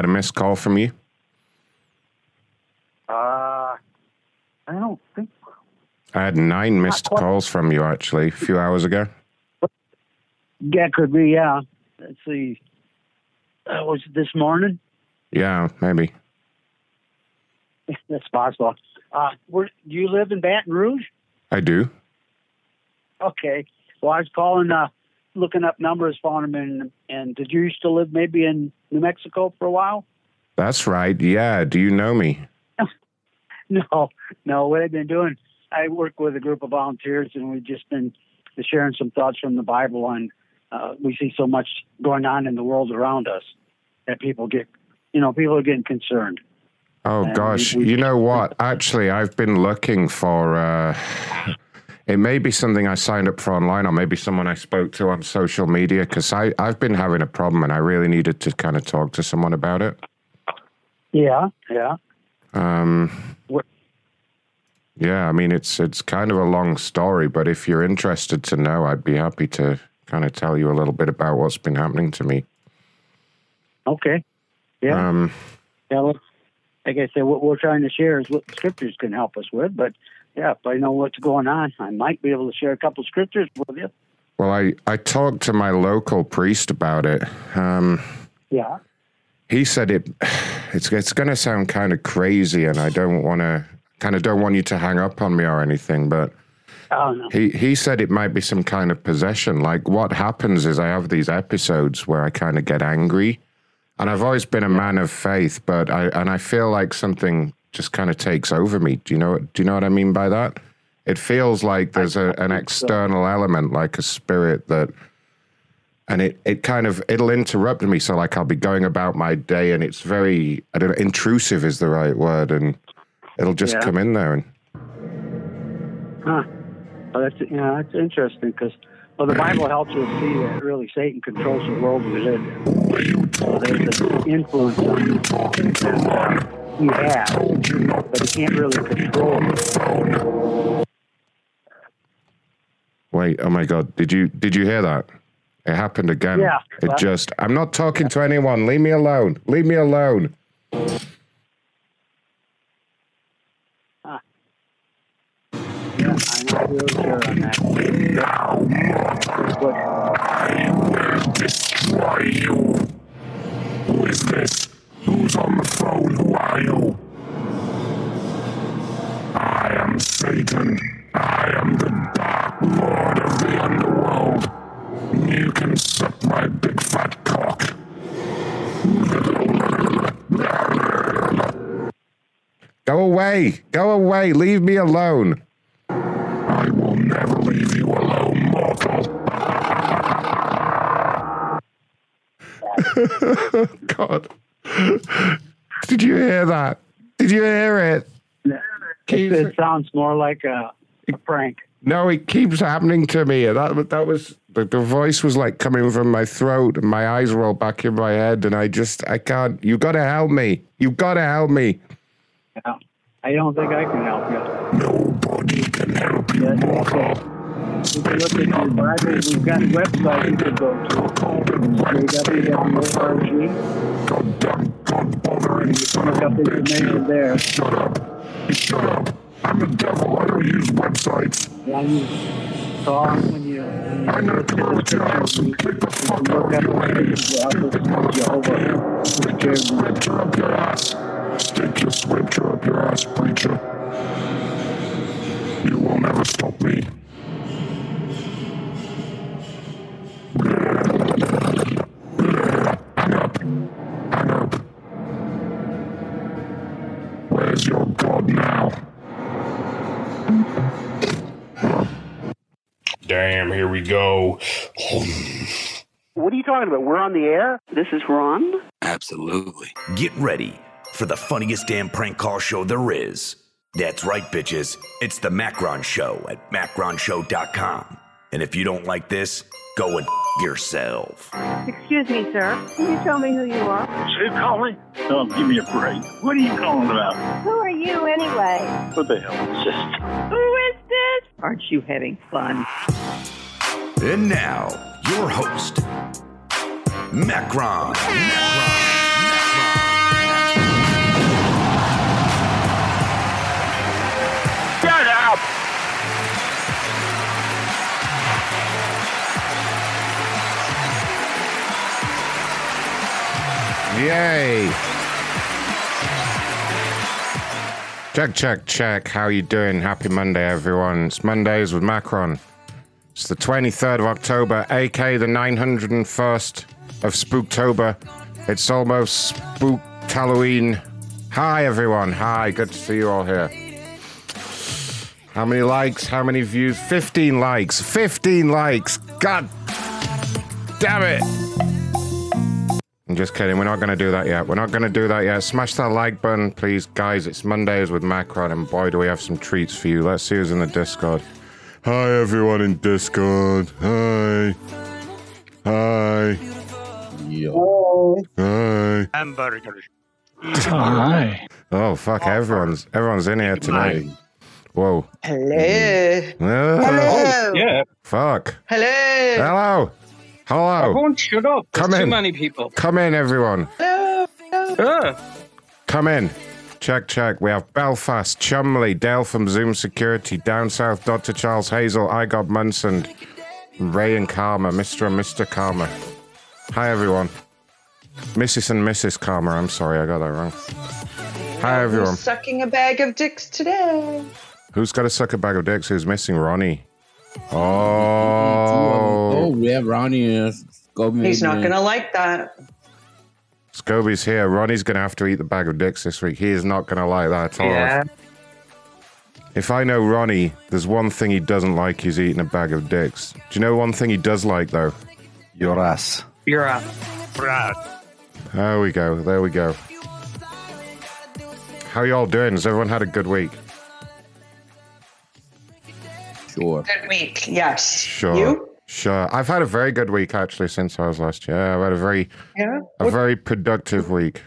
had a missed call from you. Uh, I don't think. I had nine missed calls from you actually a few hours ago. Yeah, could be, yeah. Let's see. Uh, was it this morning? Yeah, maybe. That's possible. Uh, where, do you live in Baton Rouge? I do. Okay. Well, I was calling, uh, looking up numbers for them, and, and did you used to live maybe in New Mexico for a while? That's right. Yeah. Do you know me? No, no. What I've been doing, I work with a group of volunteers, and we've just been sharing some thoughts from the Bible. And uh, we see so much going on in the world around us that people get, you know, people are getting concerned. Oh And gosh. we- we- You know what? Actually, I've been looking for. Uh, it may be something I signed up for online, or maybe someone I spoke to on social media. Because I've been having a problem, and I really needed to kind of talk to someone about it. Yeah, yeah. Um, What- yeah, I mean it's it's kind of a long story, but if you're interested to know, I'd be happy to kind of tell you a little bit about what's been happening to me. Okay. Yeah. Um, yeah. Well, like I said, what we're trying to share is what the scriptures can help us with. But yeah, if I know what's going on, I might be able to share a couple scriptures with you. well, I I talked to my local priest about it. Um, Yeah. he said it it's it's going to sound kind of crazy and I don't want to kind of don't want you to hang up on me or anything but Oh no. he he said it might be some kind of possession like what happens is I have these episodes where I kind of get angry and I've always been a man of faith but I and I feel like something just kind of takes over me. Do you know do you know what I mean by that? It feels like there's a, an external element like a spirit that and it, it kind of it'll interrupt me. So like i'll be going about my day and it's very i don't know intrusive is the right word and it'll just Yeah. come in there and Huh. Well, that's yeah, that's interesting because well, the Bible helps us see that really Satan controls the world we live in. So there's an influence on you that uh, he has, but he can't really control it. wait oh my god did you did you hear that it happened again Yeah. it just i'm not talking to anyone leave me alone leave me alone Yeah, I'm not really sure on that. That's what- destroy you. Who is this? Who's on the phone? Who are you? I am Satan. I am the Dark Lord of the Underworld. You can suck my big fat cock. go away go away leave me alone I will never leave you alone, mortal. god did you hear that did you hear it It, Keeps- it sounds more like a, a prank. No, it keeps happening to me. That that was the, the voice was like coming from my throat, and my eyes all back in my head, and I just I can't. You got to help me. You got to help me. Yeah. I don't think I can help you. Nobody can help you, Yes, mortal. If you look at your Bible, we've got a website you can go to. www.org. God bitch. information there. Shut up. Shut up. I'm the devil. I don't use websites. You talk, when you, when you I'm gonna come over to your house and kick the fuck out of you, lady. scripture, I'll Jehovah. Stick your scripture up your ass. Stick your scripture up your ass, preacher. You will never stop me. Where's your God now? Damn, here we go. What are you talking about? We're on the air? This is Ron. Absolutely. Get ready for the funniest damn prank call show there is. That's right, bitches. It's the Macron Show at macronshow.com. And if you don't like this, go and f- yourself. Excuse me, sir. Can you tell me who you are? Who calling? Oh, give me a break. What are you calling about? Who are you anyway? What the hell is this? Who is this? Aren't you having fun? And now, your host, Macron. Macron. Yay! Check, check, check. How you doing? Happy Monday, everyone. It's Mondays with Macron. It's the 23rd of October, aka the 901st of Spooktober. It's almost Spook Halloween. Hi, everyone. Hi, good to see you all here. How many likes? How many views? 15 likes. 15 likes. God damn it. I'm just kidding. We're not going to do that yet. We're not going to do that yet. Smash that like button, please. Guys, it's Mondays with Macron, and boy, do we have some treats for you. Let's see who's in the Discord. Hi, everyone in Discord. Hi. Hi. Yo. Hi. Hamburgers. Hi. Oh, fuck. Everyone's everyone's in here tonight. Whoa. Hello. Oh, Hello. Yeah. fuck. Hello. Hello. Hello. Everyone shut up. There's Come too in. many people. Come in, everyone. Hello. Come in. Check, check. We have Belfast, Chumley, Dale from Zoom Security, Down South, Dr. Charles Hazel, I got Munson, Ray and Karma, Mr. and Mr. Karma. Hi, everyone. Mrs. and Mrs. Karma. I'm sorry, I got that wrong. Hi, everyone. Who's sucking a bag of dicks today? Who's got to suck a bag of dicks? Who's missing Ronnie? Oh, Oh, yeah, Ronnie is. Go He's not gonna like that. Scoby's here. Ronnie's going to have to eat the bag of dicks this week. He is not going to like that at all. If I know Ronnie, there's one thing he doesn't like. He's eating a bag of dicks. Do you know one thing he does like though? Your ass. Your ass. a Brad. There we go. There we go. How y'all doing? Has everyone had a good week? Sure. Good week. Yes. Sure. You? Sure. I've had a very good week actually since I was last year. I've had a very Yeah. a What- very productive week.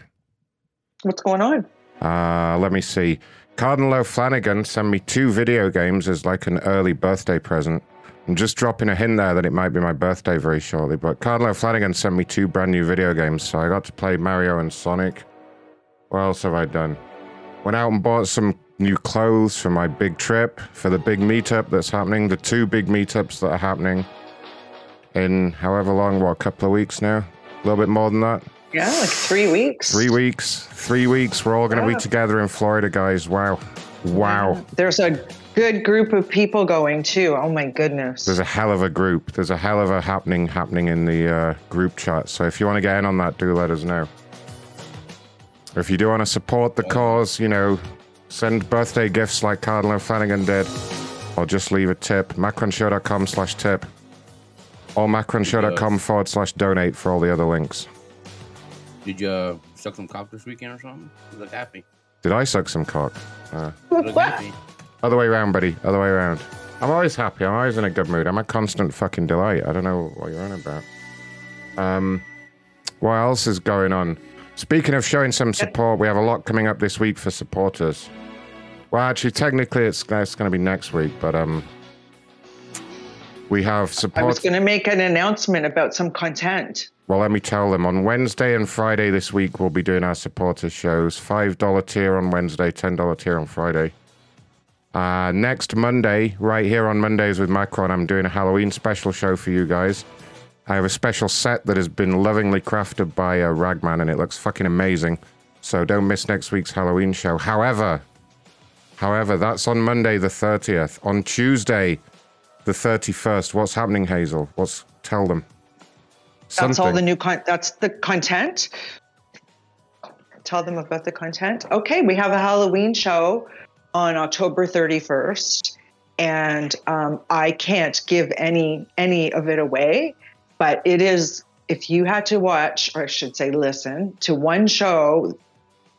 what's going on? Uh, let me see. Cardinal O'Flanagan sent me two video games as like an early birthday present. I'm just dropping a hint there that it might be my birthday very shortly. But Cardinal O'Flanagan sent me two brand new video games, so I got to play Mario and Sonic. What else have I done? Went out and bought some new clothes for my big trip, for the big meetup that's happening, the two big meetups that are happening in however long, what, a couple of weeks now? A little bit more than that? Yeah, like three weeks. Three weeks. Three weeks. We're all going to Yeah. be together in Florida, guys. Wow. Wow. There's a good group of people going too. Oh my goodness. There's a hell of a group. There's a hell of a happening happening in the uh, group chat. So if you want to get in on that, do let us know. If you do want to support the cause, you know, send birthday gifts like Cardinal Flanagan did, or just leave a tip. Macronshow.com slash tip. Or macronshow.com forward slash donate for all the other links. Did you uh, suck some cock this weekend or something? You look happy. Did I suck some cock? Uh, You look happy. Other way around, buddy. Other way around. I'm always happy. I'm always in a good mood. I'm a constant fucking delight. I don't know what you're on about. Um, what else is going on? Speaking of showing some support, we have a lot coming up this week for supporters. Well, actually, technically, it's, it's going to be next week, but um, we have support. I was going to make an announcement about some content. Well, let me tell them. On Wednesday and Friday this week, we'll be doing our supporter shows. $5 tier on Wednesday, $10 tier on Friday. Uh, next Monday, right here on Mondays with Macron, I'm doing a Halloween special show for you guys. I have a special set that has been lovingly crafted by uh, Ragman, and it looks fucking amazing. So don't miss next week's Halloween show. However, however, that's on Monday the 30th. On Tuesday, the 31st, what's happening, Hazel? What's tell them? That's all the new con. That's the content. Tell them about the content. Okay, we have a Halloween show on October 31st, and um, I can't give any any of it away, but it is. If you had to watch, or I should say, listen to one show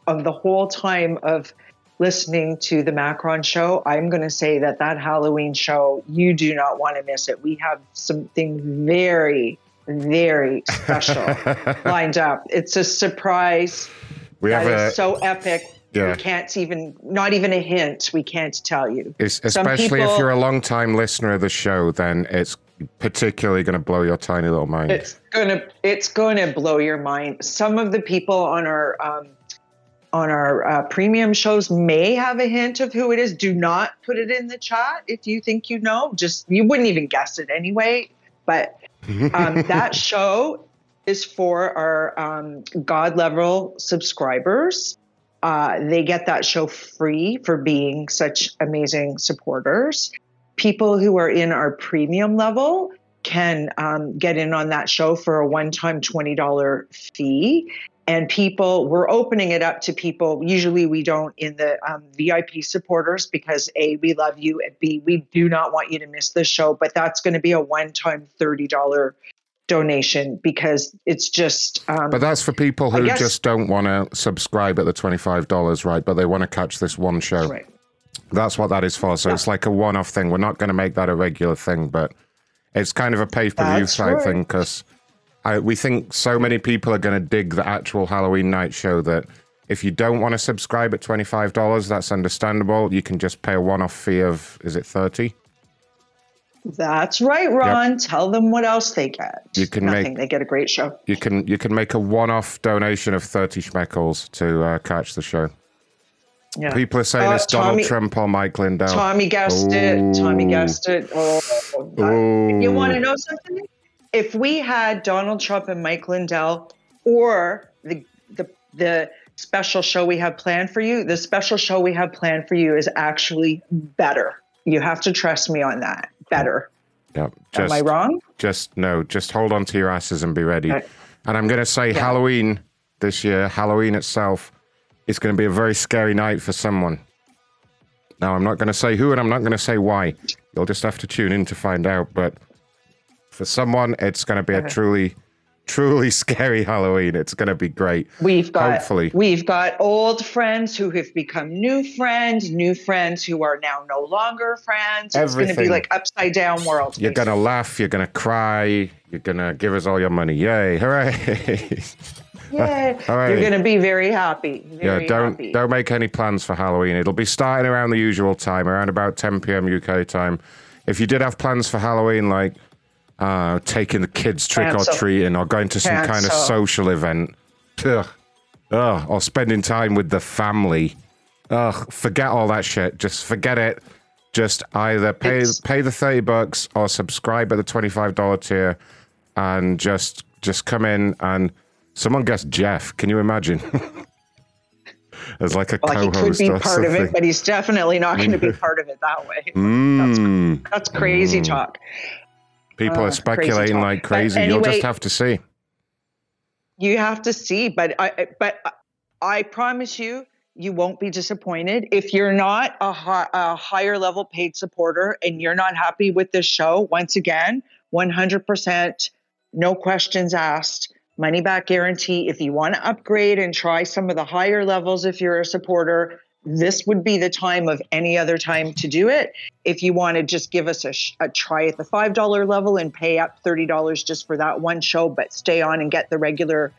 of the whole time of listening to the Macron show, I'm going to say that that Halloween show, you do not want to miss it. We have something very, very special lined up. It's a surprise. We that have is so epic. Yeah. We can't even, not even a hint. We can't tell you. It's, especially if you're a long time listener of the show, then it's particularly going to blow your tiny little mind. It's gonna it's gonna blow your mind. Some of the people on our um, on our uh, premium shows may have a hint of who it is. Do not put it in the chat if you think you know. Just you wouldn't even guess it anyway. But um, that show is for our um, God level subscribers. Uh, they get that show free for being such amazing supporters. People who are in our premium level can um, get in on that show for a one time $20 fee. And people, we're opening it up to people. Usually we don't in the um, VIP supporters because A, we love you, and B, we do not want you to miss the show. But that's going to be a one time $30 donation because it's just. Um, But that's for people who guess- just don't want to subscribe at the $25, right? But they want to catch this one show. Right. That's what that is for. So it's like a one off thing. We're not going to make that a regular thing, but it's kind of a pay per view type thing because we think so many people are going to dig the actual Halloween night show that if you don't want to subscribe at $25, that's understandable. You can just pay a one off fee of, is it 30 That's right, Ron. Tell them what else they get. You can Nothing. make- They get a great show. You can you can make a one off donation of 30 schmeckles to uh, catch the show. Yeah. People are saying Uh, it's Donald Tommy- Trump or Mike Lindell. Tommy guessed it. Tommy guessed it. Oh, you want to know something? If we had Donald Trump and Mike Lindell, or the the the special show we have planned for you, the special show we have planned for you is actually better. You have to trust me on that. Better. Yep. Am I wrong? Just no, just hold on to your asses and be ready. And I'm going to say Halloween this year, Halloween itself, is going to be a very scary night for someone. Now, I'm not going to say who and I'm not going to say why. You'll just have to tune in to find out. But for someone, it's going to be a uh-huh. truly, truly scary Halloween. It's going to be great. We've got Hopefully. we've got old friends who have become new friends, new friends who are now no longer friends. It's going to be like upside down world. You're going to laugh. You're going to cry. You're going to give us all your money. Yay. Hooray. Yay. All right. You're going to be very happy. Very yeah, don't happy. don't make any plans for Halloween. It'll be starting around the usual time, around about 10 p.m. UK time. If you did have plans for Halloween, like uh, taking the kids trick or treating or going to some kind of social event, ugh, ugh, or spending time with the family, ugh, forget all that shit. Just forget it. Just either pay It's- pay the 30 bucks or subscribe at the $25 tier, and just just come in and someone guessed Jeff. Can you imagine? As like a well, co-host he could be part of it, but he's definitely not going to be part of it that way. Mm, That's crazy talk. people uh, are speculating talk. like crazy. You'll just have to see. You have to see, but I I- but I promise you, you won't be disappointed if you're not a, hi- a higher level paid supporter and you're not happy with this show. Once again, 100%, no questions asked, money back guarantee. If you want to upgrade and try some of the higher levels, if you're a supporter, this would be the time of any other time to do it. If you want to just give us a, sh- a try at the $5 level and pay up $30 just for that one show, but stay on and get the regular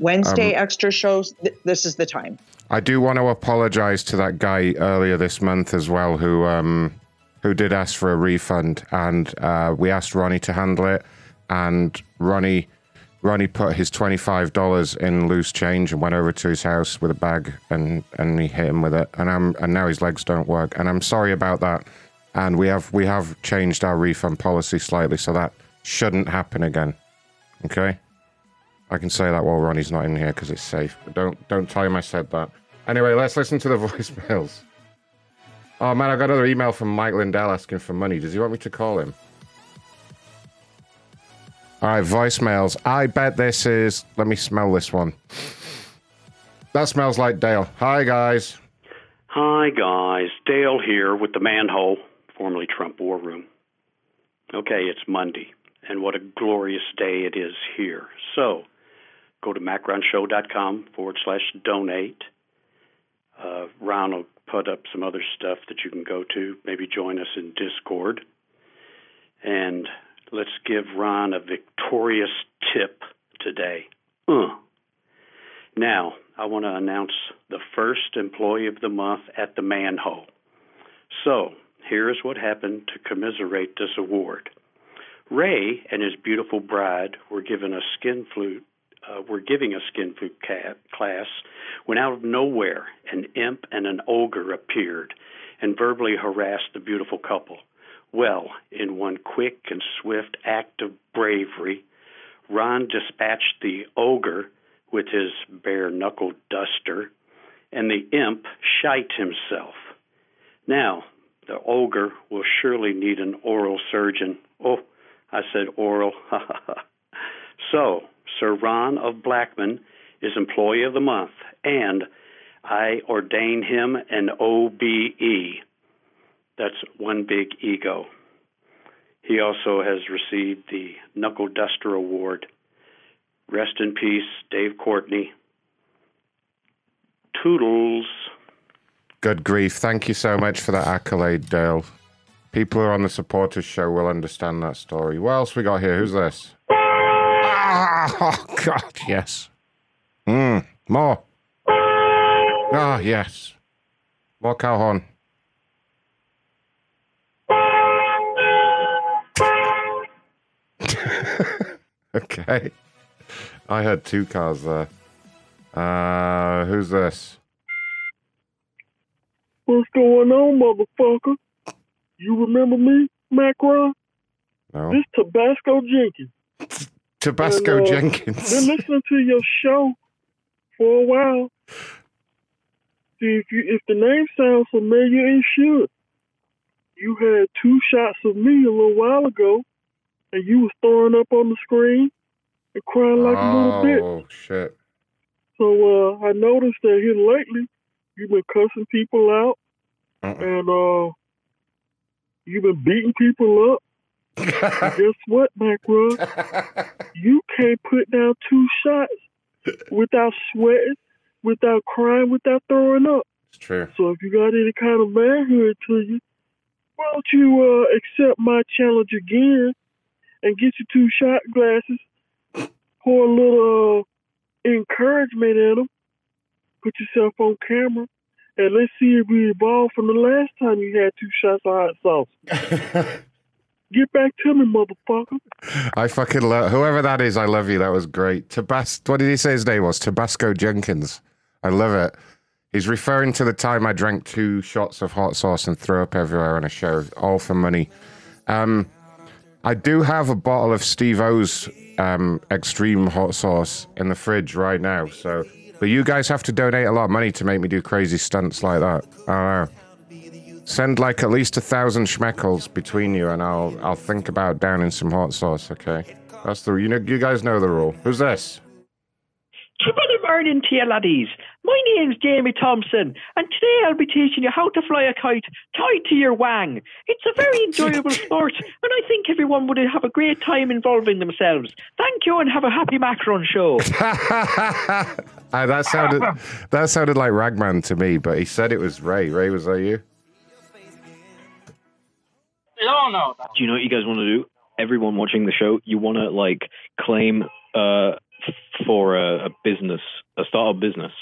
Wednesday Um, extra shows, th- this is the time. I do want to apologize to that guy earlier this month as well, who um, who did ask for a refund, and uh, we asked Ronnie to handle it, and Ronnie Ronnie put his twenty five dollars in loose change and went over to his house with a bag, and and he hit him with it, and I'm and now his legs don't work, and I'm sorry about that, and we have we have changed our refund policy slightly, so that shouldn't happen again. Okay. I can say that while Ronnie's not in here because it's safe. But don't don't tell him I said that. Anyway, let's listen to the voicemails. Oh man, I got another email from Mike Lindell asking for money. Does he want me to call him? All right, voicemails. I bet this is. Let me smell this one. That smells like Dale. Hi guys. Hi, guys. Dale here with the Manhole, formerly Trump War Room. Okay, it's Monday, and what a glorious day it is here. So, go to macronshow.com forward slash donate. Uh, Ron will put up some other stuff that you can go to. Maybe join us in Discord. And let's give Ron a victorious tip today. Uh. Now, I want to announce the first employee of the month at the Manhole. So, here is what happened to commiserate this award. Ray and his beautiful bride were given a skin flute. Uh, were giving a skin flute ca- class when out of nowhere an imp and an ogre appeared and verbally harassed the beautiful couple. Well, in one quick and swift act of bravery, Ron dispatched the ogre with his bare knuckled duster, and the imp shite himself. Now, the ogre will surely need an oral surgeon. Oh, I said oral. so, Sir Ron of Blackman is Employee of the Month, and I ordain him an OBE. That's one big ego. He also has received the Knuckle Duster Award. Rest in peace, Dave Courtney. Toodles. Good grief. Thank you so much for that accolade, Dale. People who are on the supporters show will understand that story. What else we got here? Who's this? Ah, oh, God, yes. Mm, more. Ah, yes. More cow horn. okay. I heard two cars there. Uh, who's this? What's going on, motherfucker? You remember me, Macron? No. This Tabasco Jenkins. Tabasco And, uh, Jenkins. Been listening to your show for a while. See if you if the name sounds familiar, it should. You had two shots of me a little while ago, and you was throwing up on the screen and crying like a little bitch. Oh, shit. So uh, I noticed that here lately, you've been cussing people out, and uh, you've been beating people up. guess what, Macron? you can't put down two shots without sweating, without crying, without throwing up. It's true. So if you got any kind of manhood to you, why don't you uh, accept my challenge again and get your two shot glasses, pour a little uh, encouragement in them, put yourself on camera, and let's see if we evolve from the last time you had two shots of hot sauce. Get back to me, motherfucker. I fucking love whoever that is. I love you. That was great. Tabas. What did he say his name was? Tabasco Jenkins. I love it. He's referring to the time I drank two shots of hot sauce and threw up everywhere on a show, all for money. Um, I do have a bottle of Steve O's um, extreme hot sauce in the fridge right now. So, but you guys have to donate a lot of money to make me do crazy stunts like that. I. Send like at least a thousand schmeckles between you, and I'll I'll think about downing some hot sauce. Okay, that's the you know you guys know the rule. Who's this? Good morning to laddies. My name's Jamie Thompson, and today I'll be teaching you how to fly a kite tied to your wang. It's a very enjoyable sport, and I think everyone would have a great time involving themselves. Thank you, and have a happy Macron show. Ah, that sounded that sounded like Ragman to me, but he said it was Ray. Ray, was that you? No, no. Do you know what you guys want to do? Everyone watching the show, you want to like claim uh, for a, a business, a startup business.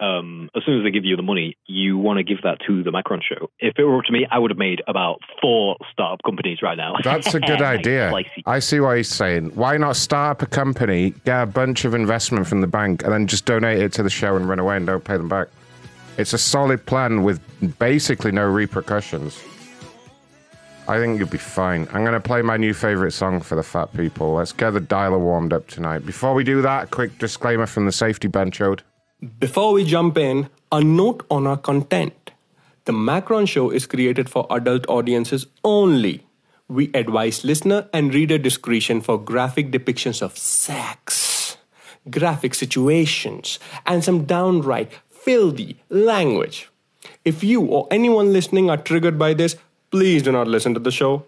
Um, as soon as they give you the money, you want to give that to the Macron show. If it were up to me, I would have made about four startup companies right now. That's a good idea. I see what he's saying. Why not start up a company, get a bunch of investment from the bank, and then just donate it to the show and run away and don't pay them back? It's a solid plan with basically no repercussions. I think you'll be fine. I'm going to play my new favorite song for the fat people. Let's get the dialer warmed up tonight. Before we do that, quick disclaimer from the safety bench, Ode. Before we jump in, a note on our content. The Macron Show is created for adult audiences only. We advise listener and reader discretion for graphic depictions of sex, graphic situations, and some downright filthy language. If you or anyone listening are triggered by this, please do not listen to the show.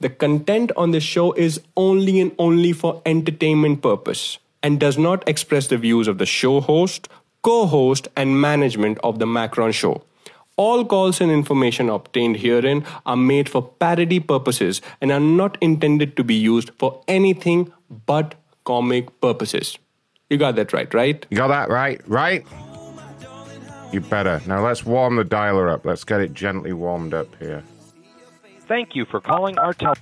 The content on this show is only and only for entertainment purpose and does not express the views of the show host, co-host and management of the Macron show. All calls and information obtained herein are made for parody purposes and are not intended to be used for anything but comic purposes. You got that right, right? You got that right, right? You better. Now let's warm the dialer up. Let's get it gently warmed up here. Thank you for calling our tel.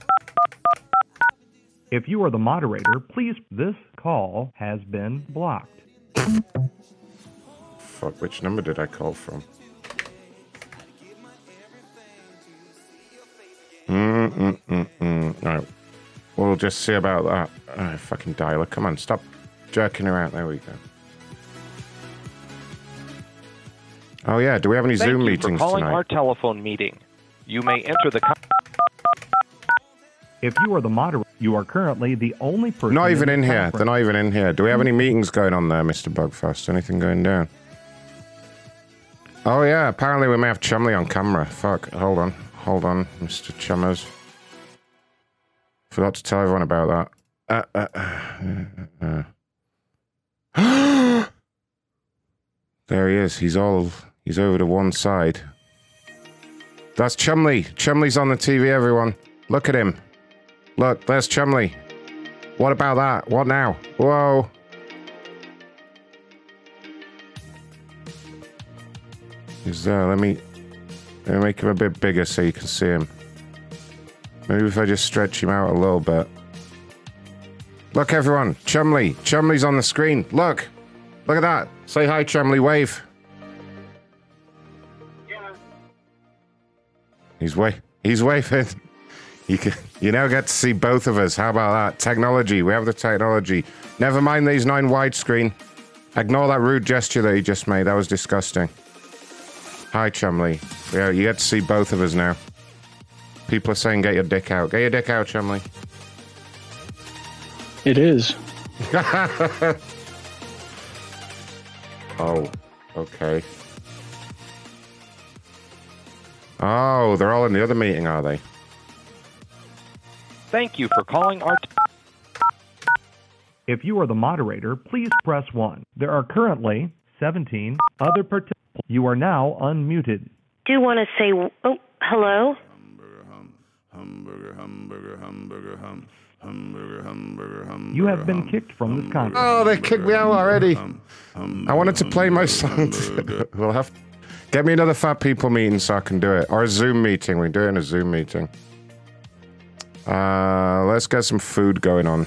If you are the moderator, please. This call has been blocked. Fuck, which number did I call from? Mm, mm, mm, mm. All right. We'll just see about that. Oh, fucking dialer. Come on, stop jerking around. There we go. Oh, yeah. Do we have any Thank Zoom you meetings for calling tonight? our telephone meeting. You may enter the. con- If you are the moderator, you are currently the only person. Not even the in here. They're not even in here. Do we have any meetings going on there, Mr. Bugfast? Anything going down? Oh, yeah. Apparently, we may have Chumley on camera. Fuck. Hold on. Hold on, Mr. Chummers. Forgot to tell everyone about that. Uh, uh, uh, uh. there he is. He's all. He's over to one side. That's Chumley. Chumley's on the TV, everyone. Look at him. Look, there's Chumley. What about that? What now? Whoa. He's there. Let me, let me make him a bit bigger so you can see him. Maybe if I just stretch him out a little bit. Look, everyone. Chumley. Chumley's on the screen. Look. Look at that. Say hi, Chumley. Wave. Yeah. He's wa- He's waving. You can, you now get to see both of us. How about that? Technology. We have the technology. Never mind these nine widescreen. Ignore that rude gesture that he just made. That was disgusting. Hi, Chumley. Yeah, you get to see both of us now. People are saying, "Get your dick out. Get your dick out, Chumley." It is. oh, okay. Oh, they're all in the other meeting, are they? Thank you for calling our. If you are the moderator, please press 1. There are currently 17 other participants. You are now unmuted. Do you want to say, oh, hello? You have been kicked from this conference. Oh, they kicked me out already. I wanted to play my song. we'll have to get me another fat people meeting so I can do it, or a Zoom meeting. We're doing a Zoom meeting. Uh, let's get some food going on.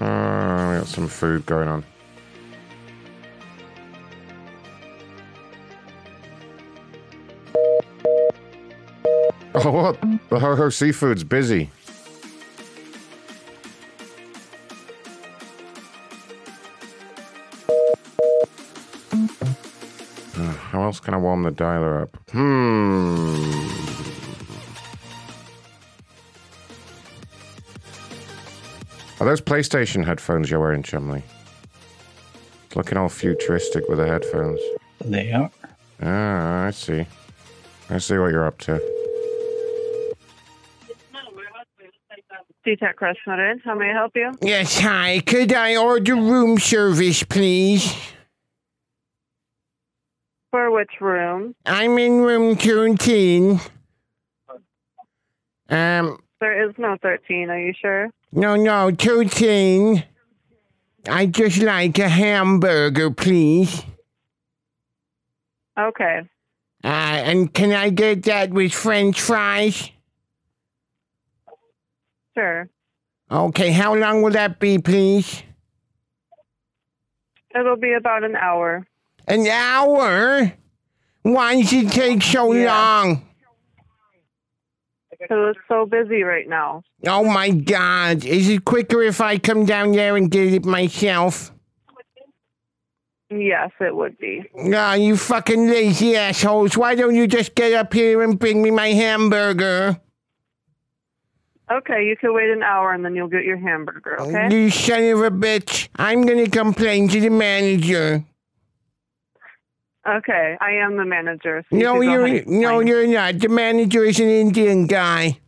Uh, we got some food going on. Oh, what? The Ho Ho Seafood's busy. How else can I warm the dialer up? Hmm. Are those PlayStation headphones you're wearing, Chumley? It's looking all futuristic with the headphones. They are. Ah, I see. I see what you're up to. CTEC Crestmeadows, how may I help you? Yes, hi. Could I order room service, please? For which room? I'm in room 13. Um, There is no 13, are you sure? no, no, 13. I just like a hamburger, please. Okay. Uh, and can I get that with french fries? Sure. Okay, how long will that be, please? It'll be about an hour. An hour? Why does it take so long? Because it's so busy right now. Oh my god. Is it quicker if I come down there and get it myself? Yes, it would be. Ah, you fucking lazy assholes. Why don't you just get up here and bring me my hamburger? Okay, you can wait an hour and then you'll get your hamburger, okay? You son of a bitch. I'm gonna complain to the manager. Okay, I am the manager. So No, you can go you're no, explain. you're not. The manager is an Indian guy.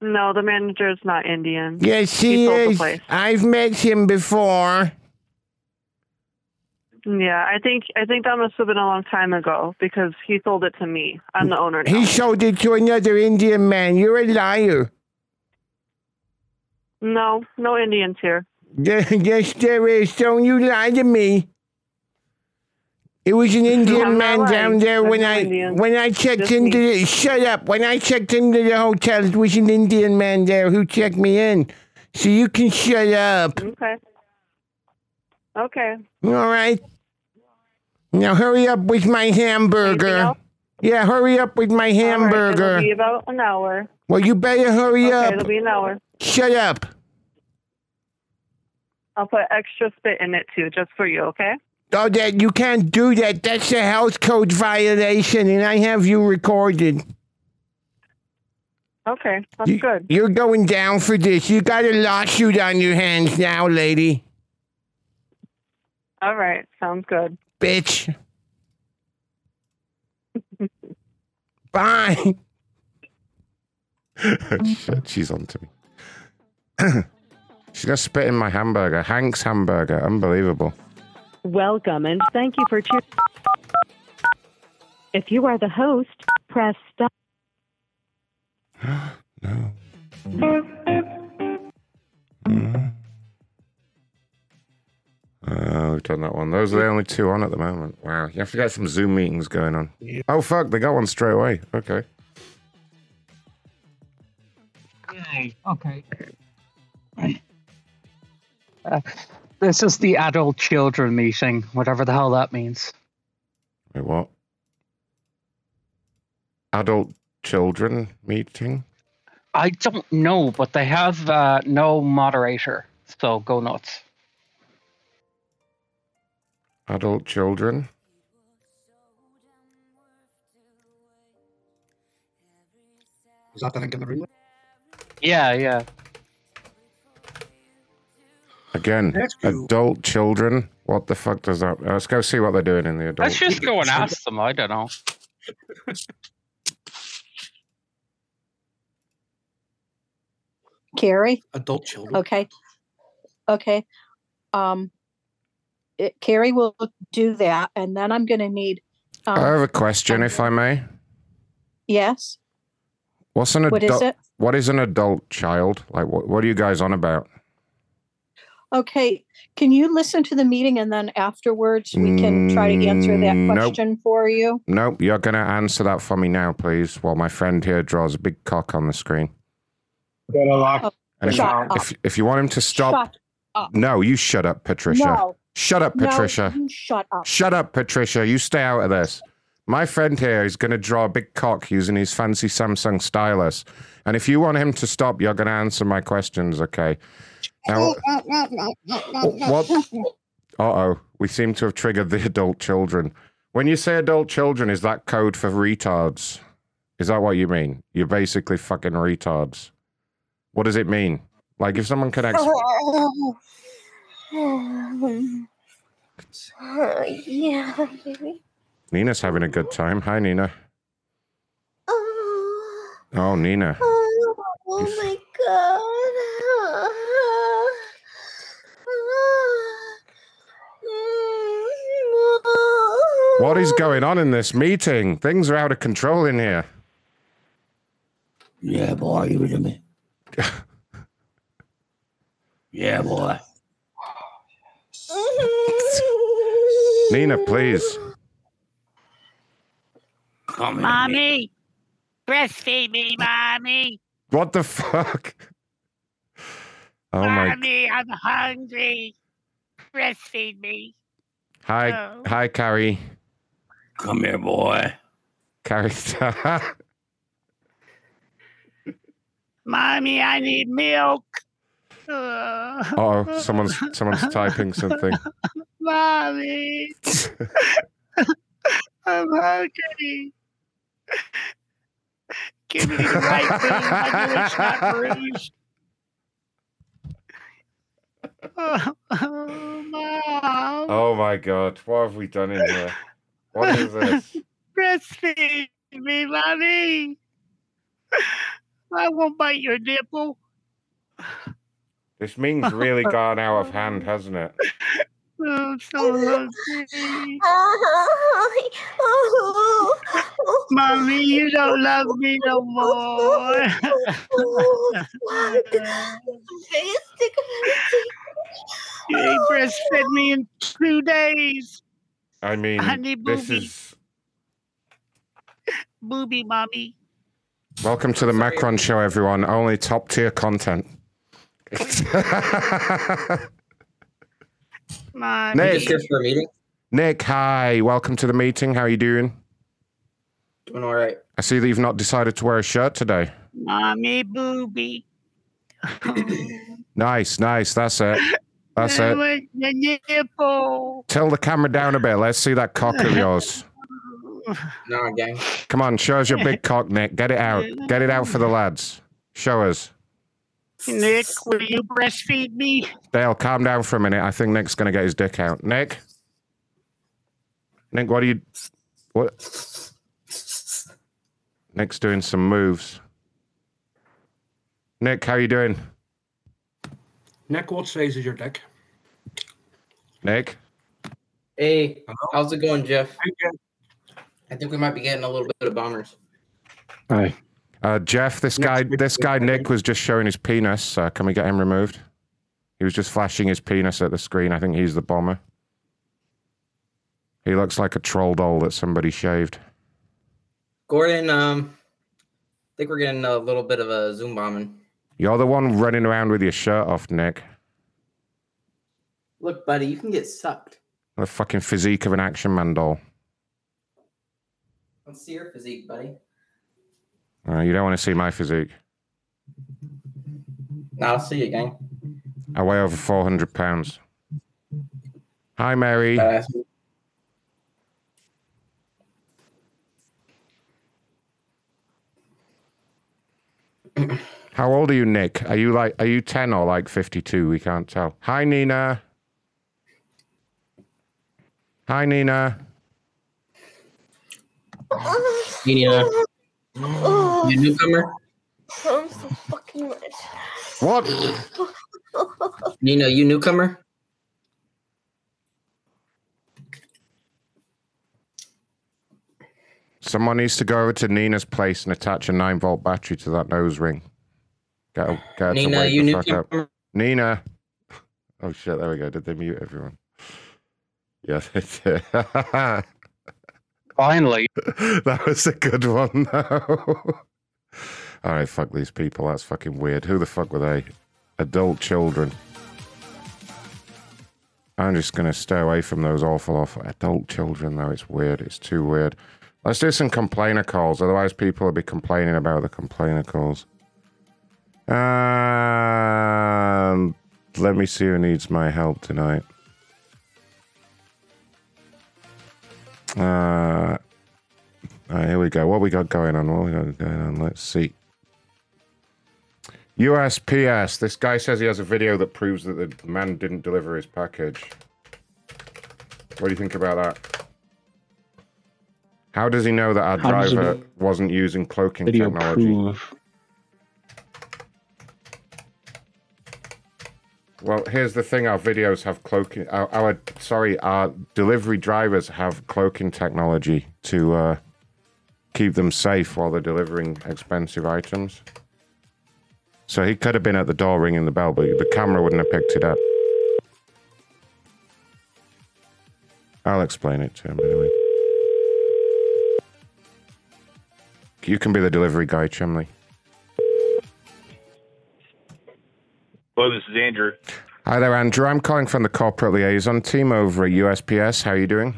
No, the manager is not Indian. Yes, he, the is. I've met him before. Yeah, I think I think that must have been a long time ago because he sold it to me. I'm the owner now. He sold it to another Indian man. You're a liar. No, no Indians here. Yes, there is. Don't you lie to me. It was an Indian man not down there when I when I checked Just into me. the shut up. When I checked into the hotel, it was an Indian man there who checked me in. So you can shut up. Okay. Okay. All right. Now hurry up with my hamburger. Yeah, hurry up with my All right, hamburger. it'll be about an hour. well, you better hurry Okay, up. it'll be an hour. Shut up. I'll put extra spit in it too, just for you. Okay. Oh, that you can't do that. That's a health code violation, and I have you recorded. Okay, that's You- good. You're going down for this. You got a lawsuit on your hands now, lady. All right, sounds good. Bitch. Bye. Shit, she's on to me. she's gonna spit in my hamburger. Hank's hamburger. Unbelievable. Welcome and thank you for tuning. If you are the host, press stop. No. Oh, we've done that one. Those are the only two on at the moment. Wow. You have to get some Zoom meetings going on. Oh, fuck. They got one straight away. Okay. Okay. Uh, this is the adult children meeting, whatever the hell that means. Wait, what? Adult children meeting? I don't know, but they have uh, no moderator, so go nuts. Adult children? Is that the link in the room? Yeah, yeah. Again, adult children? What the fuck does that... Let's go see what they're doing in the adult... Let's just go and ask them. I don't know. Carrie? Adult children. Okay. Okay. Um, it, Carrie will do that, and then I'm going to need. Um, I have a question, if I may. yes. What's an What is adult... it? What is an adult child? Like, what, what are you guys on about? Okay. Can you listen to the meeting, and then afterwards we can try to answer that Mm, nope. question for you? Nope, you're going to answer that for me now, please, while my friend here draws a big cock on the screen. Oh, And if, shut up. if, if you want him to stop... Shut up. No, you shut up, Patricia. No. Shut up, Patricia. you shut up. Shut up, Patricia. You stay out of this. My friend here is going to draw a big cock using his fancy Samsung stylus. And if you want him to stop, you're going to answer my questions, okay? Now, what? Uh oh. We seem to have triggered the adult children. When you say adult children, is that code for retards? Is that what you mean? You're basically fucking retards. What does it mean? Like, if someone can explain. yeah. Nina's having a good time. Hi, Nina. Oh, Nina. Oh, oh my god. What is going on in this meeting? Things are out of control in here. Yeah, boy, you with me? yeah, boy. Nina, please. Come here. Mommy, breastfeed me, mommy. What the fuck? Oh my. Mommy, I'm hungry. Breastfeed me. Hi, Oh. hi, Carrie. Come here, boy. Carrie. Mommy, I need milk. Oh, someone's someone's typing something. Mommy, I'm hungry. Give me the right food. My lips not bruised. Oh, Mom, Oh my god, what have we done in here? What is this? breastfeed me, mommy. I won't bite your nipple. This means really gone out of hand, hasn't it? Oh, I'm so hungry. Mommy, you don't love me no more. You ain't breastfed me in two days. I mean, Honey this booby. is Booby mommy. welcome to the Macron Show, everyone. Only top tier content. Mommy. Nick. Just for a meeting. Nick, hi. Welcome to the meeting. How are you doing? Doing all right. I see that you've not decided to wear a shirt today. Mommy booby. Nice, nice. That's it. That's it. The nipple. Tilt the camera down a bit. Let's see that cock of yours. No, gang. Come on, show us your big cock, Nick. Get it out. Get it out for the lads. Show us. Nick, will you breastfeed me? Dale, calm down for a minute. I think Nick's going to get his dick out. Nick? Nick, what are you. What? Nick's doing some moves. Nick, how are you doing? Nick, what size is your dick? Nick? Hey, how's it going, Jeff? I think we might be getting a little bit of bombers. Hi. Uh, Jeff, this guy, this guy Nick was just showing his penis. Uh, can we get him removed? He was just flashing his penis at the screen. I think he's the bomber. He looks like a troll doll that somebody shaved. Gordon, um, I think we're getting a little bit of a Zoom bombing. You're the one running around with your shirt off, Nick. Look, buddy, you can get sucked. The fucking physique of an action man doll. Let's see your physique, buddy. Uh, you don't want to see my physique. Now I'll see you, gang. I weigh over 400 pounds. Hi, Mary. How old are you, Nick? Are you like, are you 10 or like 52? We can't tell. Hi, Nina. Hi, Nina. Nina, oh. you newcomer? I'm so fucking red. What? Nina, you newcomer? Someone needs to go over to Nina's place and attach a 9 volt battery to that nose ring. Get her, get her to Nina, you the knew up. Nina. Oh shit, there we go. Did they mute everyone? Yes, they did. Finally. that was a good one, though. All right, fuck these people. That's fucking weird. Who the fuck were they? Adult children. I'm just going to stay away from those awful, awful adult children, though. It's weird. It's too weird. Let's do some complainer calls. Otherwise, people will be complaining about the complainer calls. Um, let me see who needs my help tonight. Uh, right, here we go. What we got going on? What we got going on? Let's see. USPS. This guy says he has a video that proves that the man didn't deliver his package. What do you think about that? How does he know that our How driver wasn't using cloaking Video technology? proof. Well, here's the thing: our videos have cloaking. Our, our sorry, our delivery drivers have cloaking technology to uh, keep them safe while they're delivering expensive items. So he could have been at the door ringing the bell, but the camera wouldn't have picked it up. I'll explain it to him anyway. You can be the delivery guy, Chumley. Hello, this is Andrew. Hi there, Andrew. I'm calling from the corporate liaison team over at USPS. How are you doing?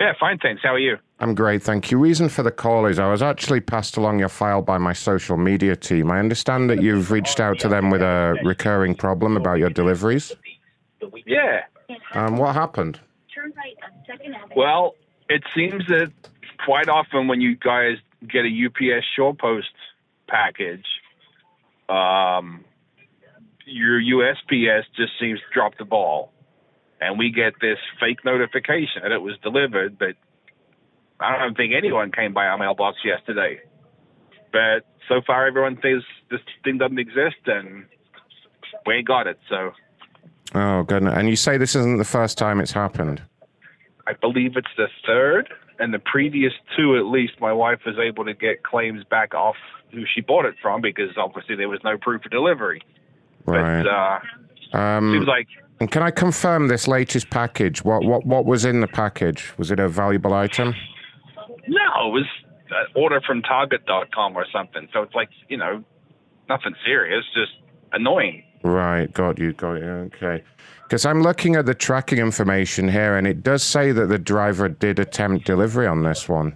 Yeah, fine, thanks. How are you? I'm great, thank you. Reason for the call is I was actually passed along your file by my social media team. I understand that you've reached out to them with a recurring problem about your deliveries. Yeah. Um, what happened? Well, it seems that quite often when you guys get a UPS SurePost package, um, your USPS just seems to drop the ball, and we get this fake notification that it was delivered, but I don't think anyone came by our mailbox yesterday. But so far, everyone thinks this thing doesn't exist, and we ain't got it. So Oh, goodness. And you say this isn't the first time it's happened. I believe it's the third, and the previous two, at least, my wife was able to get claims back off who she bought it from because obviously there was no proof of delivery. Right. But uh, um, seems like And can I confirm this latest package? What what what was in the package? Was it a valuable item? No, it was an order from Target.com or something. So it's like you know, nothing serious, just annoying. Right, got you, got you. Okay. Because I'm looking at the tracking information here, and it does say that the driver did attempt delivery on this one.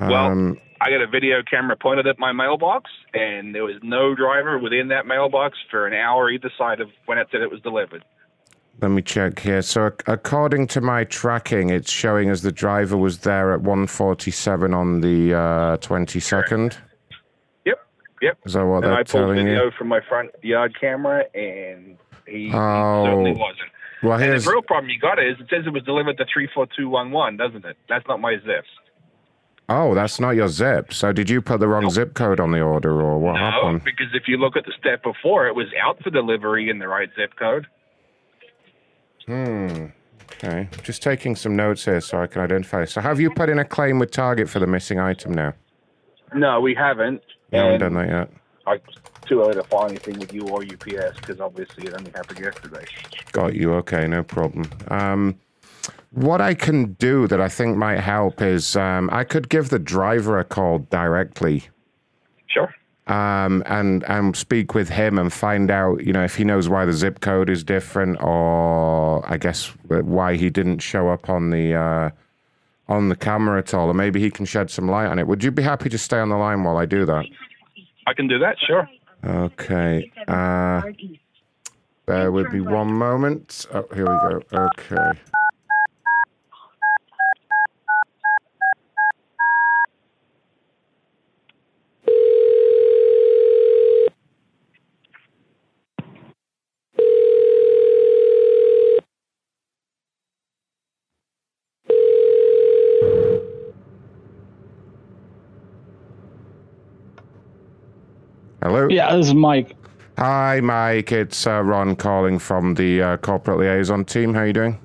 Well, Um, I got a video camera pointed at my mailbox, and there was no driver within that mailbox for an hour either side of when it said it was delivered. let me check here. So, according to my tracking, it's showing as the driver was there at 1:47 on the uh, 22nd. Yep, yep. Is that what and they're I pulled telling video you? from my front yard camera, and he, he Oh. certainly wasn't. Well, and the real problem you got is it says it was delivered to three four two one one, doesn't it? That's not my zips. Oh, that's not your zip. So, did you put the wrong zip code on the order, or what No, happened? because if you look at the step before, it was out for delivery in the right zip code. Hmm. Okay. Just taking some notes here so I can identify. So, have you put in a claim with Target for the missing item now? No, we haven't. You haven't done that yet. I too early to file anything with you or UPS because obviously it only happened yesterday. Got you. Okay, no problem. Um, what I can do that I think might help is um, I could give the driver a call directly. Sure. Um, and and speak with him and find out, you know, if he knows why the zip code is different, or I guess why he didn't show up on the uh, on the camera at all, or maybe he can shed some light on it. Would you be happy to stay on the line while I do that? I can do that. Sure. Okay. Uh, bear with me one moment. Oh, here we go. Okay. Hello. Yeah, this is Mike. Hi, Mike. It's uh, Ron calling from the uh, corporate liaison team. How are you doing?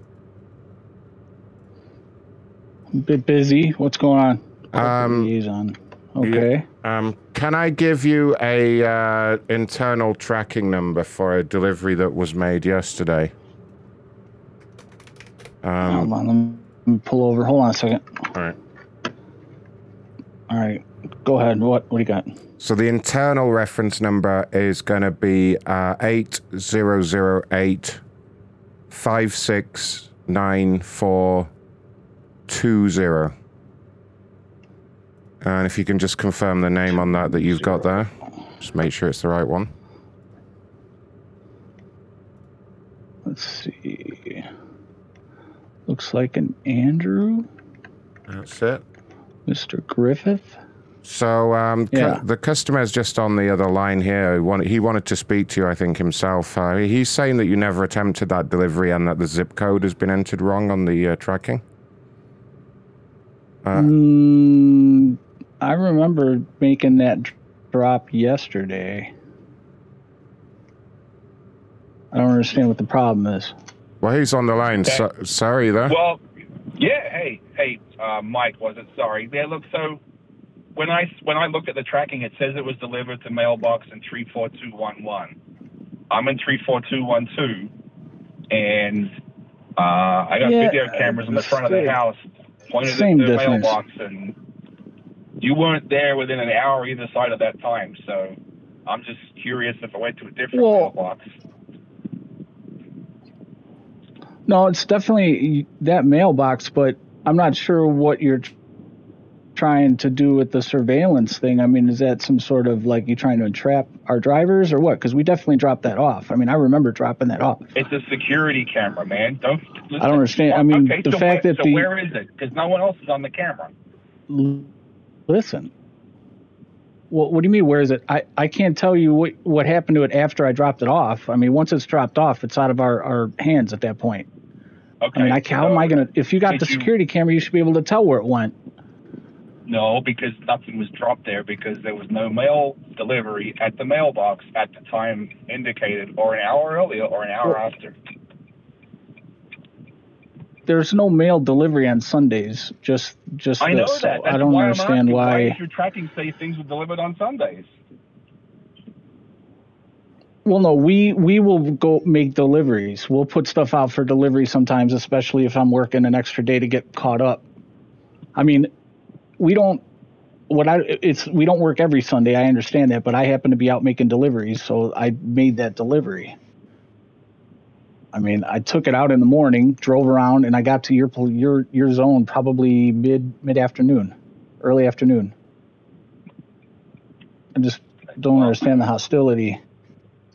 A bit busy. What's going on? Um, liaison. Okay. Um, can I give you a uh, internal tracking number for a delivery that was made yesterday? Um, Hold on. Let me pull over. Hold on a second. All right. All right. Go ahead. What What do you got? So the internal reference number is going to be uh, eight zero zero eight five six nine four two zero. And if you can just confirm the name on that that you've got there, just make sure it's the right one. Let's see. Looks like an Andrew. That's it. Mr. Griffith. So um, cu- Yeah. the customer's just on the other line here. He wanted, he wanted to speak to you, I think, himself. Uh, he's saying that you never attempted that delivery and that the zip code has been entered wrong on the uh, tracking. Uh, Mm, I remember making that drop yesterday. I don't understand what the problem is. well, he's on the line. So, sorry there. Well, yeah. Hey, hey, uh, Mike, was it? Sorry. Yeah. Look, so when I when I look at the tracking, it says it was delivered to mailbox in three four two one one. I'm in three four two one two, and uh, I got Yeah, video cameras in the front of the house pointed at the difference. mailbox, and you weren't there within an hour either side of that time. So I'm just curious if I went to a different Well- mailbox. No, it's definitely that mailbox, but I'm not sure what you're trying to do with the surveillance thing. I mean, is that some sort of like you trying to entrap our drivers or what? Because we definitely dropped that off. I mean, I remember dropping that off. It's a security camera, man. Don't. Listen. I don't understand. I mean, okay, the so fact where, that so the where is it? Because no one else is on the camera. L- listen. Well, what do you mean? Where is it? I, I can't tell you what, what happened to it after I dropped it off. I mean, once it's dropped off, it's out of our, our hands at that point. Okay. I mean, I, how am I going to? If you got the you- security camera, you should be able to tell where it went. No, because nothing was dropped there because there was no mail delivery at the mailbox at the time indicated, or an hour earlier, or an hour Well- after. There's no mail delivery on Sundays. Just just I know this. that. That's I don't why understand Why why. your tracking say things were delivered on Sundays? Well, no, we we will go make deliveries. We'll put stuff out for delivery sometimes, especially if I'm working an extra day to get caught up. I mean, we don't. What I it's we don't work every Sunday. I understand that, but I happen to be out making deliveries, so I made that delivery. I mean, I took it out in the morning, drove around, and I got to your your your zone probably mid mid afternoon, early afternoon. I just don't understand the hostility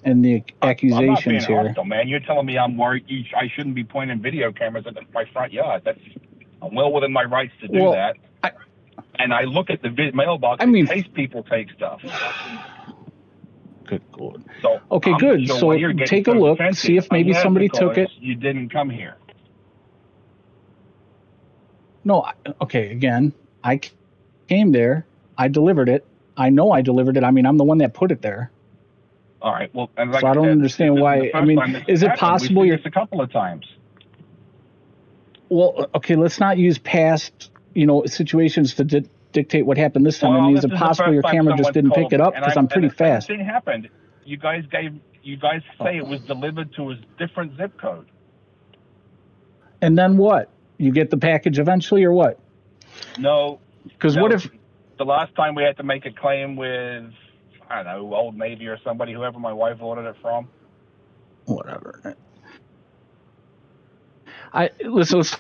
and the I'm not being accusations here. hostile, man. You're telling me I'm worried. I shouldn't be pointing video cameras at my front yard. That's I'm well within my rights to do Well, that. And I look at the vi- mailbox I mean- in case people take stuff. Good lord. So Okay, I'm good. not sure So why you're take a look, see if maybe somebody took it. You didn't come here. No, I- okay, again, I came there, I delivered it. I know I delivered it. I mean, I'm the one that put it there. All right. Well, and like So I don't said, understand why- I mean, is it happened. possible We've you're- a couple of times? Well, okay, let's not use past, you know, situations to di- dictate what happened this time. I Well, mean, is it possible your camera just didn't pick it up? Because I- I'm pretty fast. Thing happened. You guys gave. You guys oh. say it was delivered to a different zip code. And then what? You get the package eventually, or what? No. Because no, what if the last time we had to make a claim with I don't know Old Navy or somebody, whoever my wife ordered it from? whatever? I listen. Let's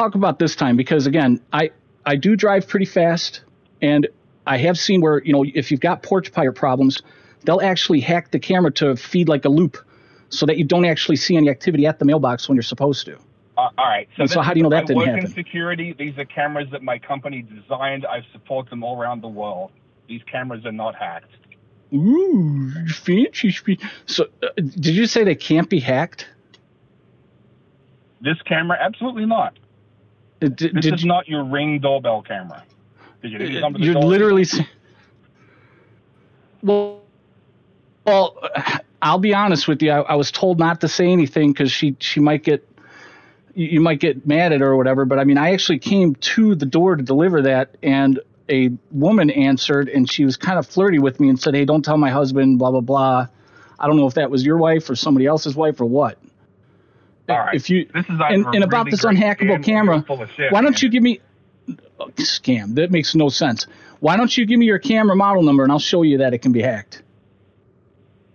talk about this time because again, I I do drive pretty fast, and I have seen where you know if you've got porch pirate problems, they'll actually hack the camera to feed like a loop, so that you don't actually see any activity at the mailbox when you're supposed to. Uh, all right. So, so how do you know that didn't happen? in security. These are cameras that my company designed. I support them all around the world. These cameras are not hacked. Ooh, fancy. So, uh, did you say they can't be hacked? This camera, absolutely not. Uh, Did, This did is you, not your ring doorbell camera. Did you hear Uh, something? You're literally. s- Well, well, I'll be honest with you. I, I was told not to say anything because she she might get you, you might get mad at her or whatever. But I mean, I actually came to the door to deliver that, and a woman answered, and she was kind of flirty with me and said, "Hey, don't tell my husband." Blah blah blah. I don't know if that was your wife or somebody else's wife or what. All right. If you This is and, and about really this unhackable scam or you're camera, shit, why don't man. you give me scam? That makes no sense. Why don't you give me your camera model number and I'll show you that it can be hacked.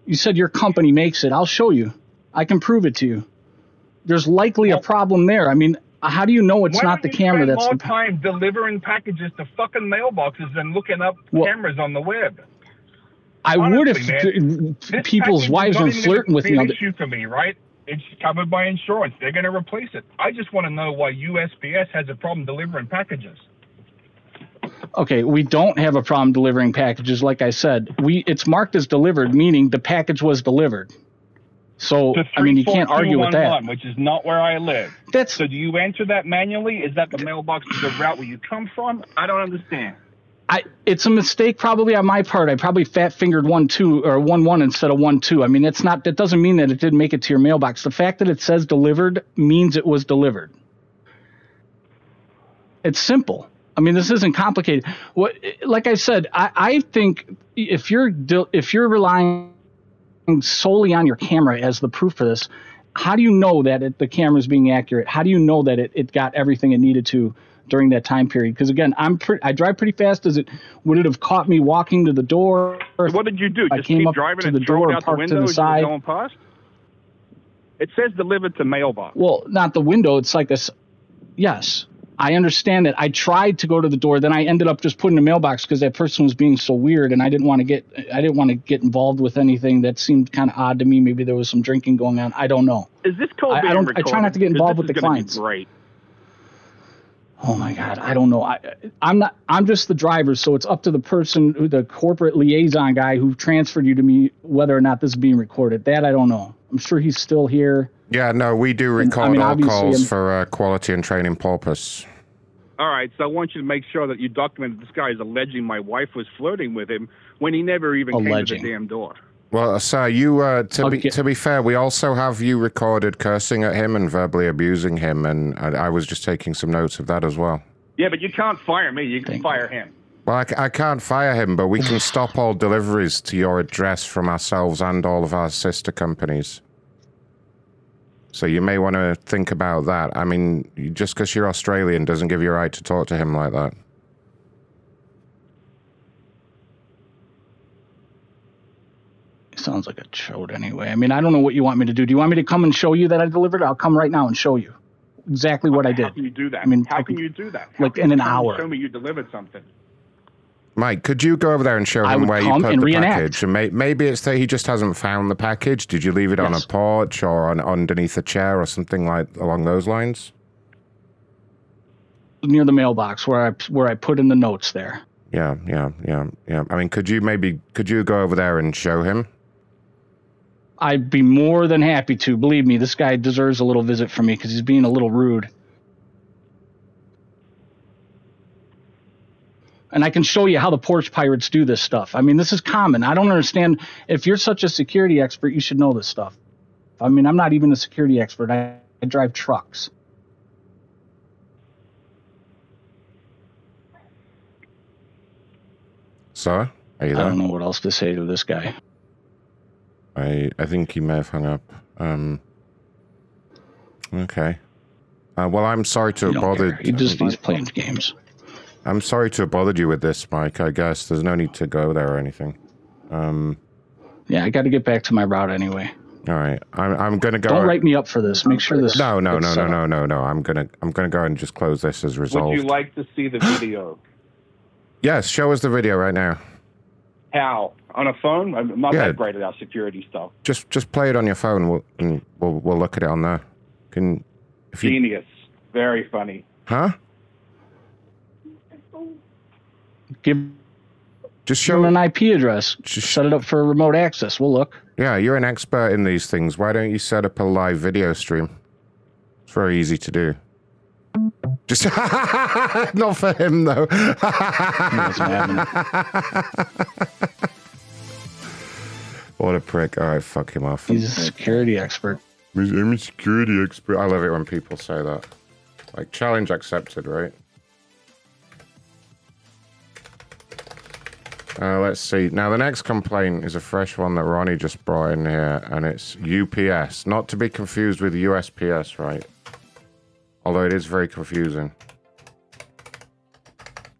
You said your company makes it. I'll show you. I can prove it to you. There's likely a problem there. I mean, how do you know it's not the camera that's more the time delivering packages to fucking mailboxes than looking up Well- cameras on the web. I would if man, people's wives even flirting with me. An on the- issue for me, right? It's covered by insurance. They're going to replace it. I just want to know why USPS has a problem delivering packages. Okay, we don't have a problem delivering packages. Like I said, we it's marked as delivered, meaning the package was delivered. So I mean, you can't argue with that. 34211, Which is not where I live. That's so. Do you enter that manually? Is that the mailbox the route where you come from? I don't understand. I it's a mistake probably on my part. I probably fat fingered one two or one one instead of one two. I mean, it's not that doesn't mean that it didn't make it to your mailbox. The fact that it says delivered means it was delivered. It's simple. I mean, this isn't complicated. What, like I said, I, I think if you're if you're relying solely on your camera as the proof for this, how do you know that it, the camera is being accurate? How do you know that it, it got everything it needed to during that time period? Because again, I'm pre- I drive pretty fast. Does it would it have caught me walking to the door? What did you do? I Just came keep up driving to the door, out the parked window to the as you were side. going past? It says delivered to mailbox. Well, not the window. It's like this. Yes, I understand that. I tried to go to the door, then I ended up just putting a mailbox because that person was being so weird, and I didn't want to get I didn't want to get involved with anything that seemed kind of odd to me. Maybe there was some drinking going on. I don't know. Is this call I- I don't- I try not to get involved with the clients. Great. Oh my God, I don't know. I I'm not. I'm just the driver, so it's up to the person, who the corporate liaison guy who transferred you to me, whether or not this is being recorded. That I don't know. I'm sure he's still here. Yeah, no, we do And, I record mean, all calls I'm- for uh, quality and training purpose. All right, so I want you to make sure that you document this guy is alleging my wife was flirting with him when he never even came Alleging. to the damn door. Well, sir, you uh, to be to be fair, we also have you recorded cursing at him and verbally abusing him, and I, I was just taking some notes of that as well. Yeah, but you can't fire me. You can fire him. Well, I can't fire him, but we can stop all deliveries to your address from ourselves and all of our sister companies. So you may want to think about that. I mean, just because you're Australian doesn't give you a right to talk to him like that. Sounds like a chode anyway. I mean, I don't know what you want me to do. Do you want me to come and show you that I delivered? I'll come right now and show you exactly what I did. How can you do that? I mean, how I can could- you do that? How like in an come and hour. Show me you delivered something. Mike, could you go over there and show him where you come put and the reenact. package? And may, maybe it's that he just hasn't found the package. Did you leave it on a porch or on, underneath a chair or something like along those lines? Near the mailbox where I where I put in the notes there. Yeah, yeah, yeah, yeah. I mean, could you maybe could you go over there and show him? I'd be more than happy to. Believe me, this guy deserves a little visit from me because he's being a little rude. And I can show you how the porch pirates do this stuff. I mean, this is common. I don't understand. If you're such a security expert, you should know this stuff. I mean, I'm not even a security expert. I, I drive trucks. So, are you there? I don't know what else to say to this guy. I I think he may have hung up. Um. Okay. Uh, well, I'm sorry to have don't care. bothered. He just he's playing games. I'm sorry to have bothered you with this, Mike. I guess there's no need to go there or anything. Um. Yeah, I got to get back to my route anyway. All right. I'm I'm gonna go. Don't write me up for this. Make sure this. No, no, no, no, no, no, no. I'm gonna I'm gonna go and just close this as Would resolved. you like to see the video? yes, show us the video right now. How? On a phone? I'm not Yeah. that great at our security stuff. Just just play it on your phone. We'll and we'll we'll look at it on there. Can if you Genius. Very funny. huh? Give just show him an IP address. Just set it up for remote access. We'll look. Yeah, you're an expert in these things. Why don't you set up a live video stream? It's very easy to do. Just not for him though. what a prick! All right, fuck him off. He's a security expert. I'm a security expert. I love it when people say that. Like challenge accepted, right? Uh, let's see. Now, the next complaint is a fresh one that Ronnie just brought in here, and it's UPS. Not to be confused with USPS, right? Although it is very confusing.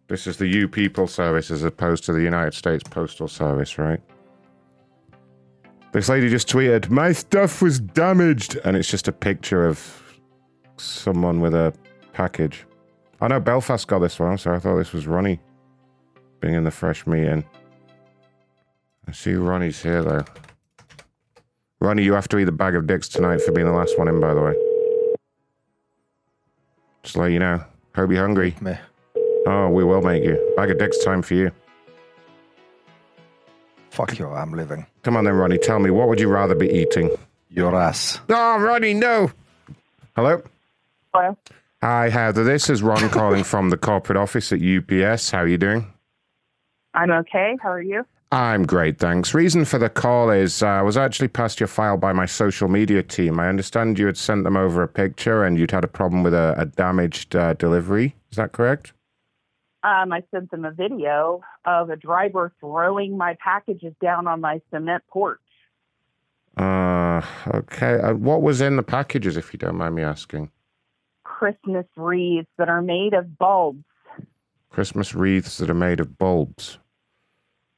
This is the U People Service as opposed to the United States Postal Service, right? This lady just tweeted, My stuff was damaged. And it's just a picture of someone with a package. I know Belfast got this one, so I thought this was Ronnie being in the fresh meeting. I see Ronnie's here though. Ronnie, you have to eat a bag of dicks tonight for being the last one in, by the way. Just let you know. Hope you're hungry. Oh, we will make you. Bag of dicks time for you. Fuck you, I'm leaving. Come on then, Ronnie. Tell me, what would you rather be eating? Your ass. Oh, Ronnie, no. Hello? Hello. Hi, Heather. This is Ron calling from the corporate office at UPS. How are you doing? I'm okay. How are you? I'm great, thanks. Reason for the call is uh, I was actually passed your file by my social media team. I understand you had sent them over a picture and you'd had a problem with a, a damaged uh, delivery. Is that correct? Um, I sent them a video of a driver throwing my packages down on my cement porch. Uh, okay. Uh, what was in the packages, if you don't mind me asking? Christmas wreaths that are made of bulbs. Christmas wreaths that are made of bulbs.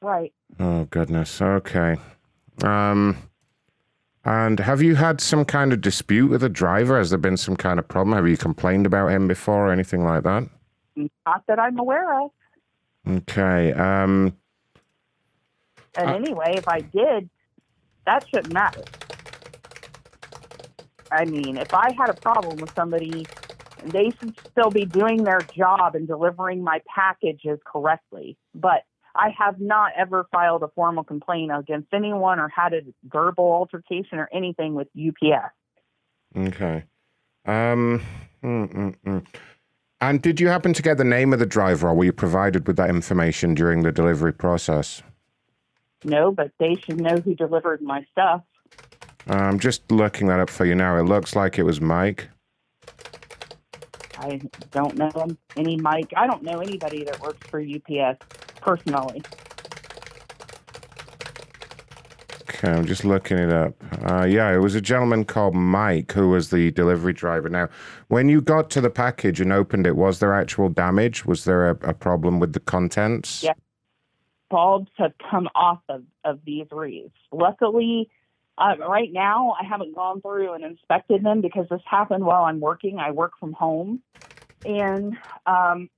Right. Oh goodness. Okay. Um and have you had some kind of dispute with the driver? Has there been some kind of problem? Have you complained about him before or anything like that? Not that I'm aware of. Okay. Um And Uh, anyway, if I did, that shouldn't matter. I mean, if I had a problem with somebody, they should still be doing their job and delivering my packages correctly. But I have not ever filed a formal complaint against anyone or had a verbal altercation or anything with UPS. okay. Um mm, mm, mm. And did you happen to get the name of the driver or were you provided with that information during the delivery process? No, but they should know who delivered my stuff. I'm just looking that up for you now. It looks like it was Mike. I don't know any Mike. I don't know anybody that works for UPS personally. Okay, I'm just looking it up. Uh, yeah, it was a gentleman called Mike who was the delivery driver. Now, when you got to the package and opened it, was there actual damage? Was there a, a problem with the contents? Bulbs have come off of, of these wreaths. Luckily, uh, right now, I haven't gone through and inspected them because this happened while I'm working. I work from home. And um,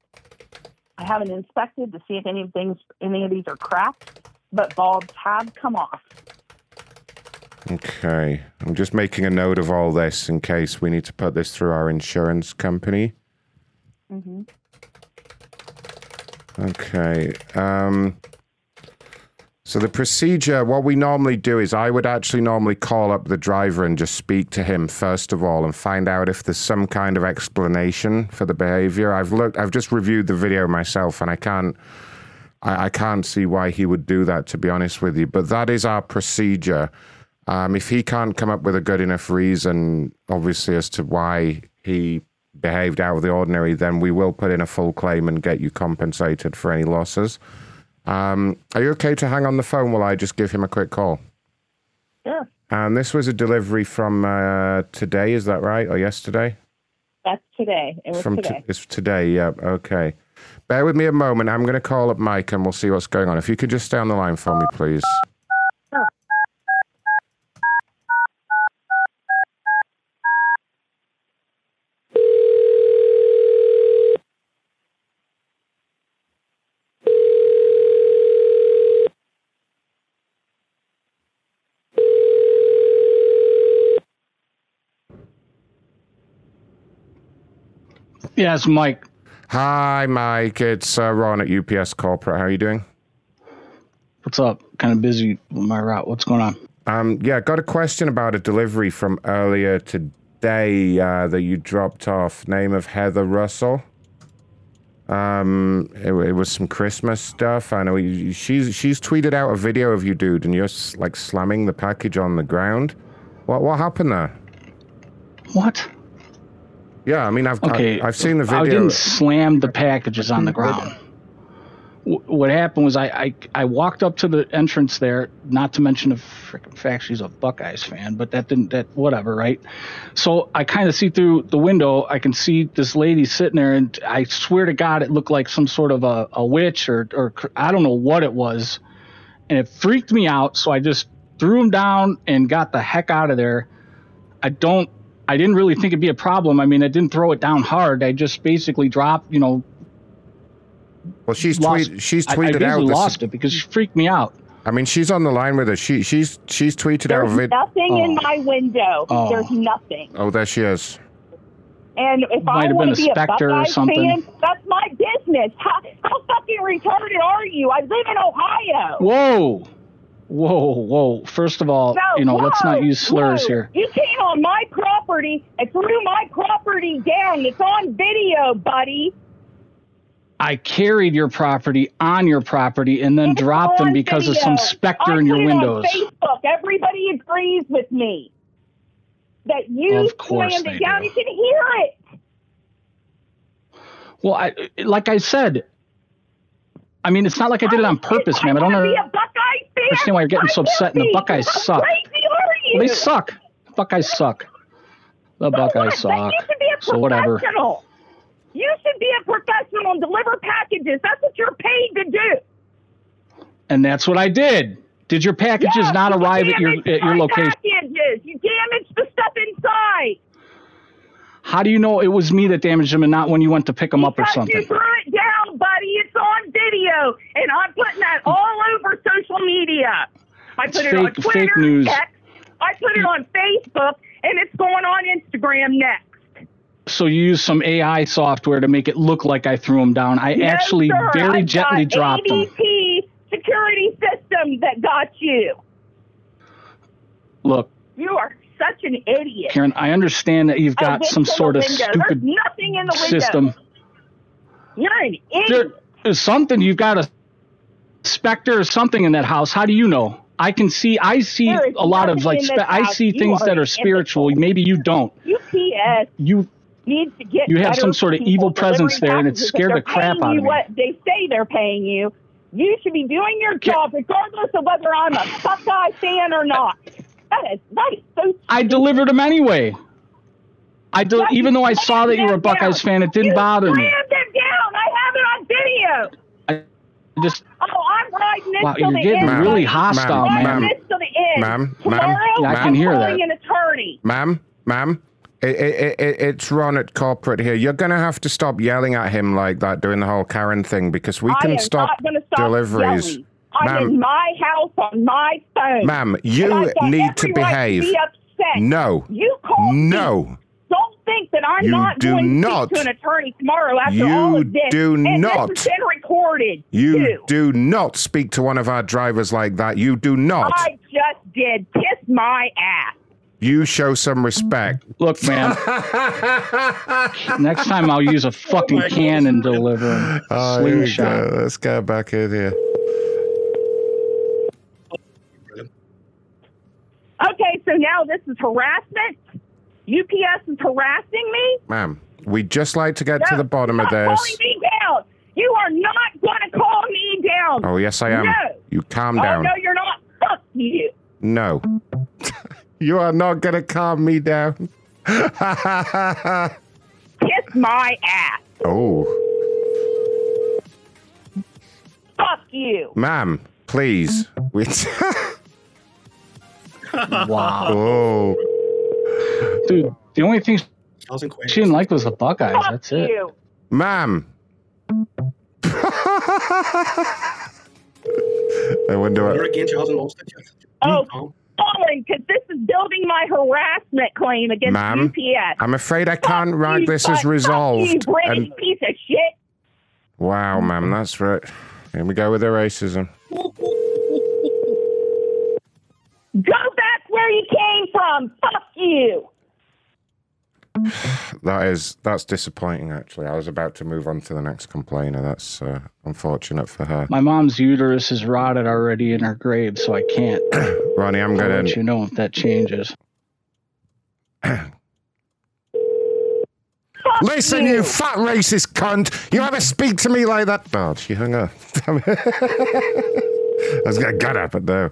I haven't inspected to see if any of things, any of these are cracked, but bulbs have come off. Okay, I'm just making a note of all this in case we need to put this through our insurance company. Mm-hmm. Okay. Um, so the procedure, what we normally do is I would actually normally call up the driver and just speak to him first of all and find out if there's some kind of explanation for the behavior. I've looked, I've just reviewed the video myself and I can't, I, I can't see why he would do that to be honest with you. But that is our procedure. Um, if he can't come up with a good enough reason, obviously, as to why he behaved out of the ordinary, then we will put in a full claim and get you compensated for any losses. Um, are you okay to hang on the phone while I just give him a quick call? Sure. And this was a delivery from uh, today, is that right? Or yesterday? That's today. It was from t- today. it's today, yeah. Okay. Bear with me a moment. I'm going to call up Mike and we'll see what's going on. If you could just stay on the line for me, please. Yes, Mike. Hi, Mike. It's uh, Ron at UPS Corporate. How are you doing? What's up? Kind of busy with my route. What's going on? Um, yeah, got a question about a delivery from earlier today uh, that you dropped off. Name of Heather Russell. Um, it, it was some Christmas stuff. I know you, she's she's tweeted out a video of you, dude, and you're like slamming the package on the ground. What what happened there? What? Yeah, I mean, I've Okay, I, have seen the video. I didn't slam the packages on the ground. Wh- What happened was I, I, I walked up to the entrance there, not to mention the frickin' fact she's a Buckeyes fan, but that didn't, that, whatever, right? So I kind of see through the window, I can see this lady sitting there, and I swear to God, it looked like some sort of a, a witch or, or I don't know what it was. And it freaked me out, so I just threw him down and got the heck out of there. I don't I didn't really think it'd be a problem. I mean, I didn't throw it down hard. I just basically dropped, you know. Well, she's lost- tweet, she's I- I tweeted out. basically this- lost it because she freaked me out. I mean, she's on the line with us. She she's she's tweeted out There's vid. nothing in oh. my window. Oh. There's nothing. Oh, there she is. And if Might I have want been to a be a specter or Buckeyes something. fan, that's my business. How, how fucking retarded are you? I live in Ohio. Whoa, whoa, whoa! First of all, No, you know, let's not use slurs whoa. here. You came on my property and threw my property down. It's on video, buddy. I carried your property on your property and then dropped them because of some specter I in your windows. Facebook. Everybody agrees with me that you slammed it down. You can hear it. Well, I, like I said, I mean, it's not like I did it on purpose, ma'am. I don't Be under- a Buckeye fan. Understand why you're getting so upset. And the. Buckeyes suck. you? They suck. Buckeyes suck. The Buckeyes suck. You should be a So whatever. professional. You should be a professional and deliver packages. That's what you're paid to do. And that's what I did. Did your packages Yeah, not you arrive at your at your location? Packages. You damaged the stuff inside. How do you know it was me that damaged them and not when you went to pick them up or something? You threw it down, buddy. It's on video, and I'm putting that hmm. all over social media. I It's put it on Twitter, fake news. X, I put it hmm. on Facebook, and it's going on Instagram next. So you use some AI software to make it look like I threw them down. I No, actually sir, very I've gently dropped them. ADT security system that got you. Look, You are such an idiot. Karen, I understand that you've got some sort of stupid There's nothing in the window. system. You're an idiot. There is something you've got a specter or something in that house. How do you know? I can see. I see a lot of like. Spe- I see things that are spiritual. Maybe you don't. UPS. You needs to get You have some sort of evil presence there, and it. Scared the crap out of me. What they say they're paying you, you should be doing your job regardless of whether I'm a Buckeye fan or not. That is that is so. I delivered them anyway. I del- even though I saw that you were a Buckeyes fan, it didn't bother me. Slammed it down. I have it on video. I just Oh, I'm riding this Wow, till you're the getting end. really buddy. hostile, I'm ma'am. riding this the end. Ma'am, Tomorrow, ma'am, I can hear I'm that. an attorney. Ma'am, ma'am, it, it, it, it's Ron at corporate here. You're going to have to stop yelling at him like that, doing the whole Karen thing, because we I can am stop not stop deliveries. yelling. I'm Ma'am. in my house on my phone. Ma'am, And you I've got need every to right behave. be upset. No. You call No. Don't think that I'm You not do going not. to speak to an attorney tomorrow after You all of this. do and not. This has been recorded. You too. do not speak to one of our drivers like that. You do not. I just did. Kiss my ass. You show some respect. Look, man. Next time I'll use a oh fucking cannon deliver Oh, here we slingshot. go. Let's go back in here. Okay, so now this is harassment. UPS is harassing me. Ma'am, we'd just like to get to the bottom of this. calling me down. You are not going to call me down. Oh, yes, I am. No. You calm Oh, down. no, you're not. Fuck you. No. you are not going to calm me down. Kiss my ass. oh. Fuck you. Ma'am, please. We Wow. oh. Dude, the only thing she didn't like was the Buckeyes. Fuck That's it. you. Ma'am. I wonder You're what. against Charles and Oh, falling because this is building my harassment claim against Ma'am, UPS. I'm afraid I can't write this fuck- as fuck You resolved. British And piece of shit. wow, ma'am, that's right. Here we go with the racism. Go back where you came from. Fuck you. That is that's disappointing. Actually, I was about to move on to the next complainer. That's uh, unfortunate for her. My mom's uterus is rotted already in her grave, so I can't. Ronnie, I'm I'll gonna. let you know if that changes. Listen, you fat racist cunt! You ever speak to me like that? Oh, she hung up. I was gonna get up, but no.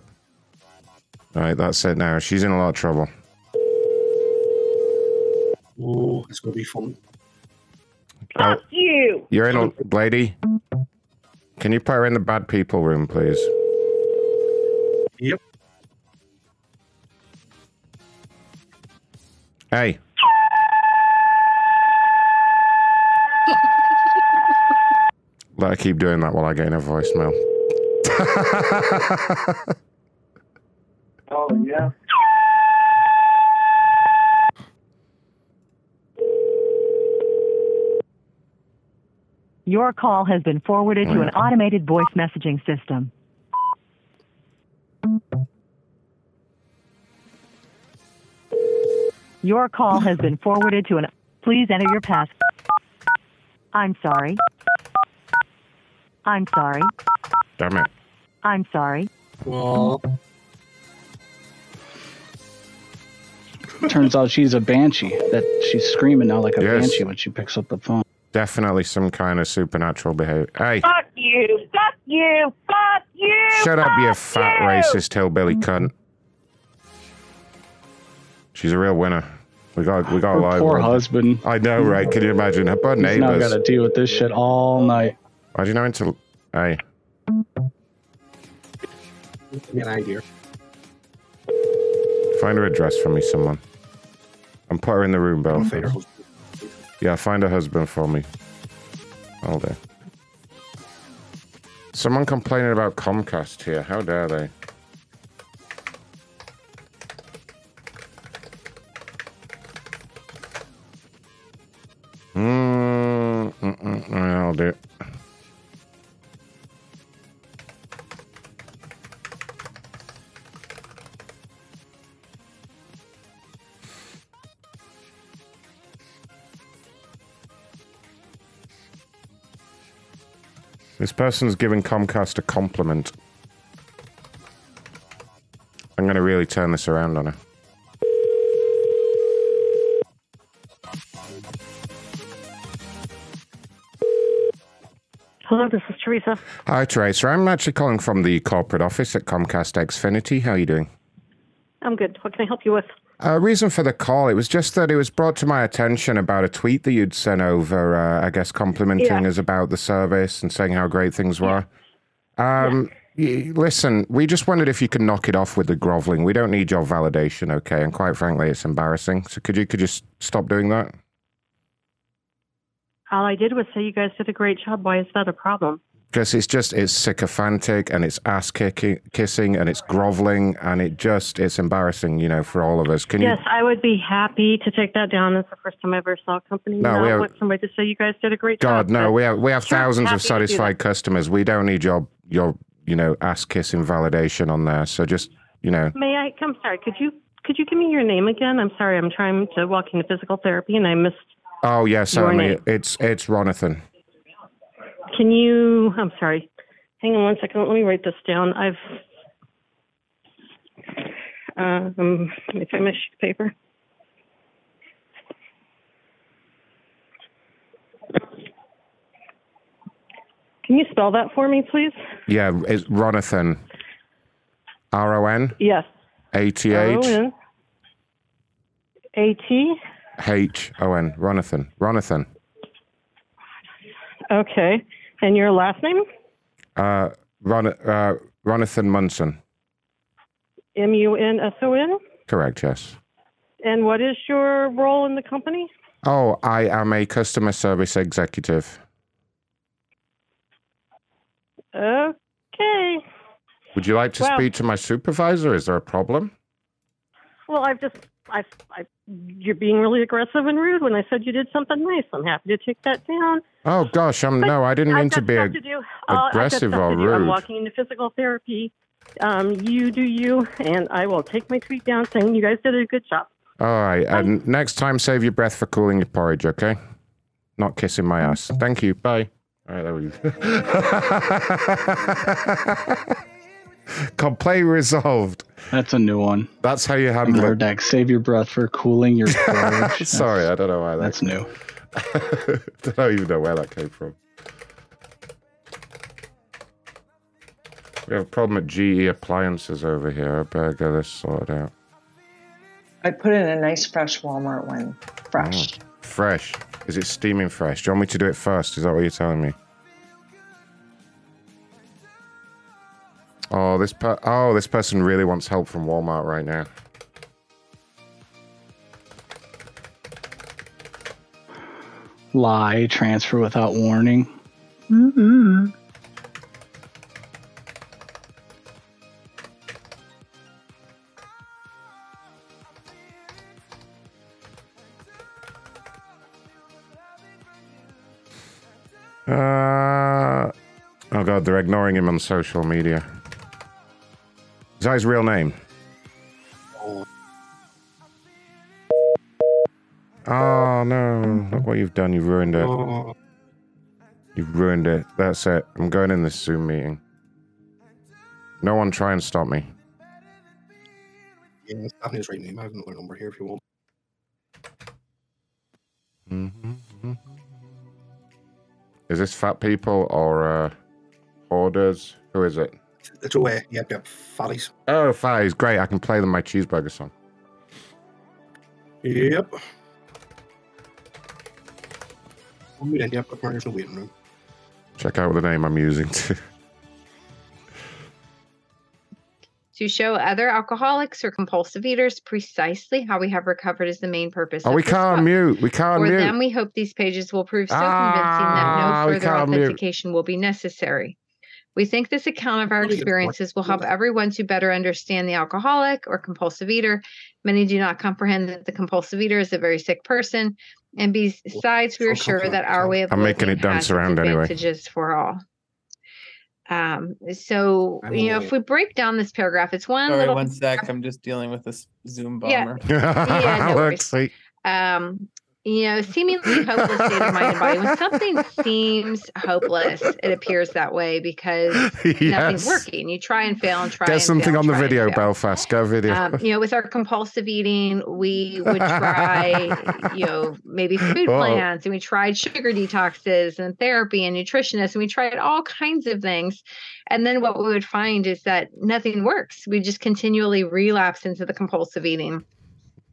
All right, that's it now. She's in a lot of trouble. Oh, it's gonna be fun. Fuck you. You're in a lady. Can you put her in the bad people room, please? Yep. Hey. Let her keep doing that while I get in her voicemail. Oh yeah. Your call has been forwarded to oh, an automated voice messaging system. Your call has been forwarded to an. Please enter your pass. I'm sorry. I'm sorry. Damn it. I'm sorry. Well, Turns out she's a banshee. That she's screaming now like a Yes. banshee when she picks up the phone. Definitely some kind of supernatural behavior. Hey, Fuck you. Fuck you. Fuck you. shut up, you fuck fat you. racist hillbilly cunt. She's a real winner. We got, we got a Her live. poor one. husband. I know, right? Can you imagine? Her poor He's now neighbors. got to deal with this shit all night. Why do you know into? Hey, give me an idea. find her address for me, someone. And put her in the room, Bill. Find her husband. Yeah, find a husband for me. Hold there. Someone complaining about Comcast here. How dare they? Mm, mm, mm, mm, I'll do it. This person's giving Comcast a compliment. I'm going to really turn this around on her. Hello, this is Teresa. Hi, Teresa. I'm actually calling from the corporate office at Comcast Xfinity. How are you doing? I'm good. What can I help you with? Uh, reason for the call, it was just that it was brought to my attention about a tweet that you'd sent over, uh, I guess, complimenting Yeah. us about the service and saying how great things were. Um, y- listen, we just wondered if you could knock it off with the groveling. We don't need your validation, okay? And quite frankly, it's embarrassing. So could you could you stop doing that? All I did was say you guys did a great job. Why is that a problem? Because it's just it's sycophantic and it's ass kicking, kissing and it's groveling and it just it's embarrassing, you know, for all of us. Can yes, you? Yes, I would be happy to take that down. It's the first time I ever saw a company. No, we have- somebody to say you guys did a great God, job. God, no, we have we have Sure, thousands of to do that. satisfied customers. We don't need your your you know ass kissing validation on there. So just you know, May I? I'm sorry. Could you could you give me your name again? I'm sorry. I'm trying to walk into physical therapy and I missed. oh yeah, certainly, it's it's Ronathan. Can you? I'm sorry. Hang on one second. Let me write this down. I've. Um, let me find my sheet of paper. Can you spell that for me, please? Yeah, it's Ronathan. R O N Yes. A T H O-N. A-T? H O N. Ronathan. Ronathan. Okay. And your last name? Uh, Ron, uh, Ronathan Munson. M-U-N-S-O-N? Correct. Yes. And what is your role in the company? Oh, I am a customer service executive. Okay. Would you like to Well- speak to my supervisor? Is there a problem? Well, I've just, I, I, you're being really aggressive and rude when I said you did something nice. I'm happy to take that down. Oh gosh, um, no, I didn't I've mean to be ag- to. Uh, aggressive I've got stuff or do. I'm walking into physical therapy. Um, you do you, and I will take my tweet down saying you guys did a good job. All right, and next time, save your breath for cooling your porridge, okay? Not kissing my ass. Thank you. Bye. All right, there we go. Complaint resolved. That's a new one. That's how you handle it. Deck, save your breath for cooling your porridge. Sorry, I don't know why that. That's new. don't even know where that came from. We have a problem at GE Appliances over here. I better get this sorted out. I put in a nice fresh Walmart one. Fresh. Mm, fresh. Is it steaming fresh? Do you want me to do it first? Is that what you're telling me? Oh, this per- oh, this person really wants help from Walmart right now. Lie, transfer without warning. Mm-hmm. Uh, oh god, they're ignoring him on social media. Is that his real name? Oh no! Look what you've done. You've ruined it. You've ruined it. That's it. I'm going in this Zoom meeting. No one try and stop me. Yeah, his right name. I have another number here if you want. Mm-hmm. Is this fat people or uh, hoarders? Who is it? It's away. Yep, yep. Fatties. Oh, fatties. Great. I can play them my cheeseburger song. Yep. Yep. But there's no waiting room. Check out the name I'm using too. To show other alcoholics or compulsive eaters precisely how we have recovered is the main purpose. Oh, of we this can't book. mute. We can't For mute. them, we hope these pages will prove so Ah, convincing that no further can't mute. authentication will be necessary. We think this account of our Really good point. experiences will help everyone to better understand the alcoholic or compulsive eater. Many do not comprehend that the compulsive eater is a very sick person. And besides, we are sure that our way of I'm making it dance around anyway. advantages for all. Um, so I'm you know, awake. if we break down this paragraph, it's one Sorry, little one sec. I'm just dealing with this Zoom Yeah. bomber. Yeah, no worries. Let's um you know, seemingly hopeless state of mind and body. When something seems hopeless, it appears that way because Yes. nothing's working. You try and fail and try Get and something fail, on the video. Belfast. Go video. Um, you know, with our compulsive eating, we would try, you know, maybe food plans, and we tried sugar detoxes and therapy and nutritionists, and we tried all kinds of things. And then what we would find is that nothing works. We just continually relapse into the compulsive eating.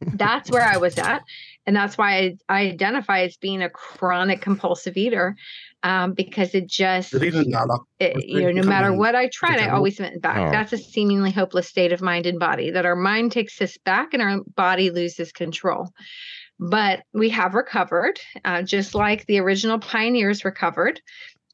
That's where I was at. And that's why I, I identify as being a chronic compulsive eater um, because it just, The reason that, look, it, it's you know no matter what I tried, I always went back. Oh. That's a seemingly hopeless state of mind and body, that our mind takes us back and our body loses control. But we have recovered, uh, just like the original pioneers recovered.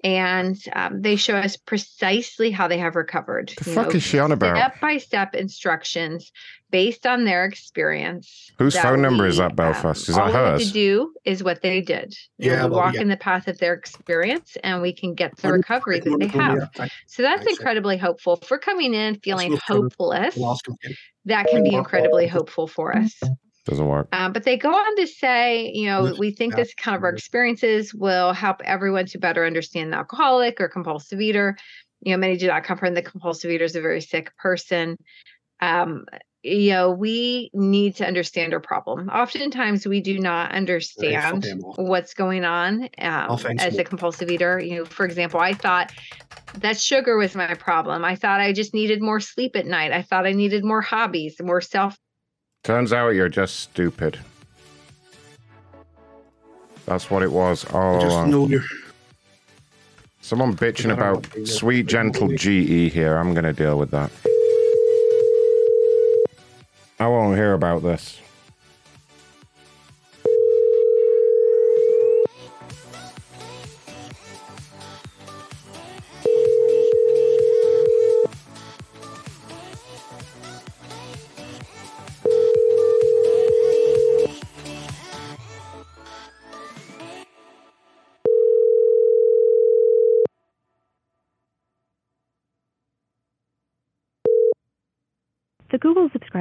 And um, they show us precisely how they have recovered. The fuck is she on about? Step by step instructions based on their experience. Whose that phone number is that, Belfast? Is all that we had hers? to do is what they did. You Yeah, we well, walk yeah. in the path of their experience, and we can get the recovery that they have. So that's thanks, yeah. incredibly hopeful. For coming in feeling hopeless, I'll ask him again. that can be incredibly hopeful for us. Doesn't work. Um, but they go on to say, you know, we think this kind of our experiences will help everyone to better understand the alcoholic or compulsive eater. You know, many do not comprehend the compulsive eater is a very sick person. Um, you know, we need to understand our problem. Oftentimes, we do not understand what's going on um, as a compulsive eater. You know, for example, I thought that sugar was my problem. I thought I just needed more sleep at night. I thought I needed more hobbies, more self Turns out you're just stupid. That's what it was all Just along. know you're. Someone bitching I don't know about sweet, gentle GE here. I'm going to deal with that. I won't hear about this.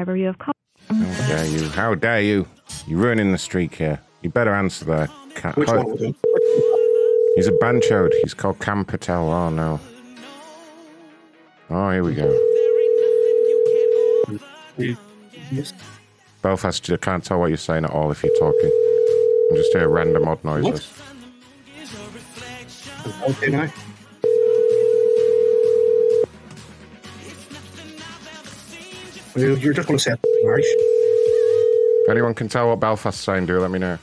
Google subscriber you have called. How dare you? How dare you? You're ruining the streak here. You better answer that. Ca- Which one was it? He's a banchoed. He's called Cam Patel. Oh, no. Oh, here we go. Yes. Belfast, I can't tell what you're saying at all if you're talking. I'm just hear random odd noises. Okay, You're you're just going to say Irish. If anyone can tell what Belfast's saying, do let me know.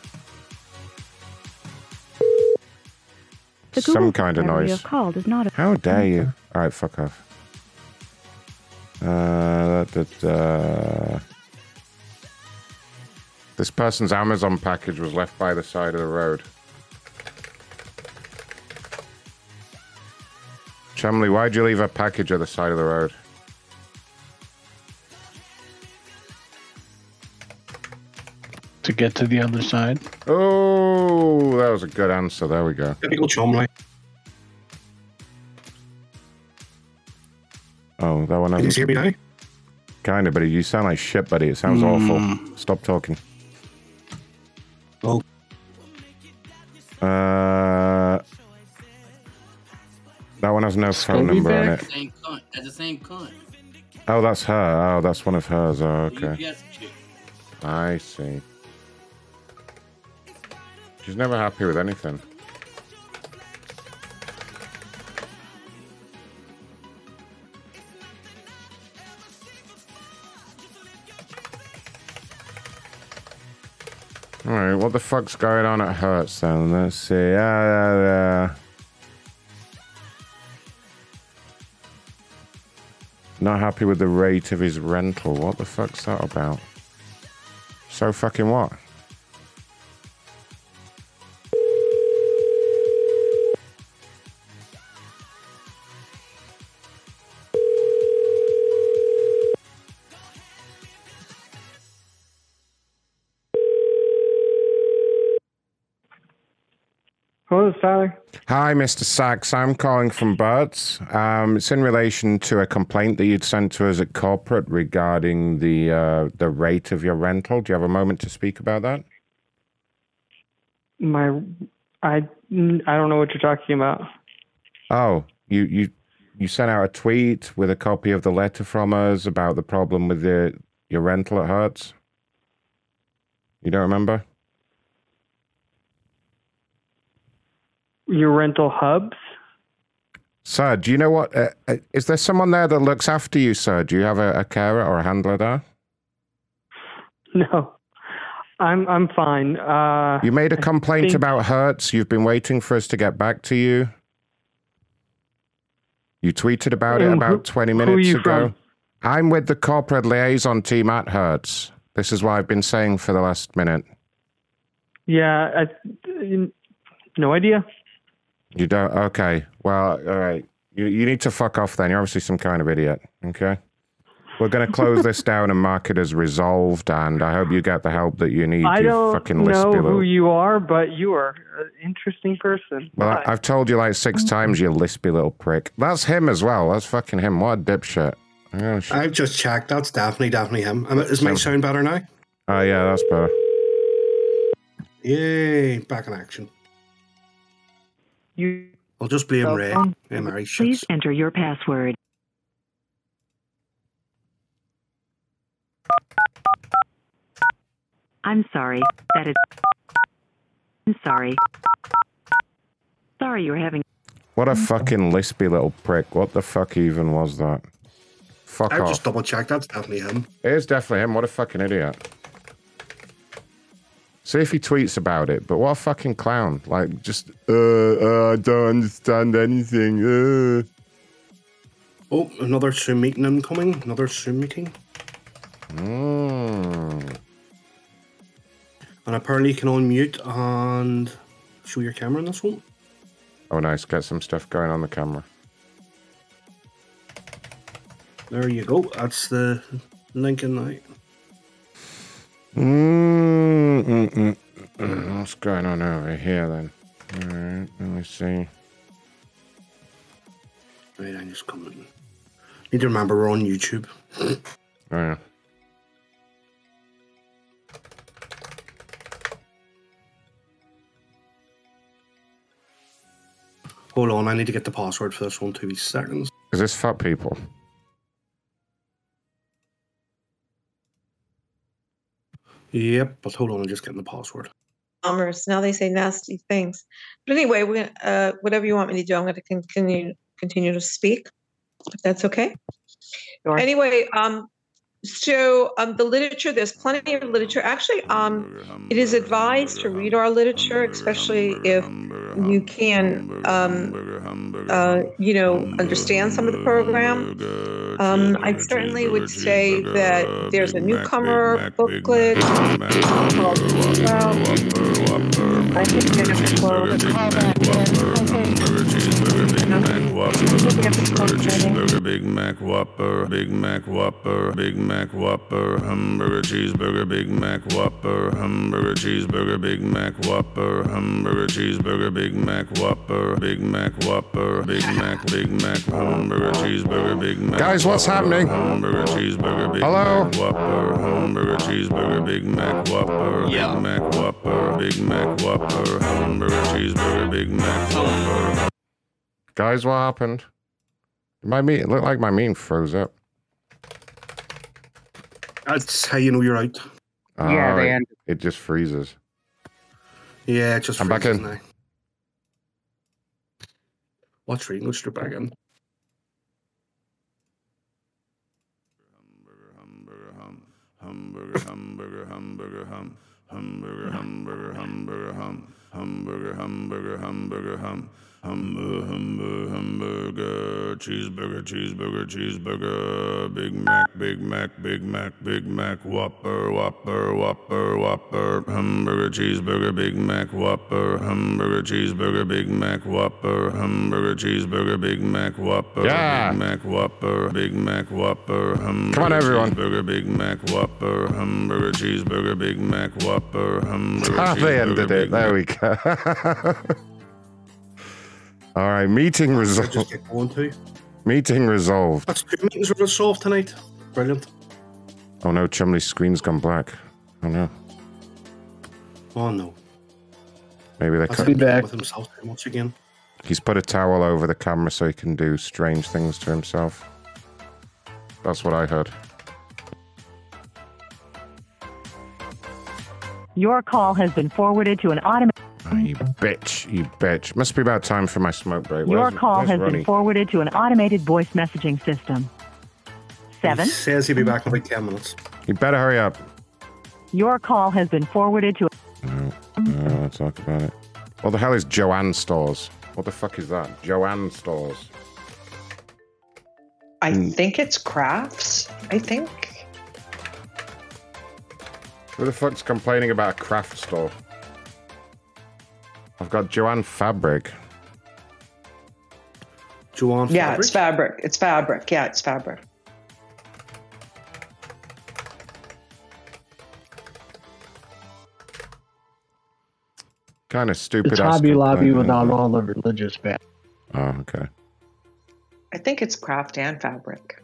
The Some Google kind of subscriber you noise. have called is not. How dare you? All right, fuck off. Uh, da, da, da. This person's Amazon package was left by the side of the road. Chumley, why'd you leave a package at the side of the road? To get to the other side. Oh, that was a good answer. There we go. Typical Chumley. Oh, that one Can you hasn't. hear me now? Kind of, buddy. You sound like shit, buddy. It sounds Mm. awful. Stop talking. Oh. Uh, that one has no phone number on it. Same cunt. That's the same cunt. Oh, that's her. Oh, that's one of hers. Oh, okay. I see. She's never happy with anything. Alright, what the fuck's going on at Hertz then? Let's see. Not happy with the rate of his rental. What the fuck's that about? So fucking what? Tyler. Hi, Mr. Sachs. I'm calling from Birds. Um, it's in relation to a complaint that you'd sent to us at corporate regarding the uh, the rate of your rental. Do you have a moment to speak about that? My, I, I don't know what you're talking about. Oh, you you you sent out a tweet with a copy of the letter from us about the problem with the your rental at Hertz. You don't remember? Your rental hubs? Sir, do you know what? Uh, uh, is there someone there that looks after you, sir? Do you have a, a carer or a handler there? No, I'm I'm fine. Uh, You made a complaint think- about Hertz. You've been waiting for us to get back to you. You tweeted about it about who- 20 who are minutes ago. from? I'm with the corporate liaison team at Hertz. This is what I've been saying for the last minute. Yeah, I, no idea. You don't? Okay. Well, all right. You, you need to fuck off then. You're obviously some kind of idiot. Okay. We're going to close this down and mark it as resolved, and I hope you get the help that you need. I you don't fucking know lispy who little- you are, but you are an interesting person. Well, Bye. I, I've told you like six mm. times, you lispy little prick. That's him as well. That's fucking him. What a dipshit. Oh, I've just checked. That's definitely, definitely him. Is my sound better now? oh yeah, that's better. Yay! Back in action. You. I'll just blame Ray. phone. Yeah, Mary. Please enter your password. I'm sorry. That is. I'm sorry. Sorry you're having. What a fucking lispy little prick. What the fuck even was that? Fuck I've off. just double checked. That's definitely him. It is definitely him. What a fucking idiot. See if he tweets about it, but what a fucking clown. Like, just, uh, uh I don't understand anything. Uh. Oh, another Zoom meeting incoming. Another Zoom meeting. Mm. And apparently you can unmute and show your camera in this one. Oh, nice. Get some stuff going on the camera. There you go. That's the link in the Mm, mm, mm, mm. What's going on over here then? Alright, let me see. Right, I'm just coming. Need to remember we're on YouTube. Oh, yeah. Hold on, I need to get the password for this one. Two seconds. Is this fat people? Yep, but hold on, I'm just getting the password. bombers. Now they say nasty things. But anyway, we're uh, whatever you want me to do, I'm going to continue continue to speak, if that's okay. Anyway, um, so um, the literature, there's plenty of literature. Actually, um, it is advised to read our literature, especially if you can, um, uh, you know, understand some of the program. Um, I certainly would say that there's a newcomer booklet called well, I think I'm gonna have to close the Cheeseburger, Big Mac Whopper, Big Mac Whopper, Big Mac Whopper, hamburger cheeseburger, Big Mac Whopper, hamburger cheeseburger, Big Mac Whopper, hamburger cheeseburger, Big Mac Whopper, Big Mac Whopper, Big Mac, Big Mac, hamburger cheeseburger, Big Mac. Guys, what's happening? Hamburger cheeseburger, Big Hello? Mac Whopper, hamburger cheeseburger, Big Mac Whopper, Big Mac Whopper, Big Mac Whopper, hamburger cheeseburger, Big Mac Whopper. Guys, what happened? My meat, it looked like my meat froze up. That's how you know you're out. Oh, it, it just freezes. Yeah, it just I'm back in. now. Watch reading, let's strip back in. Hamburger, hamburger, hamburger, hum. Hamburger, hamburger, hamburger, hum. Hamburger, hamburger, hamburger, hum. Hamburger, hamburger, hamburger, cheeseburger, cheeseburger, cheeseburger, Big Mac, Big Mac, Big Mac, Big Mac, Whopper, Whopper, Whopper, Whopper, hamburger, cheeseburger, Big Mac, Whopper, hamburger, cheeseburger, Big Mac, Whopper, hamburger, cheeseburger, Big Mac, Whopper, Yeah. Big Mac, Whopper, Big Mac, Whopper, hamburger, Come on, everyone. cheeseburger, Big Mac, Whopper, hamburger, cheeseburger, Big Mac, Whopper, hamburger, Ah, they ended it. There we go. All right, meeting resolved. Get going too. Meeting resolved. That's two meetings we're resolved tonight. Brilliant. Oh no, Chumley's screen's gone black. Oh no. Oh no. Maybe they That's cut. him with himself once again. He's put a towel over the camera so he can do strange things to himself. That's what I heard. Your call has been forwarded to an automated. Oh, you bitch, you bitch. Must be about time for my smoke break. Your Where's- call where's has Ronnie? been forwarded to an automated voice messaging system. Seven. He says he'll be back in about 10 minutes. You better hurry up. Your call has been forwarded to. No, no, let's talk about it. What the hell is Jo-Ann Stores? What the fuck is that? Jo-Ann Stores. I Hmm. think it's crafts. I think. Who the fuck's complaining about a craft store? I've got Jo-Ann Fabric. Jo-Ann Fabric. Yeah, it's fabric. It's fabric. Yeah, it's fabric. Kind of stupid. It's ass Hobby Lobby complaint, without isn't all the religious bad. Oh, okay. I think it's craft and fabric.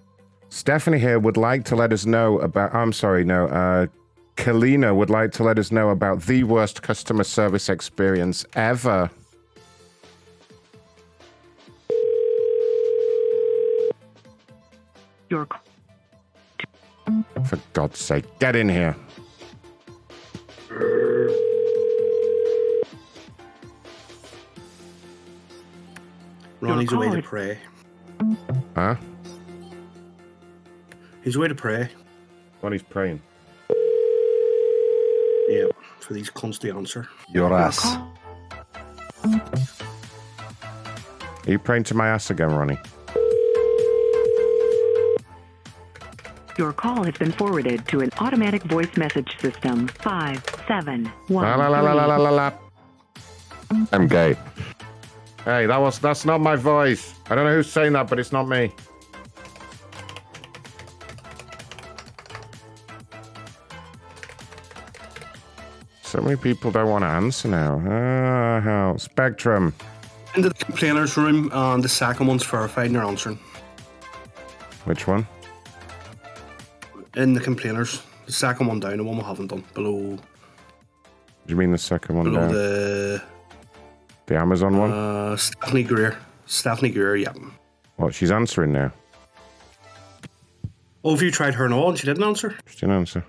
Stephanie here would like to let us know about. I'm sorry, no. Uh, Kalina would like to let us know about the worst customer service experience ever. Your For God's sake, get in here. Ronnie's away to pray. Huh? He's away to pray. What he's praying. Yeah, for these cunts to answer. Your ass. Are you praying to my ass again, Ronnie? Your call has been forwarded to an automatic voice message system. Five, seven, one. La la la la la la la la. I'm gay. Hey, that was that's not my voice. I don't know who's saying that, but it's not me. So many people don't want to answer now. Ah, hell. Spectrum. Into the complainers room, and the second one's verified and they're answering. Which one? In the complainers, the second one down, the one we haven't done, below Do you mean the second one below down? the The Amazon one? uh, Stephanie Greer. Stephanie Greer, yeah. What? She's answering now. Oh, have you tried her and all and she didn't answer? She didn't answer.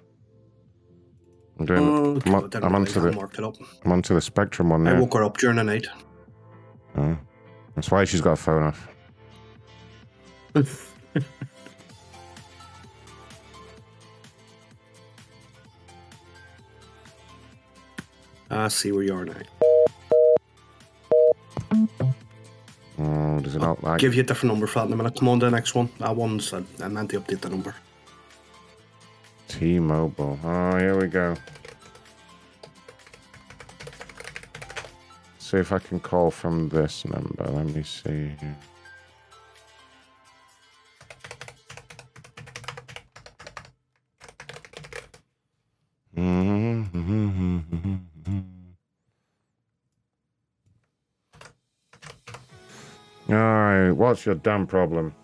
I'm doing. Oh, I'm, on, I'm onto the. it up. I'm onto the Spectrum one now. I woke her up during the night. Oh. That's why she's got a phone off. I see where you are now. Oh, does it not like? Give you a different number for that in a minute. Come on to the next one. That one's, I meant to update the number. T-Mobile. Oh, here we go. See if I can call from this number. Let me see. All right, what's your damn problem?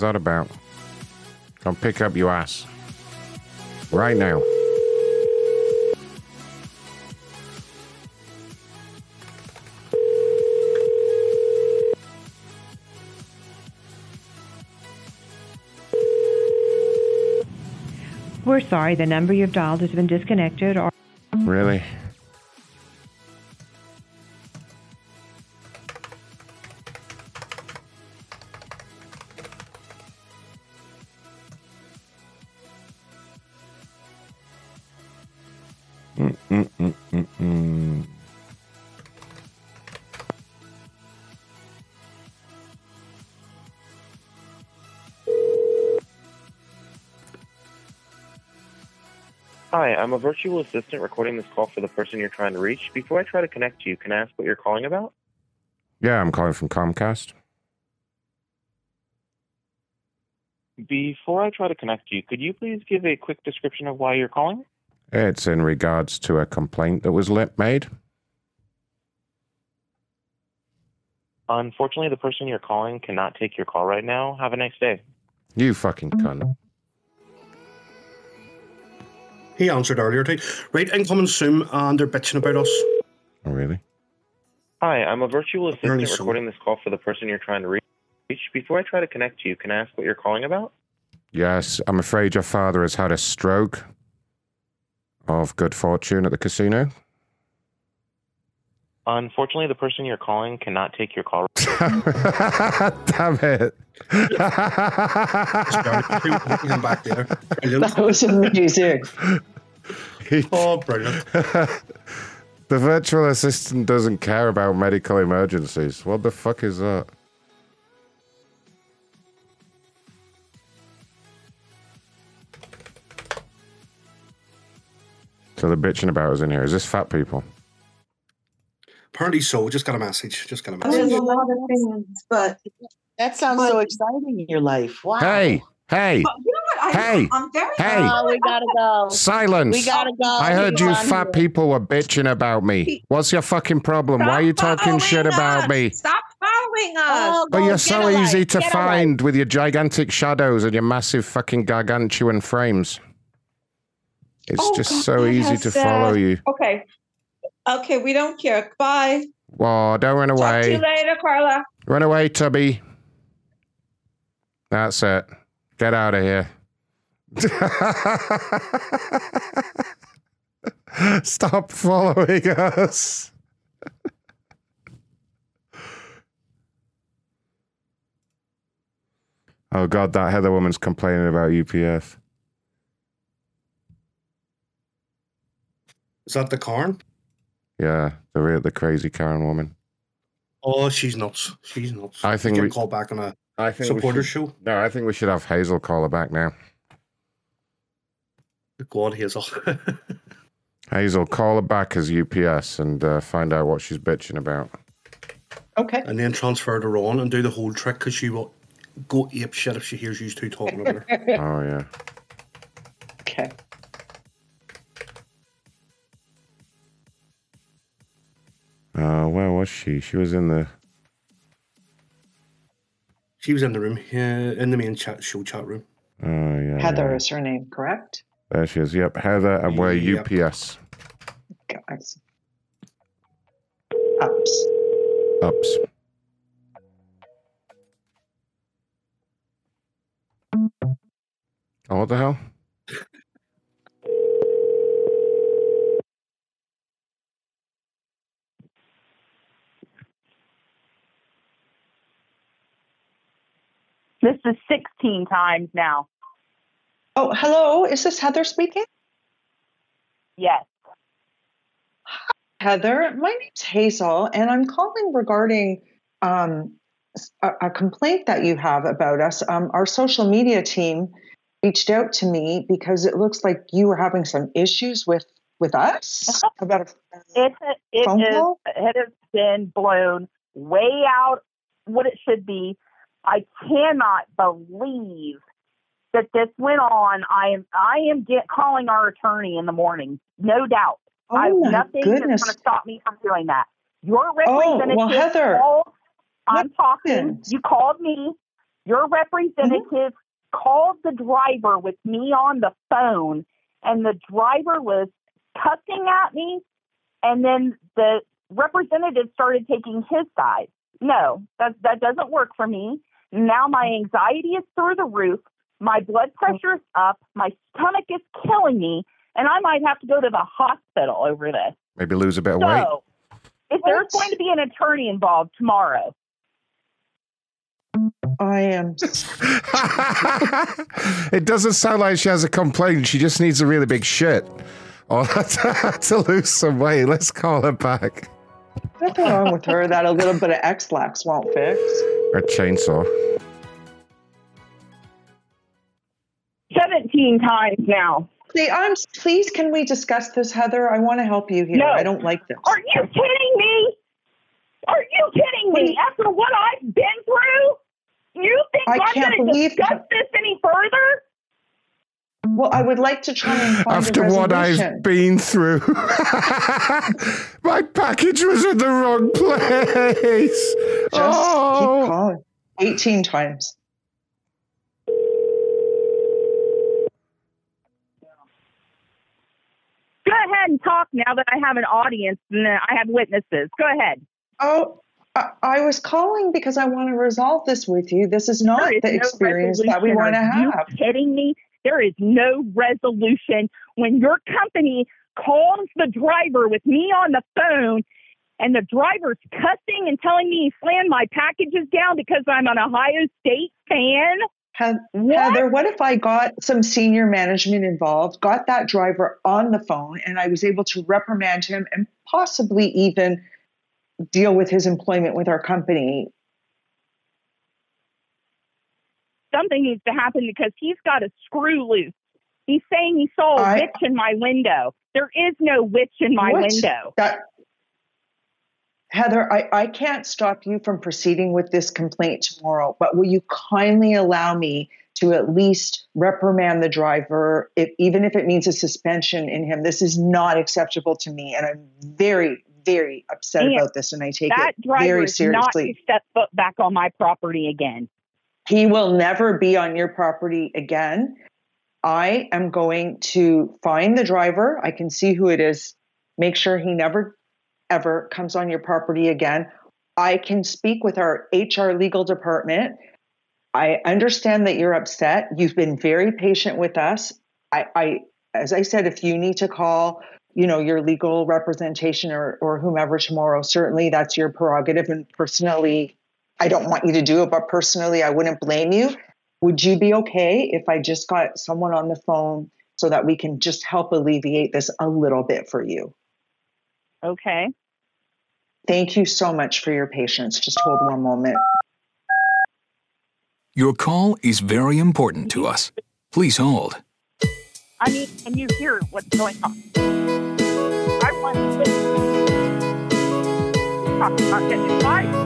Is that about? Come pick up your ass. Right now. We're sorry, the number you've dialed has been disconnected or. Really? Hi, I'm a virtual assistant recording this call for the person you're trying to reach. Before I try to connect you, can I ask what you're calling about? Yeah, I'm calling from Comcast. Before I try to connect you, could you please give a quick description of why you're calling? It's in regards to a complaint that was made. Unfortunately, the person you're calling cannot take your call right now. Have a nice day. You fucking cunt. He answered earlier too. Right, incoming Zoom, and they're bitching about us. Oh, really? Hi, I'm a virtual assistant Early soon. recording this call for the person you're trying to reach. Before I try to connect you, can I ask what you're calling about? Yes, I'm afraid your father has had a stroke of good fortune at the casino. Unfortunately, the person you're calling cannot take your call. Damn it. Him back there. That was amazing. oh, brilliant. the virtual assistant doesn't care about medical emergencies. What the fuck is that? So the bitching about us in here. Is this fat people? Apparently so. Just got a message. Just got a message. There's a lot of things, but That sounds so exciting in your life. Wow. Hey, hey, But you know what? I, hey, I'm very hey. Oh, we gotta go. silence. We gotta go. I heard you Come on. fat people were bitching about me. What's your fucking problem? Why are you talking shit about me? Stop following us. Oh, but you're so easy to find with your gigantic shadows and your massive fucking gargantuan frames. It's Oh, just God, so easy to that. follow you. Okay. Okay, we don't care. Bye. Whoa, don't run away. Talk to away. you later, Carla. Run away, Tubby. That's it. Get out of here. Stop following us. oh god, that Heather woman's complaining about UPS. Is that the Karn? Yeah, the real the crazy Karen woman. Oh, she's nuts. She's nuts. I think She's we- getting called back on a I think we supporter should- show. No, I think we should have Hazel call her back now. God, Hazel. Hazel, call her back as UPS and uh, find out what she's bitching about. Okay. and then transfer her on and do the whole trick because she will go ape shit if she hears you two talking about her. Oh yeah. Okay. Uh, where was she? She was in the. She was in the room, yeah, in the main chat show chat room. Oh yeah. Heather yeah. is her name, correct? There she is. Yep, Heather, and we're Yep. UPS. Guys. Ups. Ups. Oh, what the hell? This is 16 times now. Oh, hello. Is this Heather speaking? Yes. Heather, my name's Hazel, and I'm calling regarding um, a, a complaint that you have about us. Um, our social media team reached out to me because it looks like you were having some issues with with us about a It's it Phone is call? it has been blown way out what it should be. I cannot believe that this went on. I am I am get calling our attorney in the morning, no doubt. Oh I my nothing goodness. is going to stop me from doing that. Your Oh, well, representative Heather, called. I'm talking. happened? You called me. Your mm-hmm. representative called the driver with me on the phone, and the driver was cussing at me, and then the representative started taking his side. No, that that doesn't work for me. Now my anxiety is through the roof. My blood oh. pressure is up. My stomach is killing me, and I might have to go to the hospital over this. Maybe lose a bit of weight. So, if there's going to be an attorney involved tomorrow, I am. it doesn't sound like she has a complaint. She just needs a really big shit. Oh, to lose some weight. Let's call her back. Nothing wrong with her that a little bit of Ex-Lax won't fix. A chainsaw. 17 times now. See, I'm please can we discuss this, Heather? I want to help you here. No. I don't like this. Are you kidding me? Are you kidding me? After what I've been through, you think I I'm can't going to believe discuss this any further? Well, I would like to try and find After a what. I've been through, my package was in the wrong place. Just oh. keep calling. 18 times. Go ahead and talk now that I have an audience and I have witnesses. Go ahead. Oh, I, I was calling because I want to resolve this with you. This is not There is the no experience that we want to Are you have. kidding me? There is no resolution when your company calls the driver with me on the phone and the driver's cussing and telling me he slammed my packages down because I'm an Ohio State fan. Heath- Heather, what if I got some senior management involved, got that driver on the phone, and I was able to reprimand him and possibly even deal with his employment with our company? Something needs to happen because he's got a screw loose. He's saying he saw a I- witch in my window. There is no witch in my What? window. That, Heather, I, I can't stop you from proceeding with this complaint tomorrow, but will you kindly allow me to at least reprimand the driver, if, even if it means a suspension in him? This is not acceptable to me, and I'm very, very upset And about this, and I take that it driver very is not to seriously. step foot back on my property again. He will never be on your property again. I am going to find the driver. I can see who it is. Make sure he never, ever comes on your property again. I can speak with our HR legal department. I understand that you're upset. You've been very patient with us. I, I as I said, if you need to call, you know, your legal representation or, or whomever tomorrow, certainly that's your prerogative. And personally, I don't want you to do it, but personally, I wouldn't blame you. Would you be okay if I just got someone on the phone so that we can just help alleviate this a little bit for you? Okay. Thank you so much for your patience. Just hold one moment. Your call is very important to us. Please hold. I mean, can you hear what's going on? I want to. I'm not getting fired.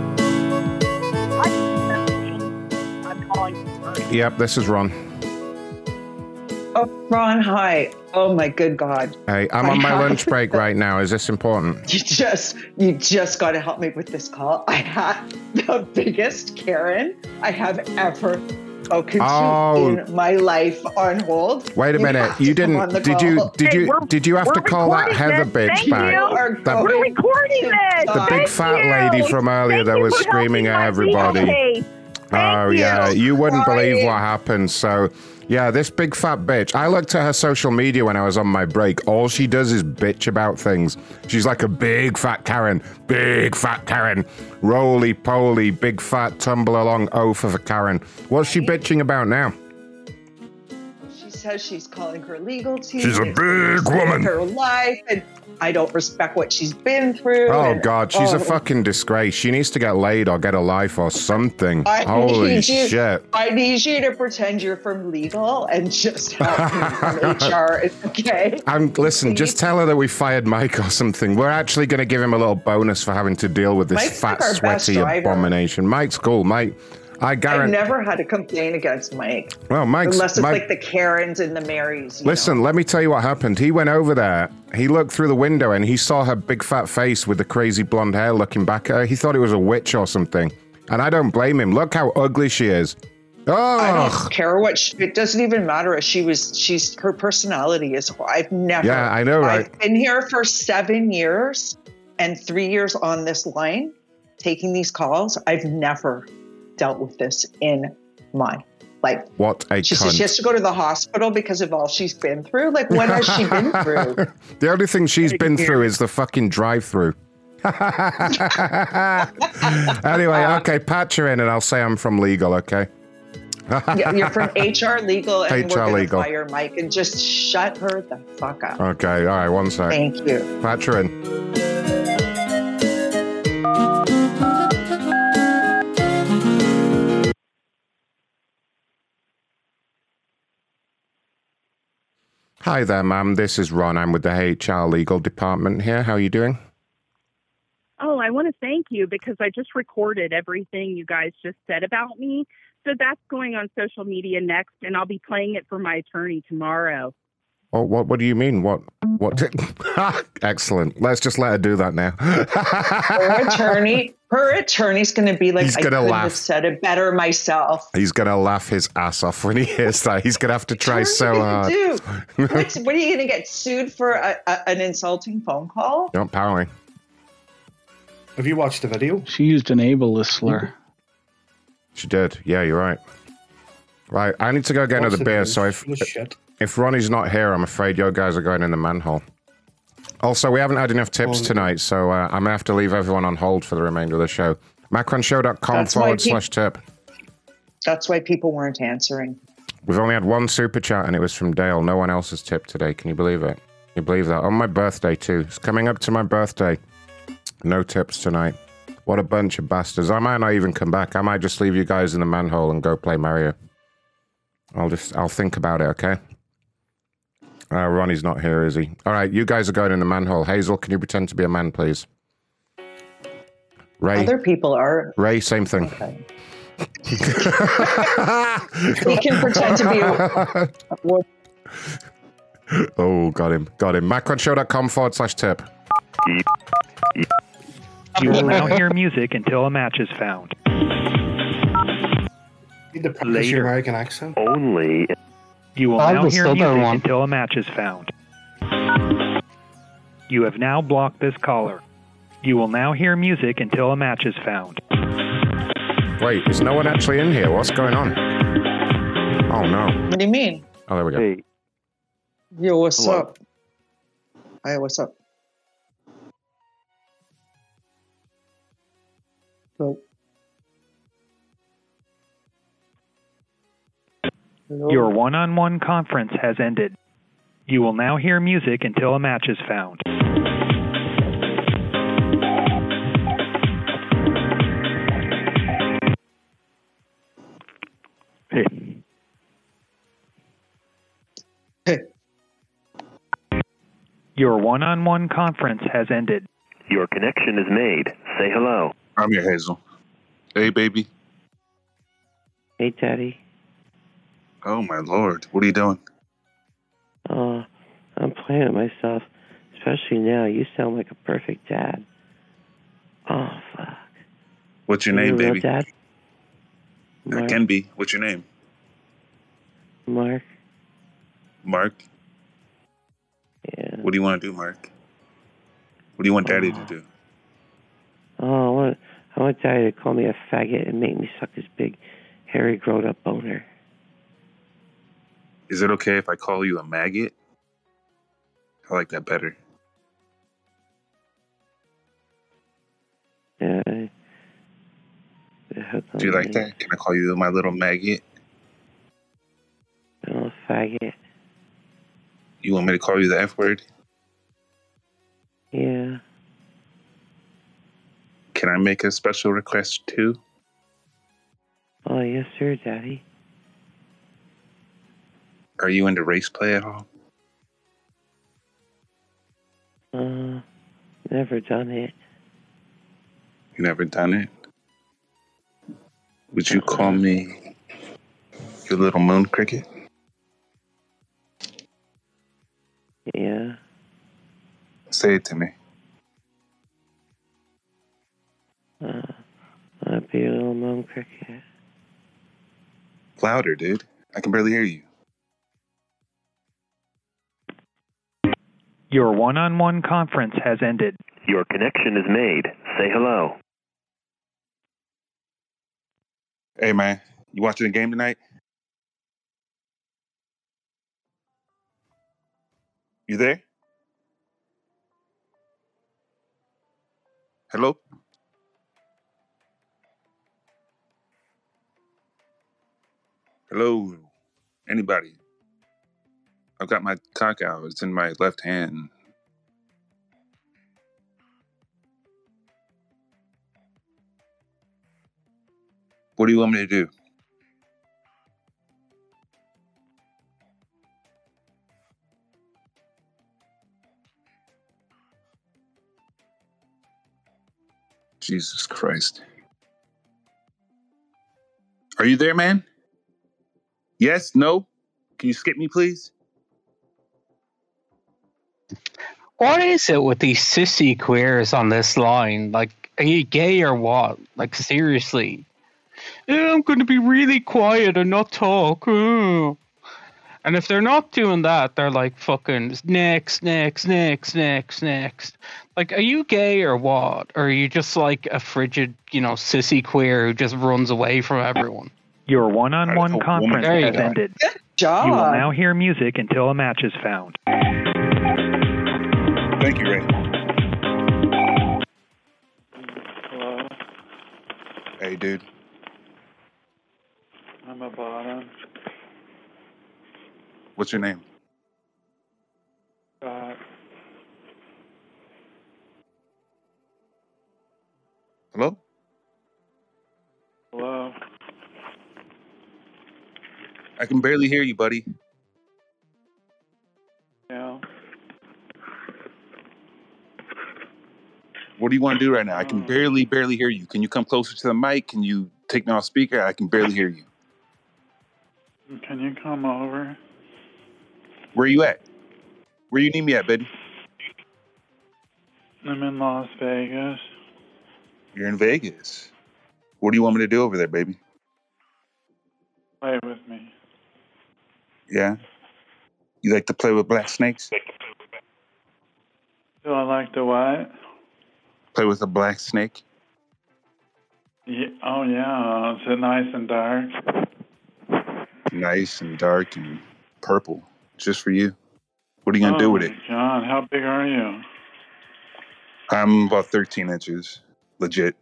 Yep, this is Ron. Oh, Ron, hi. Oh my good God. Hey, I'm I on my have- lunch break right now. Is this important? You just you just got to help me with this call. I had the biggest Karen I have ever spoken Oh. to in my life on hold. Wait a You minute. You didn't? the Did you? call. Did you? Did you have to call that Heather bitch back? That- We're recording this. the big Thank fat you. lady from earlier Thank that was screaming helping at my everybody. Oh you. yeah, you wouldn't believe what happened. So yeah, this big fat bitch. I looked at her social media when I was on my break. All she does is bitch about things. She's like a big fat Karen, big fat Karen, roly poly, big fat tumble along oaf of a Karen. What's she bitching about now? Says she's calling her legal team. She's a and big woman. Her life, and I don't respect what she's been through. Oh and- God, she's a oh, fucking disgrace. She needs to get laid or get a life or something. I Holy you, shit. I need you to pretend you're from legal and just help me from HR. It's okay. I'm listen. Just tell her that we fired Mike or something. We're actually going to give him a little bonus for having to deal with this Mike's fat, like sweaty abomination. Mike's cool, Mike. I I've never had a complaint against Mike. Well, Mike's Unless it's Mike- like the Karens and the Marys. Listen, let me tell you what happened. He went over there. He looked through the window and he saw her big fat face with the crazy blonde hair looking back at her. He thought it was a witch or something. And I don't blame him. Look how ugly she is. I Oh, don't care what she, it doesn't even matter if she was she's her personality is I've never Yeah, I know, right? I've been here for seven years and three years on this line taking these calls. I've never dealt with this in my life. what a She says she has to go to the hospital because of all she's been through. Like what has she been through? the only thing she's been through is the fucking drive-through. anyway, uh, okay, patch her in, and I'll say I'm from legal. Okay. Yeah, You're from HR legal, and HR we're going to legal. fire Mike and just shut her the fuck up. Okay, all right, one sec. Thank you. Patch her in. Hi there, ma'am. This is Ron. I'm with the HR legal department here. How are you doing? Oh, I want to thank you because I just recorded everything you guys just said about me. So that's going on social media next, and I'll be playing it for my attorney tomorrow. Oh, what? What do you mean? What? What? Excellent. Let's just let her do that now. Her attorney, her attorney's going to be like, He's I gonna couldn't laugh. have said it better myself. He's gonna laugh his ass off when he hears that. He's gonna have to try so hard. Dude, what's, what are you going to get sued for a, a, an insulting phone call? Don't powering. Have you watched the video? She used an ableist slur. She did. Yeah, you're right. Right, I need to go get What's another beer. news? So if Full of shit. if Ronnie's not here, I'm afraid your guys are going in the manhole. Also, we haven't had enough tips Oh. tonight, so uh, I'm gonna have to leave everyone on hold for the remainder of the show. Macronshow.com forward peop- slash tip. That's why people weren't answering. We've only had one super chat, and it was from Dale. No one else has tipped today. Can you believe it? Can you believe that? On my birthday too. It's coming up to my birthday. No tips tonight. What a bunch of bastards. I might not even come back. I might just leave you guys in the manhole and go play Mario. I'll just I'll think about it, okay? Uh, Ronnie's not here, is he? All right, you guys are going in the manhole. Hazel, can you pretend to be a man, please? Ray, Other people are. Ray, same thing. We can pretend to be a. oh, got him, got him. Macronshow.com forward slash tip. You will now hear music until a match is found. Need to practice your American accent. Only. You will I now was hear music one. until a match is found. You have now blocked this caller. You will now hear music until a match is found. Wait, is no one actually in here? What's going on? Oh no. What do you mean? Oh, there we go. Yo, what's Hello. up? Hey, what's up? So, Hello? Your one on one conference has ended. You will now hear music until a match is found. Hey. Hey. Your one on one conference has ended. Your connection is made. Say hello. I'm your Hazel. Hey, baby. Hey, Daddy. Oh, my lord. What are you doing? Uh, I'm playing with myself. Especially now. You sound like a perfect dad. Oh, fuck. What's your You name, baby? Dad? I Mark. can be. What's your name? Mark. Mark? Yeah. What do you want to do, Mark? What do you want Daddy to do? Oh, I want, I want Daddy to call me a faggot and make me suck his big, hairy, grown up boner. Is it okay if I call you a maggot? I like that better. Yeah. Do you like that? Can I call you my little maggot? Oh, faggot. You want me to call you the F word? Yeah. Can I make a special request too? Oh, yes, sir, Daddy. Are you into race play at all? Uh, never done it. You never done it? Would you call me your little moon cricket? Yeah. Say it to me. Uh, I'd be a little moon cricket. Louder, dude. I can barely hear you. Your one on one conference has ended. Your connection is made. Say hello. Hey, man. You watching the game tonight? You there? Hello? Hello, anybody? I've got my cock out. It's in my left hand. What do you want me to do? Jesus Christ. Are you there, man? Yes? No? Can you skip me, please? What is it with these sissy queers on this line? Like, are you gay or what? Like, seriously. Yeah, I'm going to be really quiet and not talk. uh." And if they're not doing that, they're like fucking next, next, next, next, next. Like, are you gay or what? Or are you just like a frigid, you know, sissy queer who just runs away from everyone? Your one on one conference There has go. ended. job. You will now hear music until a match is found. Thank you, Ray. Hello, Hey, dude. I'm a bottom. What's your name? Uh, Hello? hello. I can barely hear you, buddy. Yeah. What do you want to do right now? I can mm. barely, barely hear you. Can you come closer to the mic? Can you take me off speaker? I can barely hear you. Can you come over? Where are you at? Where you need me at, baby? I'm in Las Vegas. You're in Vegas. What do you want me to do over there, baby? Play with me. Yeah? You like to play with black snakes? Do I like the what? Play with a black snake? Yeah, oh yeah. Uh, is it nice and dark? Nice and dark and purple. Just for you. What are you going to oh, do with oh, it? John, how big are you? I'm about 13 inches. Legit.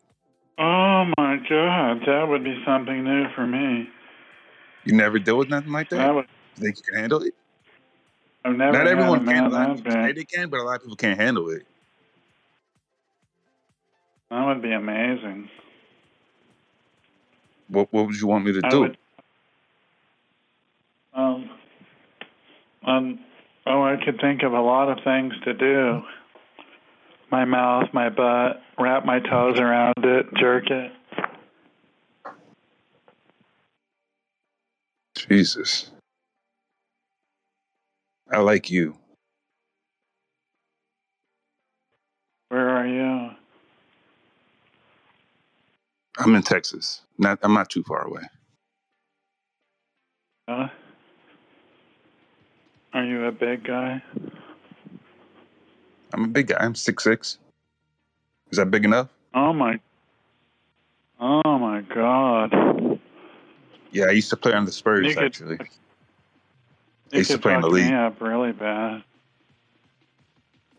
Oh my God, that would be something new for me. You never deal with nothing like that? That would, You think you can handle it? I've never Not everyone can. man A lot of that people say big. they can, but a lot of people can't handle it. That would be amazing. What What would you want me to I do? would- Um, um, oh, I could think of a lot of things to do. My mouth, my butt, wrap my toes around it, jerk it. Jesus. I like you. Where are you? I'm in Texas. Not I'm not too far away. Huh? Are you a big guy? I'm a big guy. I'm six six. Is that big enough? Oh my. Oh my God. Yeah, I used to play on the Spurs You could- actually. I used to play in the league. up really bad.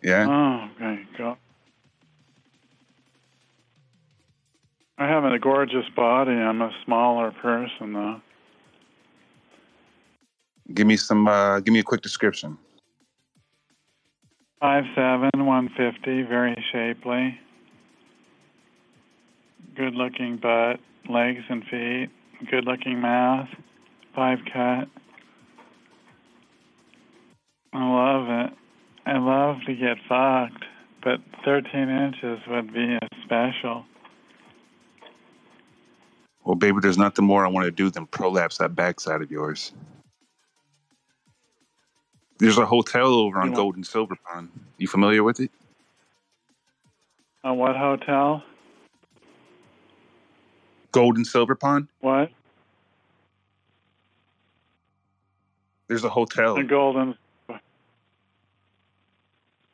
Yeah. Oh my God. I have a gorgeous body. I'm a smaller person though. Give me some uh give me a quick description. Five seven, one fifty, very shapely. Good looking butt, legs and feet, good looking mouth, five cut. I love it. I love to get fucked, but 13 inches would be a special. Well, baby, there's nothing more I want to do than prolapse that backside of yours. There's a hotel over on You want- Gold and Silver Pawn. You familiar with it? On what hotel? Gold and Silver Pawn? What? There's a hotel. The golden.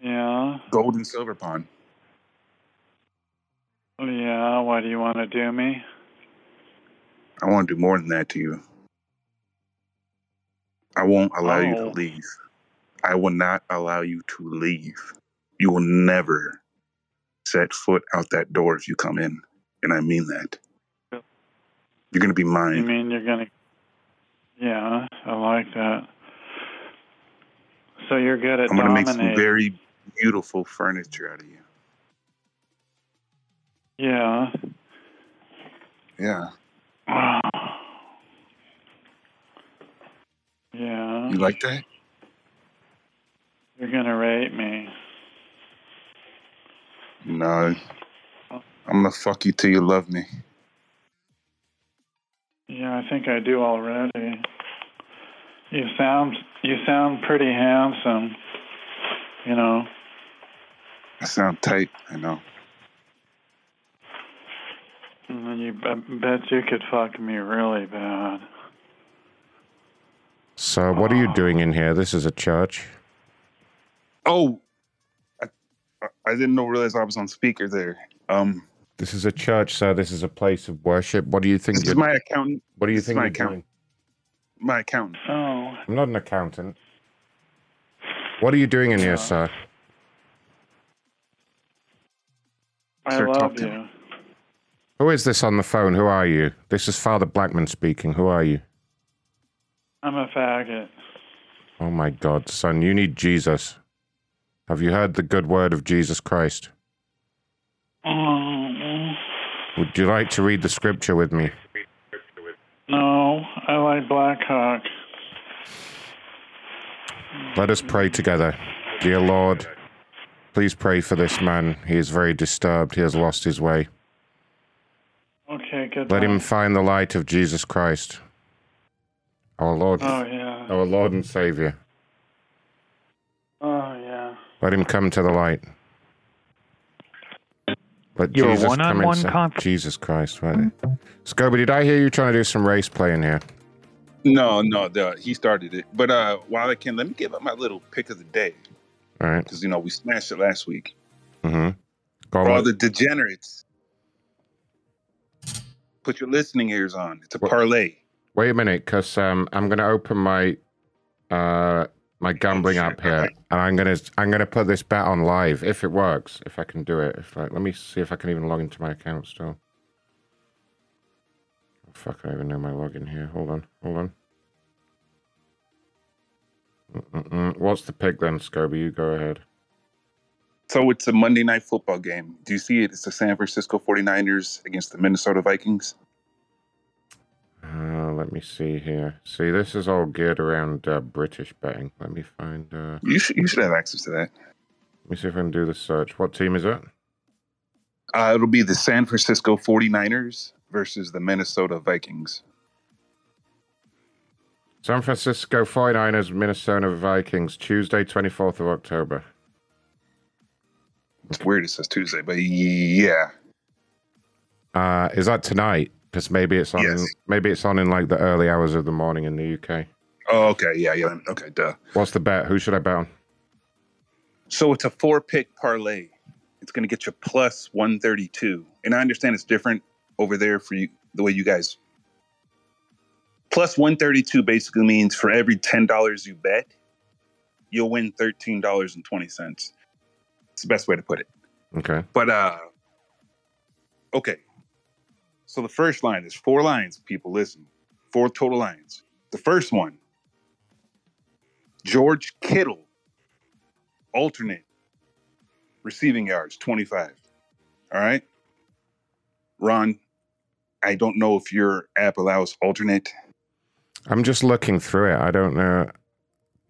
Yeah. Gold and Silver Pawn. Yeah. What do you want to do me? I want to do more than that to you. I won't allow you to Oh. leave. I will not allow you to leave. You will never set foot out that door if you come in. And I mean that. You're going to be mine. You mean you're gonna Yeah, I like that. So you're good at I'm gonna make some very beautiful furniture out of you. Yeah. Yeah. Yeah. You like that? You're gonna rate me. No. I'm gonna fuck you till you love me. Yeah, I think I do already. You sound you sound pretty handsome. You know. I sound tight, I know. And you I bet you could fuck me really bad. So, what are you doing in here? This is a church. Oh, I, I didn't know realize I was on speaker there. Um, This is a church, sir. This is a place of worship. What do you think? this is my accountant. What do you This think my accountant. doing? My accountant. Oh. I'm not an accountant. What are you doing in here, sir? I Sir, talk love to you. Who is this on the phone? Who are you? This is Father Blackman speaking. Who are you? I'm a faggot. Oh my God, son, you need Jesus. Have you heard the good word of Jesus Christ? Mm, Would you like to read the scripture with me? No, I like Black Hawk. Let us pray together. Dear Lord, please pray for this man. He is very disturbed. He has lost his way. Okay, good. Let him find the light of Jesus Christ, our Lord, Oh yeah. our Lord and Savior. Oh yeah. Let him come to the light. Let Your Jesus one-on-one inside. conf- Jesus Christ, right? Scoby, did I hear you trying to do some race play in here? No, no, the, he started it. But uh, while I can, let me give up my little pick of the day All right. because you know we smashed it last week. Mm-hmm. Go For all the degenerates, put your listening ears on. It's a parlay. Wait a minute, because um, I'm going to open my uh, my gambling app here, and I'm going to I'm going to put this bet on live if it works, if I can do it. If I, let me see if I can even log into my account still. Oh, fuck, I don't even know my login here. Hold on, hold on. Mm-mm-mm. What's the pick then, Scoby? You go ahead. So it's a Monday night football game. Do you see it? It's the San Francisco 49ers against the Minnesota Vikings. Uh, let me see here. See, this is all geared around uh, British betting. Let me find. Uh, You should you should have access to that. let me see if I can do the search. What team is it? Uh, it'll be the San Francisco 49ers versus the Minnesota Vikings. San Francisco 49ers, Minnesota Vikings, Tuesday, 24th of October. It's weird it says Tuesday, but yeah. Uh, is that tonight? Because maybe it's on. Yes. Maybe it's on in like the early hours of the morning in the UK. Oh, okay, yeah, yeah. Okay, duh. What's the bet? Who should I bet on? So it's a four pick parlay. It's going to get you plus 132. And I understand it's different over there for you, the way you guys. Plus 132 basically means for every $10 you bet, you'll win $13.20. It's the best way to put it. Okay. But, uh, okay. So the first line is four lines, people listen. Four total lines. The first one George Kittle, alternate receiving yards, 25. All right. Ron, I don't know if your app allows alternate. I'm just looking through it. I don't know.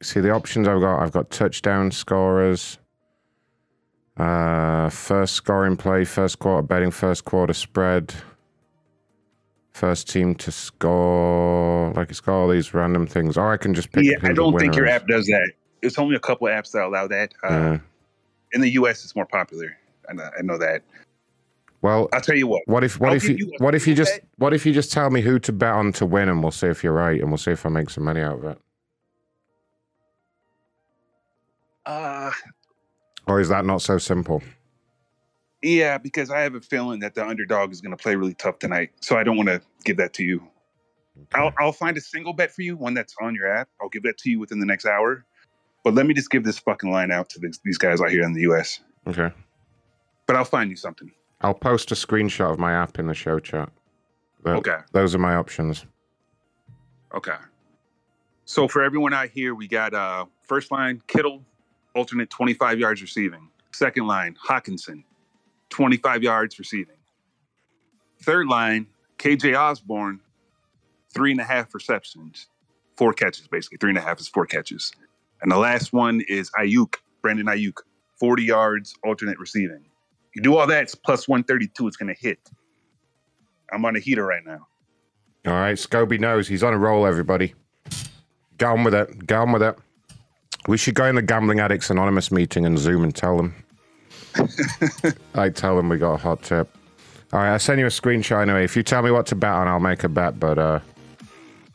See the options I've got. I've got touchdown scorers, uh, first scoring play, first quarter betting, first quarter spread, first team to score. Like it's got all these random things. Or I can just pick. yeah, I don't think your is. app does that. It's only a couple of apps that allow that. Uh, Yeah. In the US, it's more popular. I know, I know that. Well, I'll tell you what. What if what I'll if you, you what if you just bet. what if you just tell me who to bet on to win and we'll see if you're right and we'll see if I make some money out of it. Uh, Or is that not so simple? yeah, because I have a feeling that the underdog is going to play really tough tonight. So I don't want to give that to you. I'll, I'll find a single bet for you, one that's on your app. I'll give that to you within the next hour. But let me just give this fucking line out to these, these guys out here in the US. Okay. But I'll find you something. I'll post a screenshot of my app in the show chat. Okay. Those are my options. Okay. So for everyone out here, we got uh, first line Kittle, alternate 25 yards receiving. Second line Hockenson, 25 yards receiving. Third line KJ Osborne, three and a half receptions, four catches basically. Three and a half is four catches. And the last one is Aiyuk, Brandon Aiyuk, 40 yards, alternate receiving. You do all that, it's plus 132. It's going to hit. I'm on a heater right now. All right, Scoby knows he's on a roll. Everybody, Go on with it. Go on with it. We should go in the Gambling Addicts Anonymous meeting and Zoom and tell them. I tell them we got a hot tip. All right, I'll send you a screenshot anyway. If you tell me what to bet on, I'll make a bet. But uh,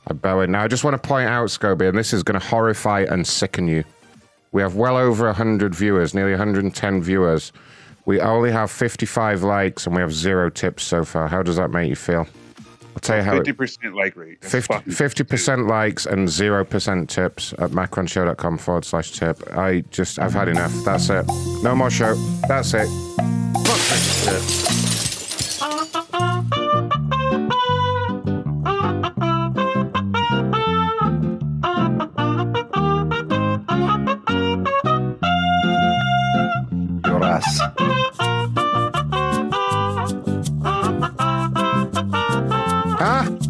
I bet it. Now, I just want to point out, Scoby, and this is going to horrify and sicken you. We have well over 100 viewers, nearly 110 viewers. We only have 55 likes and we have zero tips so far. How does that make you feel? I'll tell you how. 50% like rate. That's 50, fucking- 50% likes and 0% tips at macronshow.com forward slash tip. I just, I've had enough. That's it. No more show. That's it. Your ass.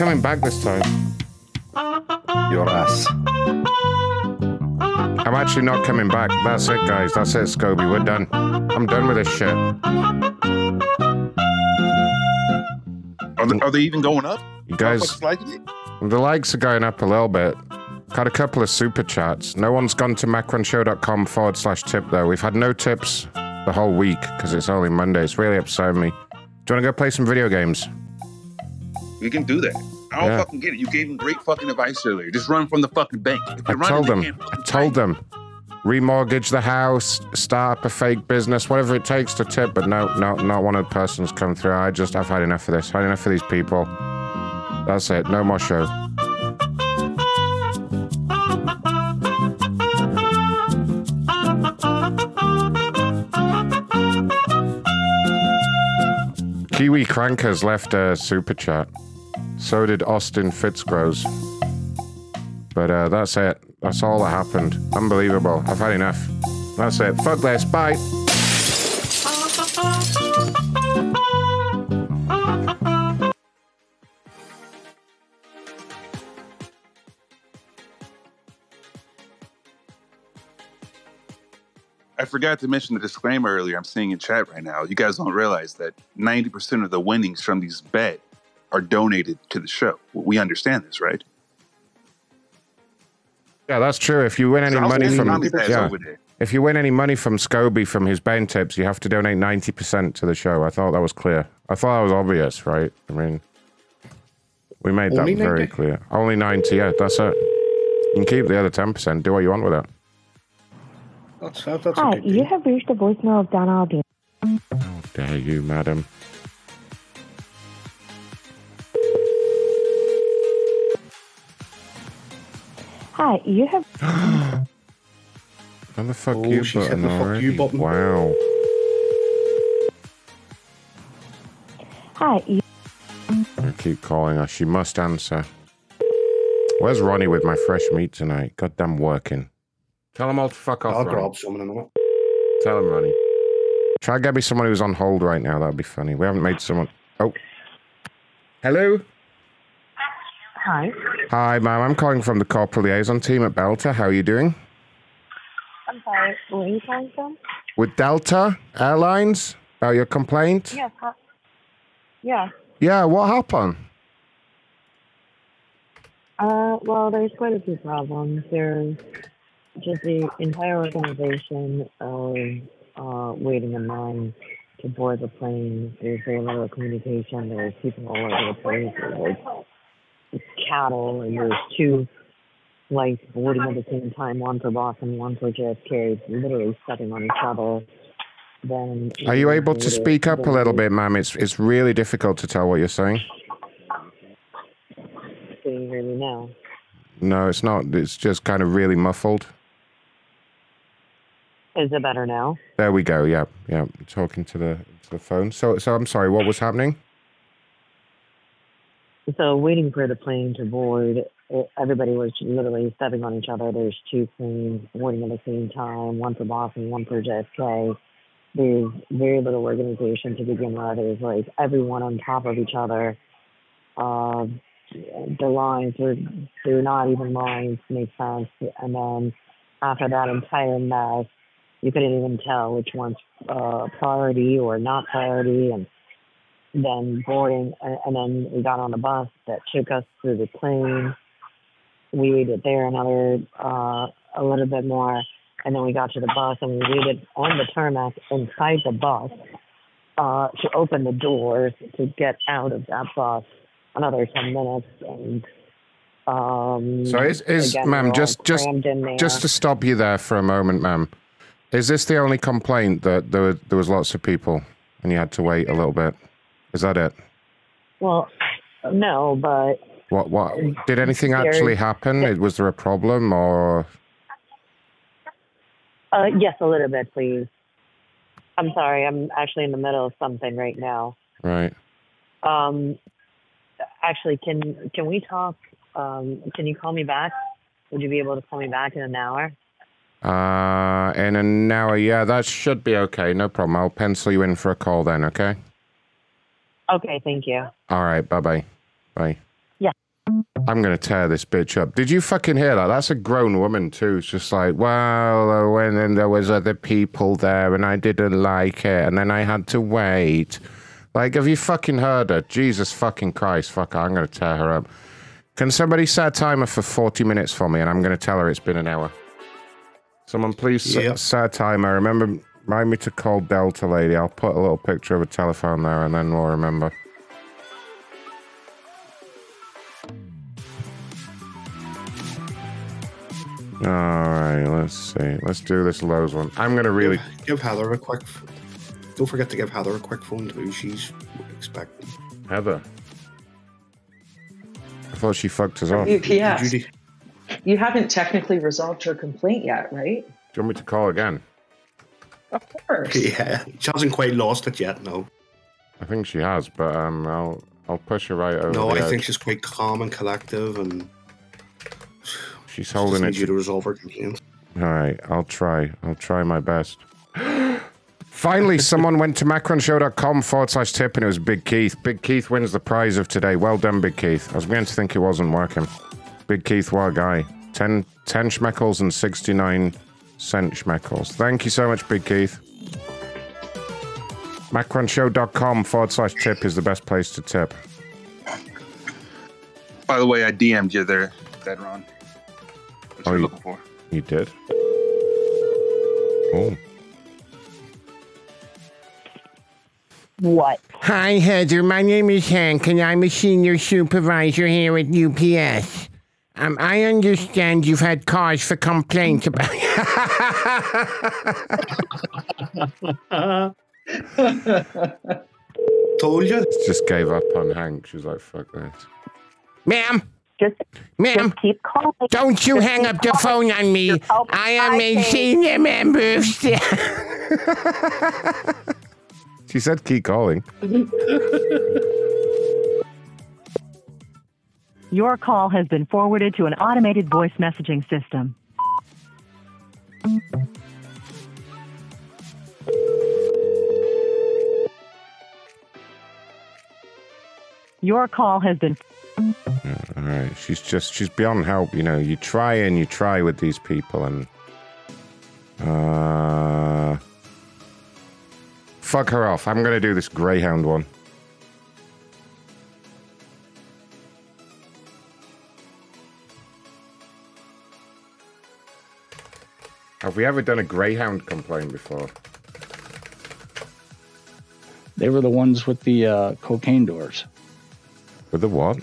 coming back this time. Your ass. I'm actually not coming back. That's it, guys. That's it, Scoby. We're done. I'm done with this shit. Are they, are they even going up? You guys, What's liking it? the likes are going up a little bit. Got a couple of super chats. No one's gone to macronshow.com forward slash tip, though. We've had no tips the whole week because it's only Monday. It's really upsetting me. Do you want to go play some video games? We can do that. I don't Yeah. fucking get it. You gave him great fucking advice earlier. Just run from the fucking bank. I told them. I told them. Remortgage the house, start up a fake business, whatever it takes to tip. But no, no, not one of the persons come through. I just, I've had enough of this. Had enough of these people. That's it. No more show. Kiwi Crankers left a super chat. So did Austin Fitzgroves. But uh, that's it. That's all that happened. Unbelievable. I've had enough. That's it. Fuck this. Bye. I forgot to mention the disclaimer earlier. I'm seeing in chat right now. You guys don't realize that 90% of the winnings from these bet are donated to the show. We understand this, right? Yeah, that's true. If you win any money from yeah, if you win any money from Scoby from his bane tips, you have to donate ninety percent to the show. I thought that was clear. I thought that was obvious, right? I mean, we made that Only very clear. Only ninety. Yeah, that's it. You can keep the other ten percent. Do what you want with it. That's, that, that's Hi, okay. you have reached the voicemail of Donna Aldine. Dare you, madam? Hi, you have. And the fuck Oh, you she's hit button the fuck already? you button. Wow. Hi, you. I keep calling her. She must answer. Where's Ronnie with my fresh meat tonight? Goddamn working. Tell him all to fuck off. I'll Ronnie. grab some in a minute. Tell him, Ronnie. Try and get me someone who's on hold right now. That'd be funny. We haven't made someone. Oh. Hello. Hi. Hi, ma'am. I'm calling from the corporate liaison team at Delta. How are you doing? I'm sorry. Where are you calling from? With Delta Airlines? About your complaint? Yes. Huh? Yeah. Yeah, what happened? Uh, well, there's quite a few problems. There's just the entire organization of uh, waiting in line to board the plane. There's very little communication. There's people all over the place. There's like cattle, and there's two flights boarding at the same time, one for Boston, one for JFK, literally stepping on each other. Then Are you able to speak up a little bit, ma'am? It's it's really difficult to tell what you're saying. Can you hear me now? No, it's not. It's just kind of really muffled. Is it better now? There we go. Yeah, yeah. Talking to the to the phone. So so I'm sorry. What was happening? So waiting for the plane to board, everybody was literally stepping on each other. There's two planes boarding at the same time, one for Boston, one for JFK. There's very little organization to begin with. There's like everyone on top of each other. Uh, the lines were they're not even lines make sense. And then after that entire mess, you couldn't even tell which one's uh, priority or not priority. And then boarding, and, and then we got on a bus that took us through the plane. We waited there another uh, a little bit more, and then we got to the bus and we waited on the tarmac inside the bus uh, to open the doors to get out of that bus. Another ten minutes, and um, So is is again, ma'am just just crammed in there. just to stop you there for a moment, ma'am. Is this the only complaint that there were, there was lots of people and you had to wait a little bit? Is that it? well, no, but What what did anything actually happen? It- Was there a problem or Uh, yes, a little bit, please. I'm sorry. I'm actually in the middle of something right now. right? Um, actually, can can we talk? Um, can you call me back? Would you be able to call me back in an hour? Uh, in an hour, yeah, that should be okay. No problem. I'll pencil you in for a call then. Okay. Okay, thank you. All right. Bye bye. Bye. Yeah. I'm gonna tear this bitch up. Did you fucking hear that? That's a grown woman too. It's just like, well, uh, when then there was other people there and I didn't like it, and then I had to wait. Like, have you fucking heard her? Jesus fucking Christ, fuck her. I'm gonna tear her up. Can somebody set a timer for 40 minutes for me, and I'm gonna tell her it's been an hour. Someone please set- Yep. set a timer. Remember, remind me to call Delta Lady. I'll put a little picture of a telephone there, and then we'll remember. All right, let's see. Let's do this Lowe's one. I'm gonna really. Give Heather a quick. Don't forget to give Heather a quick phone too. She's expecting. Heather. I thought she fucked us off. UPS. Judy. You haven't technically resolved her complaint yet, right? Do you want me to call again? Of course. Yeah, she hasn't quite lost it yet. No, I think she has, but um, I'll I'll push her right over. no, the I think she's quite calm and collective, and she's just holding it. needs you to resolve her complaint. All right, I'll try. I'll try my best. Finally, someone went to macronshow.com forward slash tip and it was Big Keith. Big Keith wins the prize of today. Well done, Big Keith. I was beginning to think it wasn't working. Big Keith, what a guy. 10, 10 schmeckles and 69 cent schmeckles. Thank you so much, Big Keith. Macronshow.com forward slash tip is the best place to tip. By the way, I DM'd you there, Vedron. What Oh, you're you- looking for. You did? Oh. What? Hi, Heather. My name is Hank, and I'm a senior supervisor here at UPS. Um, I understand you've had cause for complaints about. Told you. Just gave up on Hank. She was like, fuck this. Ma'am. Just, Ma'am. keep calling. Don't you Just hang keep up the calling. phone on me. I am a I senior member of staff. She said keep calling. Your call has been forwarded to an automated voice messaging system. Your call has been. All right. She's just, she's beyond help. You know, you try and you try with these people and. Uh. Fuck her off. I'm going to do this Greyhound one. Have we ever done a Greyhound complaint before? They were the ones with the uh, cocaine doors. With the what?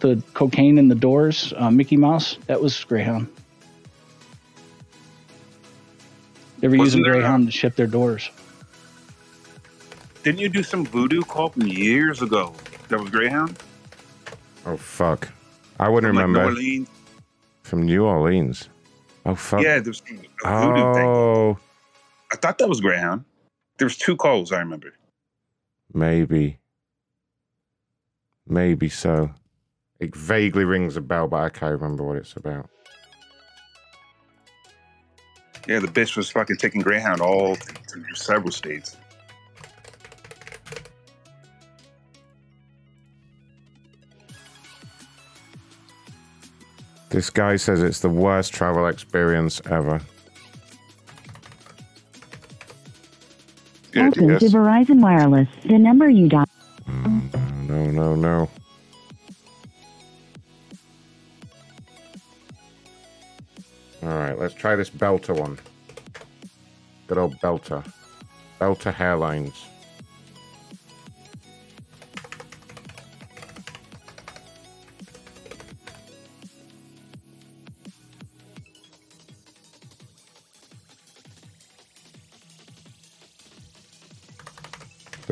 The cocaine in the doors, uh, Mickey Mouse. That was Greyhound. They were Wasn't using there a- Greyhound to ship their doors. Didn't you do some voodoo call from years ago? That was Greyhound. Oh fuck! I wouldn't From, like, remember. New Orleans. From New Orleans. Oh fuck! Yeah, there's a voodoo thing. Oh, I thought that was Greyhound. There was two calls. I remember. maybe. Maybe so. It vaguely rings a bell, but I can't remember what it's about. Yeah, the bitch was fucking taking Greyhound all through several states. This guy says it's the worst travel experience ever. Welcome to Verizon Wireless. The number you dialed. Hmm, no, no, no. All right, let's try this Belter one. Good old Belter. Belter hairlines.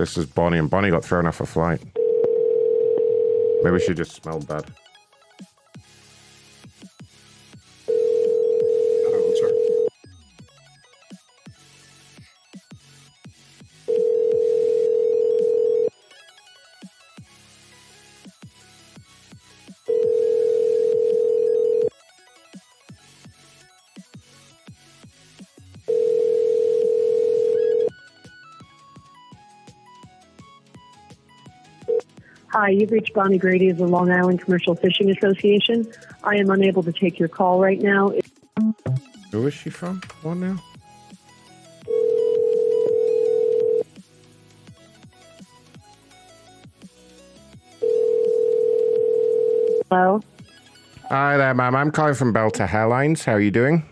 This is Bonnie, and Bonnie got thrown off a flight. Maybe she just smelled bad. You've reached Bonnie Grady of the Long Island Commercial Fishing Association. I am unable to take your call right now. Who is she from? What now? Hello? Hi there, ma'am. I'm calling from Belter Hairlines. How are you doing?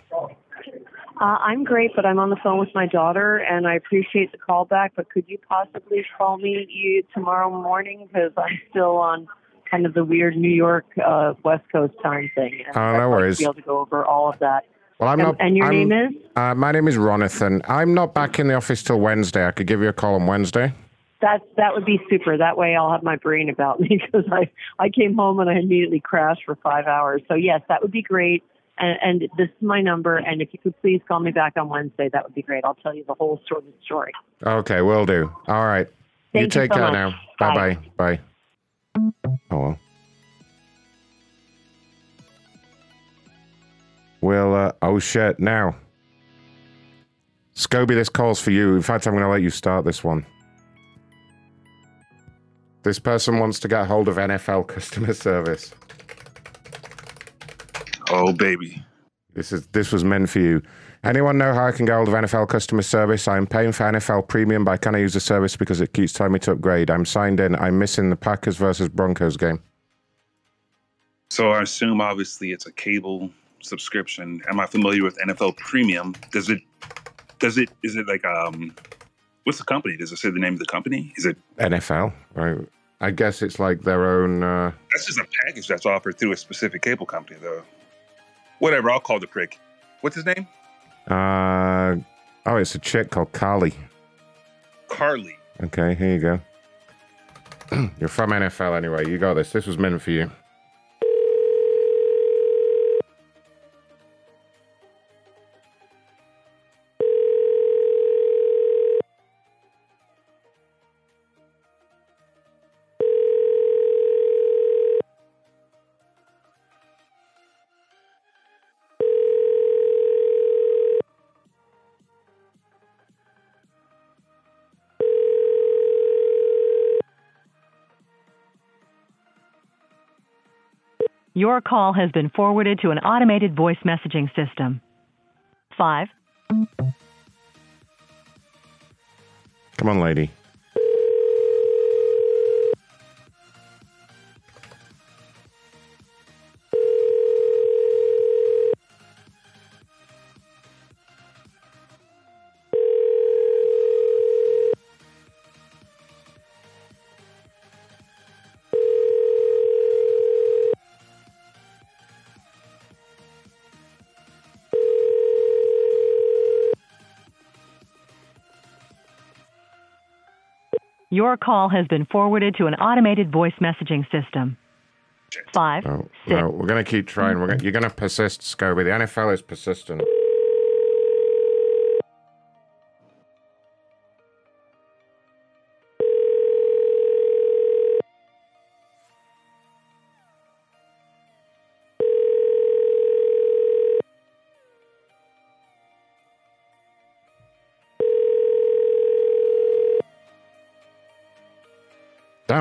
Uh, I'm great, but I'm on the phone with my daughter, and I appreciate the call back. But could you possibly call me you tomorrow morning because I'm still on kind of the weird New York uh, West Coast time thing. And Oh, I'd no like worries. To be able to go over all of that. Well, I'm and, not. And your I'm- name is? Uh, my name is Ronathan. I'm not back in the office till Wednesday. I could give you a call on Wednesday. That that would be super. That way, I'll have my brain about me because I I came home and I immediately crashed for five hours. So yes, that would be great. And, and this is my number. And if you could please call me back on Wednesday, that would be great. I'll tell you the whole sort of story. Okay, will do. All right. you Thank you take so care much. now. Bye. Bye bye. Bye. Oh well. Well, uh, oh shit, now. Scoby, this call's for you. In fact, I'm going to let you start this one. This person wants to get hold of NFL customer service. Oh baby. This is this was meant for you. Anyone know how I can get hold of NFL customer service? I'm paying for NFL premium, but I can't use the service because it keeps telling me to upgrade. I'm signed in. I'm missing the Packers versus Broncos game. So I assume obviously it's a cable subscription. Am I familiar with NFL Premium? Does it does it is it like um what's the company? Does it say the name of the company? Is it NFL, right? I guess it's like their own. Uh, that's just a package that's offered through a specific cable company though. Whatever, I'll call the prick. What's his name? uh, oh, it's a chick called Carly. Carly. Okay, here you go. You're from NFL anyway. You got this. This was meant for you. Your call has been forwarded to an automated voice messaging system. 5. Come on, lady. Your call has been forwarded to an automated voice messaging system. Five. Oh, no, we're going to keep trying. We're gonna, you're going to persist, Scoby. The NFL is persistent.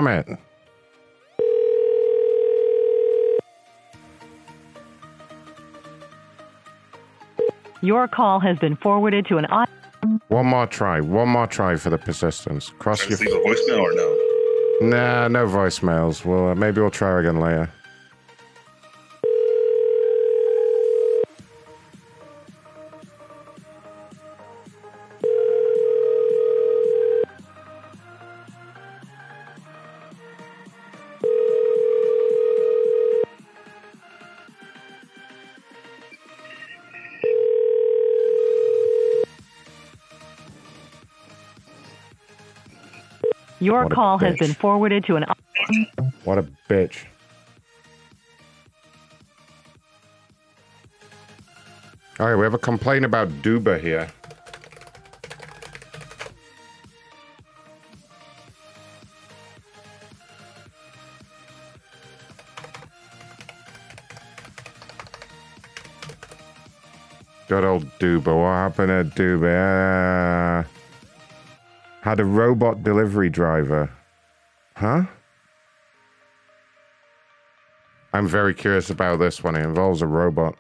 Damn. Your call has been forwarded to an auto. One more try. One more try for the persistence. Cross your. leave a voicemail or no? Nah, no voicemails. Well, uh, maybe we'll try again later. Your What call has been forwarded to an. What a bitch. All right, we have a complaint about Duba here. Good old Duba. What happened to Duba? Had a robot delivery driver. Huh? I'm very curious about this one. It involves a robot.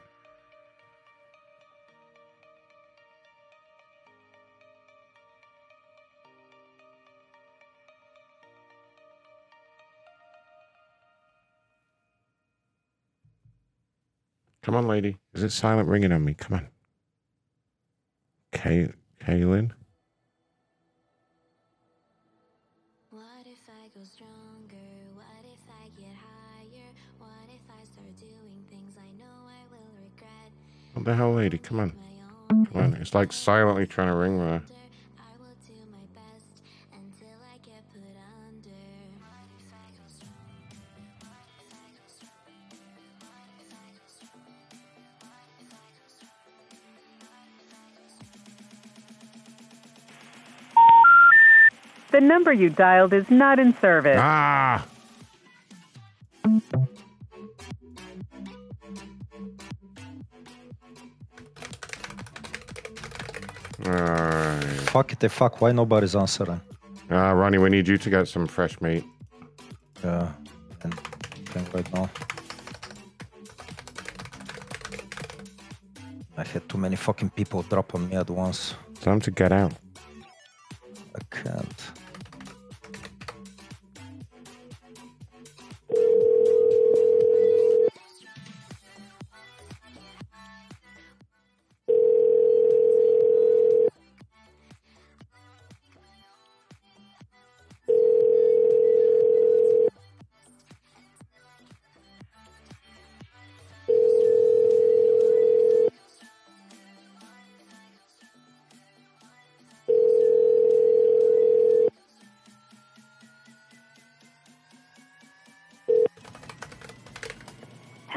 Come on, lady. Is it silent ringing on me? Come on. Kay- Kaylin? What the hell, lady? Come on. Come on. It's like silently trying to ring her. The number you dialed is not in service. Ah! Alright. Fuck it, the fuck. Why nobody's answering? Ah, Ronnie, we need you to get some fresh meat. Yeah, and think right now. I had too many fucking people drop on me at once. Time to get out. I can't.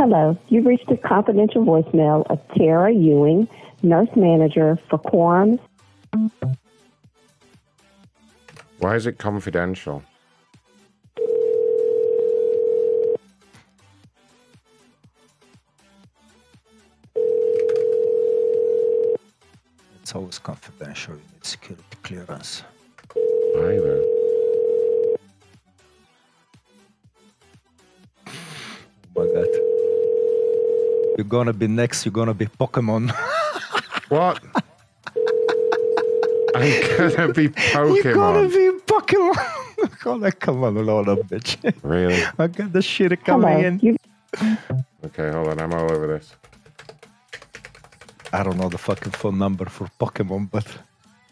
Hello, you've reached the confidential voicemail of Tara Ewing, nurse manager for Quorums. Why is it confidential? Gonna be next, you're gonna be Pokemon. What? I'm gonna be Pokemon. You're gonna be Pokemon. oh, like, come on, Lord, bitch. Really? I got the shit coming in. Okay, hold on. I'm all over this. I don't know the fucking phone number for Pokemon, but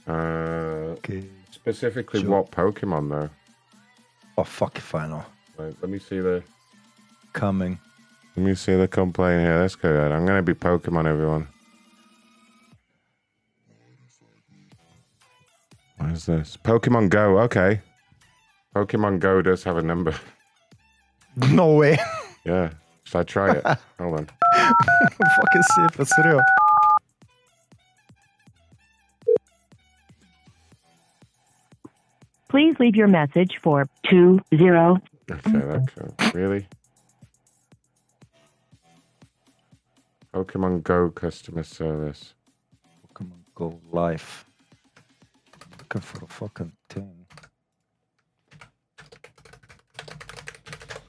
Uh, okay. specifically, Sure. what Pokemon though? Oh fuck if I know. Wait, let me see the. Coming. Let me see the complaint here. That's good. I'm gonna be Pokemon, everyone. What is this? Pokemon Go. Okay. Pokemon Go does have a number. No way. Yeah. Should I try it? Hold on. Fucking see if it's real. Please leave your message for 20. Okay, that cool. Really? Pokemon Go customer service. Pokemon Go Life. Looking for a fucking thing.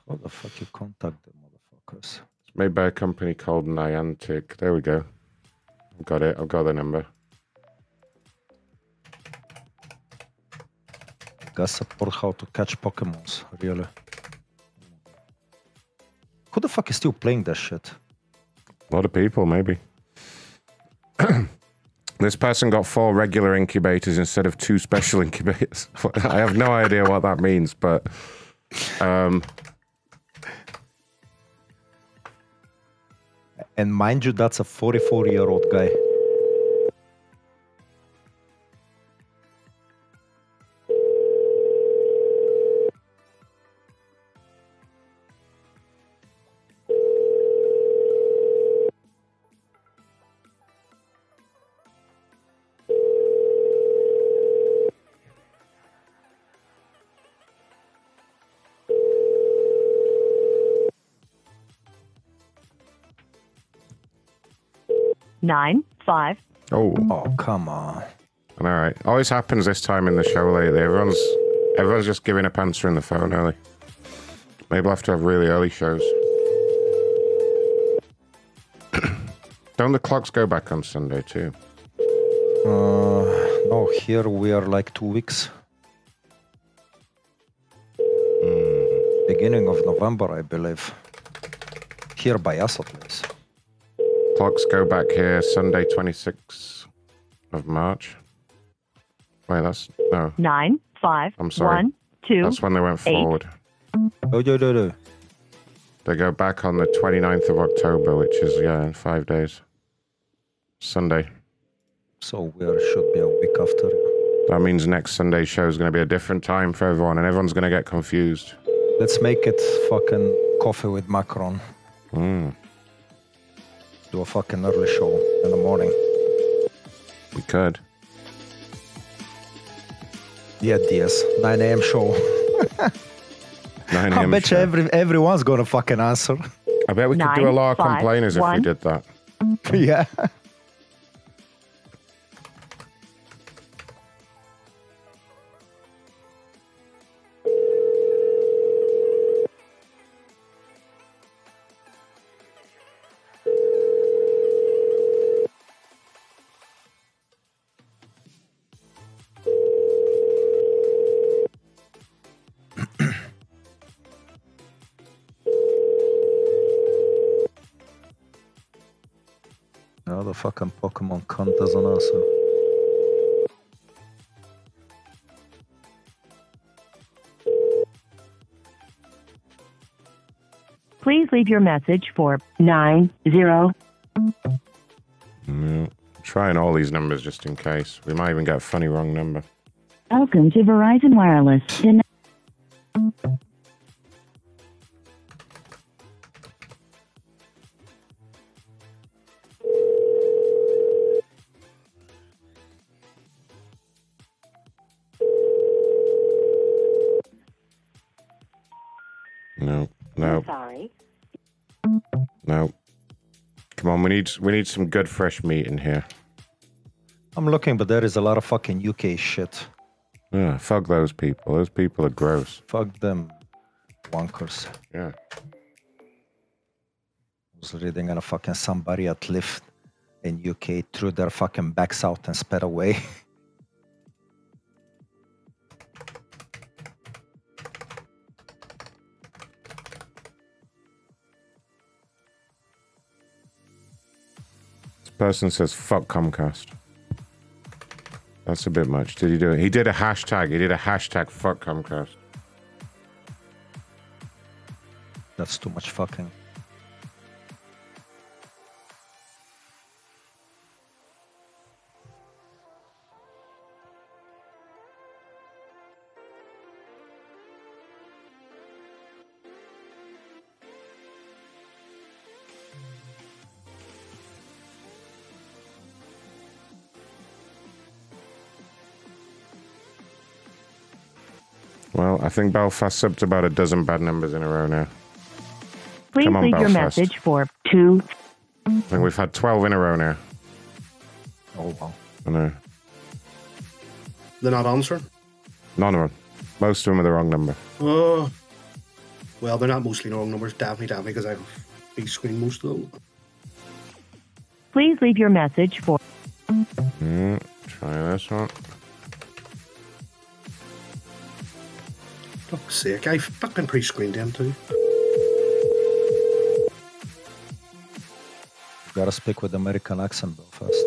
How the fuck you contact the motherfuckers? It's made by a company called Niantic. There we go. I've got it. I've got the number. Guys support how to catch Pokemons, really. Who the fuck is still playing that shit? A lot of people, maybe. this person got four regular incubators instead of two special incubators. I have no idea what that means, but um, And mind you, that's a 44 year old guy. Nine five. oh, Oh, come on. all right. Always happens this time in the show lately. Everyone's everyone's just giving up answering the phone early. Maybe we'll have to have really early shows. Don't the clocks go back on Sunday too? Uh, no, here we are like two weeks. Beginning of November, I believe. Here by us, at least. Clocks go back here Sunday, 26th of March. Wait, that's no. Nine five. I'm sorry. One two. That's when they went eight. forward. Oh, no, no, no. They go back on the 29th of October, which is, yeah, in five days. Sunday. So we are, should be a week after. That means next Sunday's show is going to be a different time for everyone, and everyone's going to get confused. Let's make it fucking coffee with Macron. Mm, Do a fucking early show in the morning. we could. Yeah, DS. 9 a.m. show. 9 I a.m. bet you show. every, everyone's gonna fucking answer. I bet we could do a lot of five, complainers if we did that. yeah. Leave your message for nine zero. Mm, trying all these numbers just in case. We might even get a funny wrong number. Welcome to Verizon Wireless. The need we need some good fresh meat in here. I'm looking, but there is a lot of fucking UK shit. Yeah, fuck those people. Those people are gross. Fuck them wankers. Yeah. I was reading on a fucking somebody at Lyft in UK threw their fucking backs out and sped away. person says fuck Comcast. That's a bit much. Did he do it? He did a hashtag. He did a hashtag fuck Comcast. That's too much fucking. Think Belfast's up to about a dozen bad numbers in a row now. Please Come on, leave your message for two. I think we've had 12 in a row now. Oh, wow. I know. They're not answering. None of them. Most of them are the wrong number. Oh. Well, they're not mostly the wrong numbers. Definitely, definitely, because I've big screen most of them. Please leave your message for. Mm, try this one. Oh, Fuck's sake, I fucking pre-screened them too. Gotta speak with American accent, Belfast.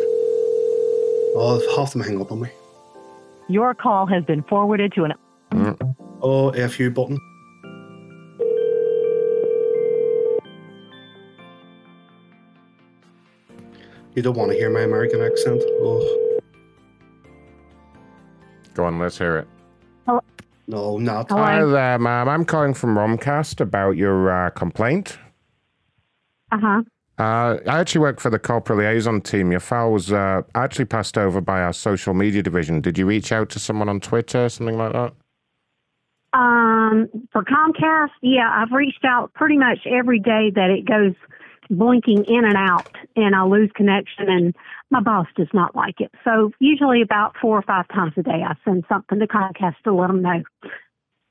Oh, half them hang up on me. Your call has been forwarded to an. Mm. Oh, FU button. You don't want to hear my American accent. Oh, Go on, let's hear it. No, not. Hi there, ma'am. I'm calling from Romcast about your uh, complaint. Uh huh. Uh, I actually work for the corporate liaison team. Your file was uh, actually passed over by our social media division. Did you reach out to someone on Twitter, something like that? Um, for Comcast, yeah, I've reached out pretty much every day that it goes blinking in and out, and I lose connection, and my boss does not like it. So usually about four or five times a day, I send something to Comcast to let them know.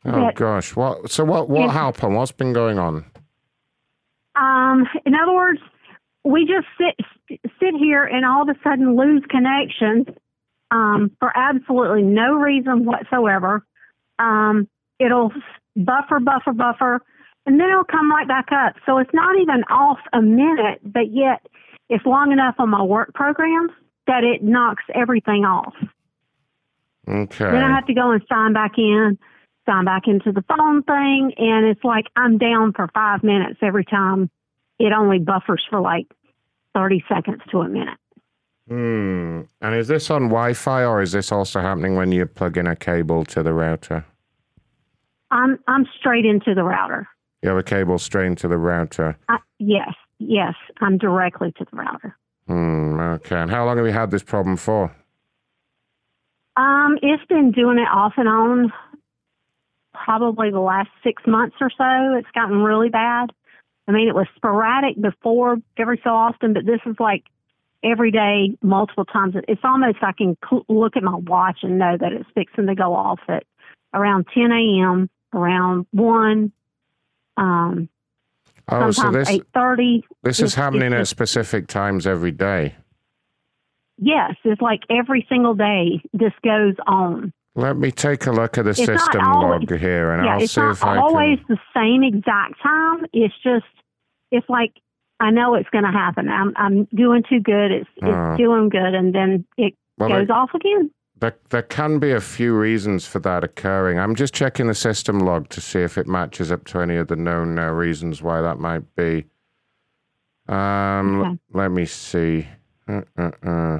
Oh gosh, what? So what? What happened? What's been going on? Um, in other words, we just sit sit here and all of a sudden lose connection um, for absolutely no reason whatsoever. Um, it'll buffer, buffer, buffer, and then it'll come right back up. So it's not even off a minute, but yet it's long enough on my work programs that it knocks everything off. Okay. Then I have to go and sign back in, sign back into the phone thing, and it's like I'm down for five minutes every time. It only buffers for like 30 seconds to a minute. Hmm. And is this on Wi-Fi or is this also happening when you plug in a cable to the router? I'm I'm straight into the router. You have a cable straight into the router. Yes, yes, I'm directly to the router. Hmm. Okay. And how long have you had this problem for? Um, it's been doing it off and on probably the last six months or so. It's gotten really bad. I mean, it was sporadic before every so often, but this is like every day, multiple times. It's almost I can cl- look at my watch and know that it's fixing to go off at around 10 a.m., around 1, um, Oh, so this 8.30. this is happening at specific times every day. Yes, it's like every single day this goes on. Let me take a look at the It's system always- log here, and yeah, I'll see if I always can. the same exact time. It's just, it's like I know it's going to happen. I'm I'm doing too good. It's it's Ah. doing good, and then it Well, goes I- off again. There, there can be a few reasons for that occurring. I'm just checking the system log to see if it matches up to any of the known uh, reasons why that might be. Um, Okay. Let me see. Uh, uh, uh.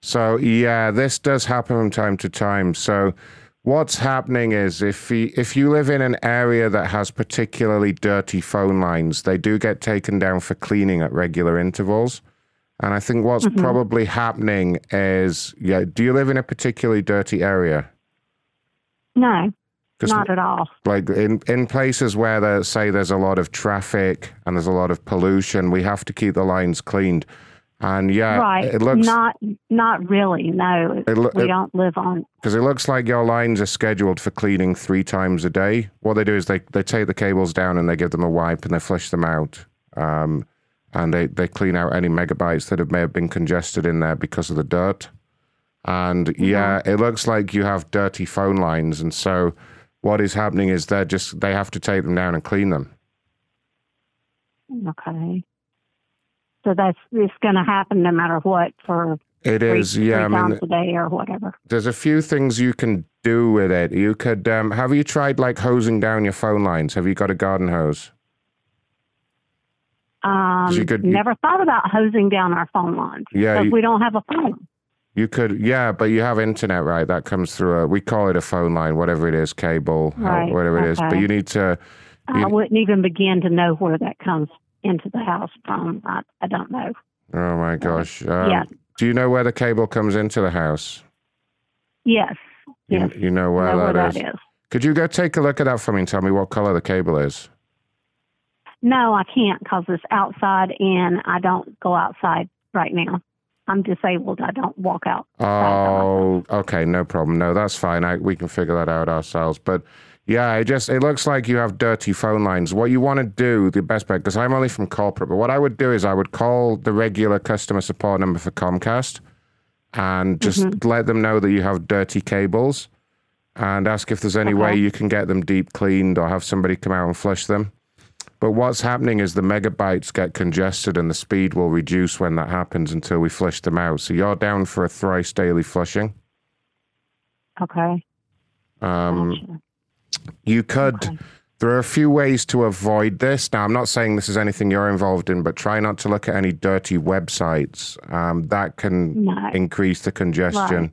So, yeah, this does happen from time to time. So, what's happening is if you, if you live in an area that has particularly dirty phone lines, they do get taken down for cleaning at regular intervals. And I think what's Mhm. probably happening is, yeah, do you live in a particularly dirty area? No, not at all. Like in, in places where they say there's a lot of traffic and there's a lot of pollution, we have to keep the lines cleaned. And yeah, right. it looks not not really. No, lo- we it- don't live on. because it looks like your lines are scheduled for cleaning three times a day. What they do is they, they take the cables down and they give them a wipe and they flush them out. Um, and they, they clean out any megabytes that have, may have been congested in there because of the dirt. And yeah, it looks like you have dirty phone lines. And so what is happening is they're just, they have to take them down and clean them. Okay. So that's it's going to happen no matter what for It three, is, yeah. I mean, a day or whatever. there's a few things you can do with it. You could, um, have you tried like hosing down your phone lines? Have you got a garden hose? Um, you could- you- never thought about hosing down our phone lines. Yeah, you- we don't have a phone. You could, yeah, but you have internet, right? That comes through a, we call it a phone line, whatever it is, cable, how- Right, whatever it is. But you need to, I wouldn't even begin to know where that comes into the house from. I, I don't know. oh my gosh. Um, yeah. Do you know where the cable comes into the house? Yes. You, Yes. you know where know where that that is? is. Could you go take a look at that for me and tell me what color the cable is? No, I can't because it's outside and I don't go outside right now. I'm disabled. I don't walk out. Oh, okay, no problem. No, that's fine. I, we can figure that out ourselves. But yeah, it just it looks like you have dirty phone lines. What you want to do, the best bet, because I'm only from corporate, but what I would do is I would call the regular customer support number for Comcast and just Mhm. let them know that you have dirty cables and ask if there's any way you can get them deep cleaned or have somebody come out and flush them. But what's happening is the megabytes get congested and the speed will reduce when that happens until we flush them out. So you're down for a thrice daily flushing. Okay. Um, You could. There are a few ways to avoid this. Now, I'm not saying this is anything you're involved in, but try not to look at any dirty websites. Um, that can No. increase the congestion.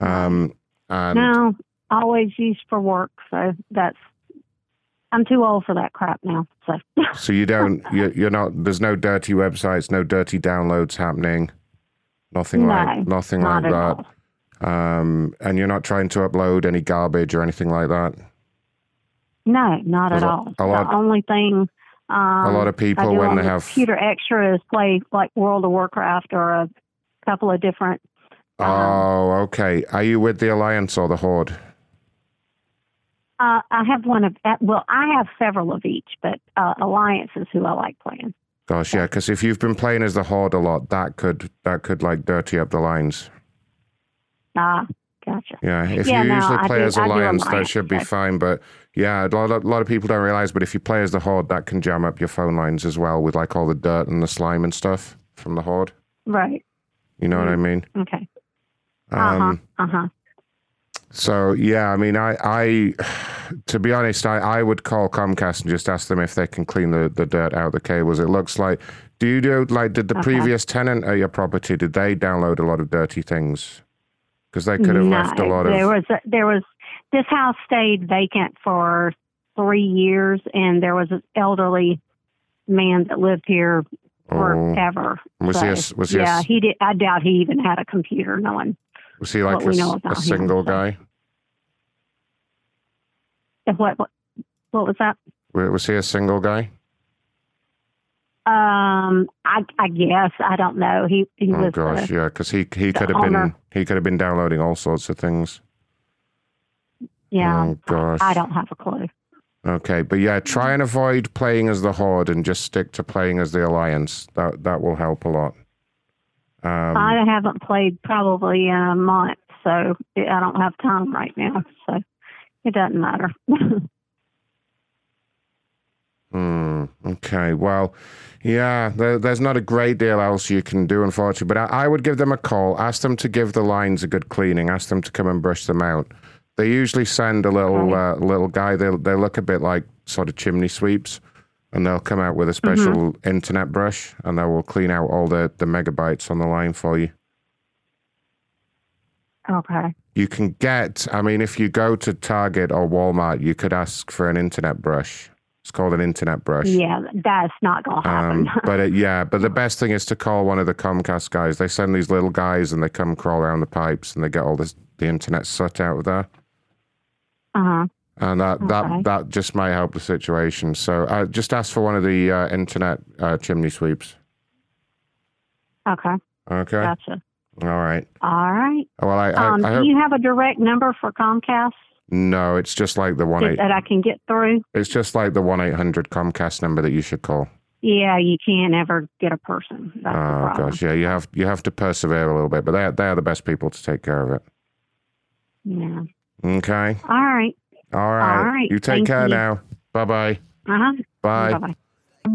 Um, and no, always used for work. So that's, I'm too old for that crap now. So so you don't, you're, you're not. There's no dirty websites, no dirty downloads happening. Nothing like No, nothing not like that. Um, and you're not trying to upload any garbage or anything like that. no, not at all. a lot- the only thing. Um, A lot of people, I do when they the have- computer extras play like World of Warcraft or a couple of different. Oh, okay. Are you with the Alliance or the Horde? Uh, I have one of uh, well, I have several of each, but uh, Alliance is who I like playing. Gosh, yeah, because if you've been playing as the Horde a lot, that could that could like dirty up the lines. Ah, gotcha. Yeah, if Yeah, you no, usually play do- as I Alliance, that should be fine. But yeah, a lot, of, a lot of people don't realize. But if you play as the Horde, that can jam up your phone lines as well with like all the dirt and the slime and stuff from the Horde. Right. You know what I mean? Okay. Uh huh. Um, Uh huh. So yeah, I mean, I, I, to be honest, I, I would call Comcast and just ask them if they can clean the, the dirt out of the cables. It looks like. Do you do like did the Okay. previous tenant at your property? Did they download a lot of dirty things? Because they could have left a lot there of. There was a, there was this house stayed vacant for three years, and there was an elderly man that lived here Oh. forever. Was he a- was he yeah, s- he did. I doubt he even had a computer. No one. Was he like a, we s- know a him, single so. guy? What what what was that? Was he a single guy? Um, I I guess I don't know. He he Oh was. gosh, uh, yeah, because he he could have been he could have been downloading all sorts of things. yeah. Oh gosh. I don't have a clue. Okay, but yeah, try and avoid playing as the Horde and just stick to playing as the Alliance. That that will help a lot. Um, I haven't played probably in a month, so I don't have time right now. So it doesn't matter. Hmm. Okay. Well, yeah. There, there's not a great deal else you can do, unfortunately. But I, I would give them a call. Ask them to give the lines a good cleaning. Ask them to come and brush them out. They usually send a little uh, little guy. They they look a bit like sort of chimney sweeps, and they'll come out with a special internet brush, and they will clean out all the the megabytes on the line for you. okay. You can get. I mean, if you go to Target or Walmart, you could ask for an internet brush. It's called an internet brush. Yeah, that's not gonna happen. Um, but it, yeah, but the best thing is to call one of the Comcast guys. They send these little guys and they come crawl around the pipes and they get all this the internet soot out of there, uh huh. And that Okay. that that just might help the situation. So uh, just ask for one of the uh, internet uh, chimney sweeps. Okay. Okay. Gotcha. All right. All right. Well, I, I, Um, I do you have a direct number for Comcast no. It's just like the one eight. that I can get through? It's just like the one eight hundred Comcast number that you should call. Yeah, you can't ever get a person. That's Oh gosh, yeah. You have you have to persevere a little bit, but they they are the best people to take care of it. Yeah. Okay. All right. All right. All right. You take Thank care you. now. Bye bye. Uh huh. Bye. Bye-bye.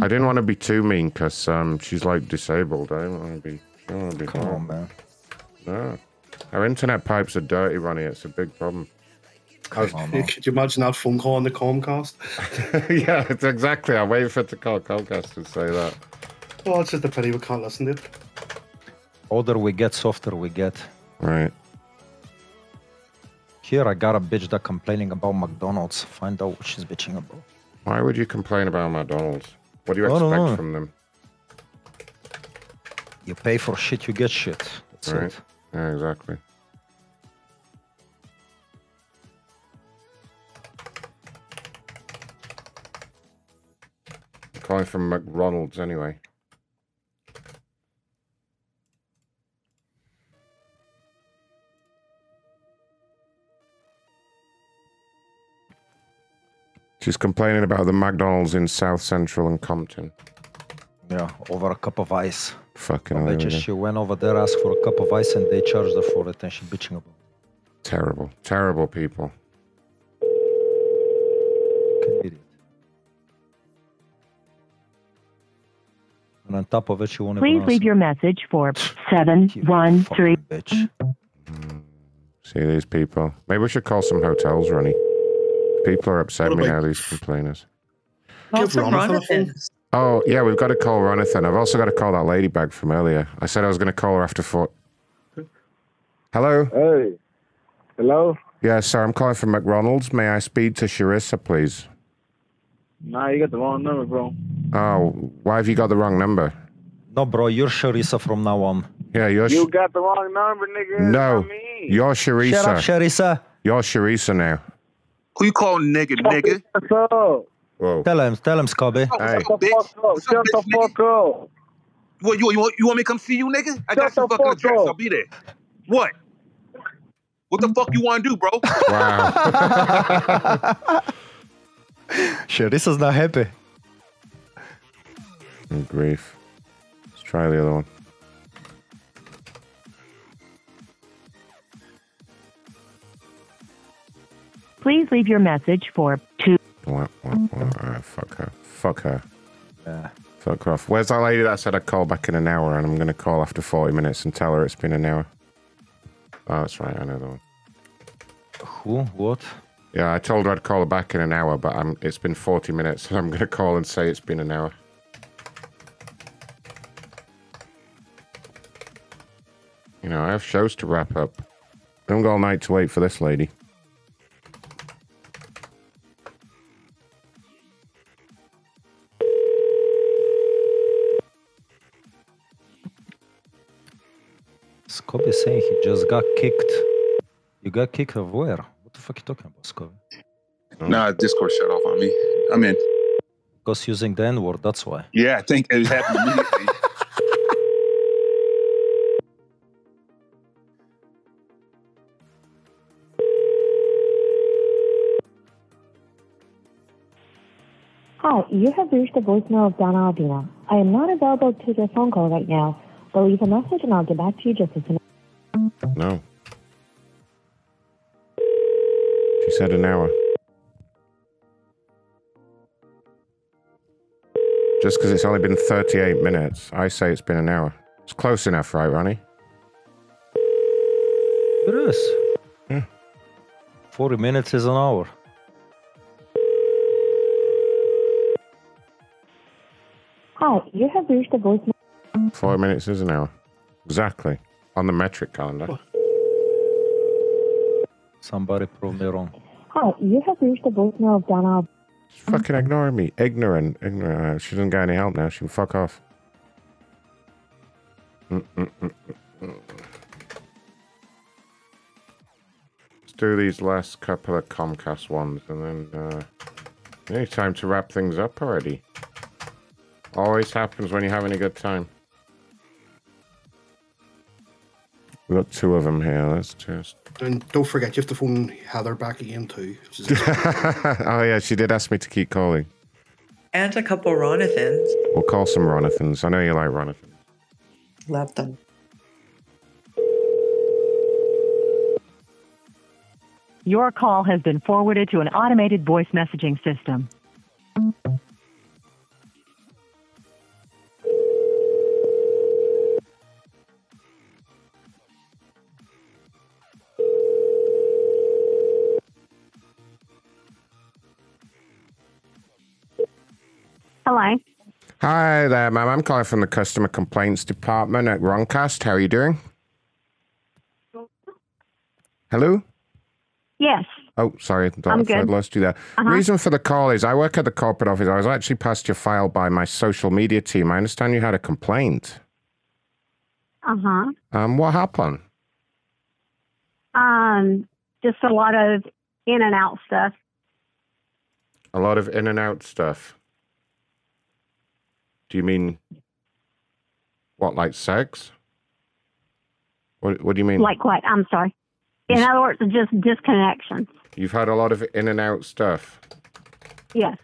I didn't want to be too mean because um, she's like disabled. I don't want to be. I don't want to be. Come on, man. No. Our internet pipes are dirty, Ronnie. It's a big problem. Come on. Could you imagine that phone call on the Comcast? yeah, it's exactly. I waited for it to call Comcast to say that. Oh, it's just a pity we can't listen to it. Older we get, softer we get. Right. Here, I got a bitch that complaining about McDonald's. Find out what she's bitching about. Why would you complain about McDonald's? What do you expect know. from them? You pay for shit, you get shit. That's right. It. Yeah, exactly. Calling from McDonald's, anyway. She's complaining about the McDonald's in South Central and Compton. Yeah, over a cup of ice. Fucking I hell, bet yeah. she went over there, asked for a cup of ice, and they charged her for it, and she bitching about it. Terrible, terrible people. it. And on top of it, she won't Please answer. leave your message for 713. bitch. Mm. See these people. Maybe we should call some hotels, Ronnie. People are upsetting me now, these complainers. Give Ronathan. Oh, yeah, we've got to call Ronathan. I've also got to call that ladybag from earlier. I said I was going to call her after four. Hello? Hey. Hello? Yeah, sir, I'm calling from McDonald's. May I speak to Sharissa, please? Nah, you got the wrong number, bro. Oh, why have you got the wrong number? No, bro, you're Sharissa from now on. Yeah, you're. You Sh- got the wrong number, nigga. no, you're Sharissa. Shut up, Sharissa. You're Sharissa now. Who you call nigga, nigga? What's up? Whoa. Tell him, tell him, Scoby. Hey. Shut the fuck up. Shut the fuck up. What you, you, want, you want me to come see you, nigga? I got some fucking fuck address. I'll be there. What? What the mm. fuck you want to do, bro? Wow. sure, this is not happy. Good grief. Let's try the other one. Please leave your message for 2. Wah, wah, wah. Alright, fuck her. Fuck her. Yeah. Fuck her off. Where's that lady that said I'd call back in an hour and I'm going to call after 40 minutes and tell her it's been an hour? Oh, that's right. I know the one. Who? What? Yeah, I told her I'd call her back in an hour, but I'm, it's been 40 minutes, so I'm going to call and say it's been an hour. You know, I have shows to wrap up. I haven't got all night to wait for this lady. Scoby saying he just got kicked. You got kicked of where? What the fuck you talking about, Scoby? Nah, Discord shut off on me. I'm in. Because using the N word, that's why. Yeah, I think it happened immediately. Hi, you have reached the voicemail of Donna Albina. I am not available to take your phone call right now, but leave a message and I'll get back to you just as soon as. No. She said an hour. Just because it's only been 38 minutes, I say it's been an hour. It's close enough, right, Ronnie? It is. Yeah. 40 minutes is an hour. Hi, you have reached the voicemail. Four minutes is an hour. Exactly. On the metric calendar. Somebody prove me wrong. Hi, you have reached the voicemail of Donna She's fucking ignoring me. Ignorant. Ignorant. Uh, She doesn't get any help now. She can fuck off. Let's do these last couple of Comcast ones and then uh, any time to wrap things up already. Always happens when you're having a good time. We've got two of them here. Let's just. And don't forget, you have to phone Heather back again too. oh, yeah, she did ask me to keep calling. And a couple Ronathans. We'll call some Ronathans. I know you like Ronathans. Love them. Your call has been forwarded to an automated voice messaging system. Hello. Hi there, ma'am. I'm calling from the customer complaints department at Roncast. How are you doing? Hello? Yes. Oh, sorry. I'm good. lost you there. Uh-huh. Reason for the call is I work at the corporate office. I was actually passed your file by my social media team. I understand you had a complaint. Uh huh. Um, what happened? Um, just a lot of in and out stuff. A lot of in and out stuff. Do you mean what, like sex? What What do you mean? Like what? I'm sorry. In other words, just disconnection. You've had a lot of in and out stuff. Yes.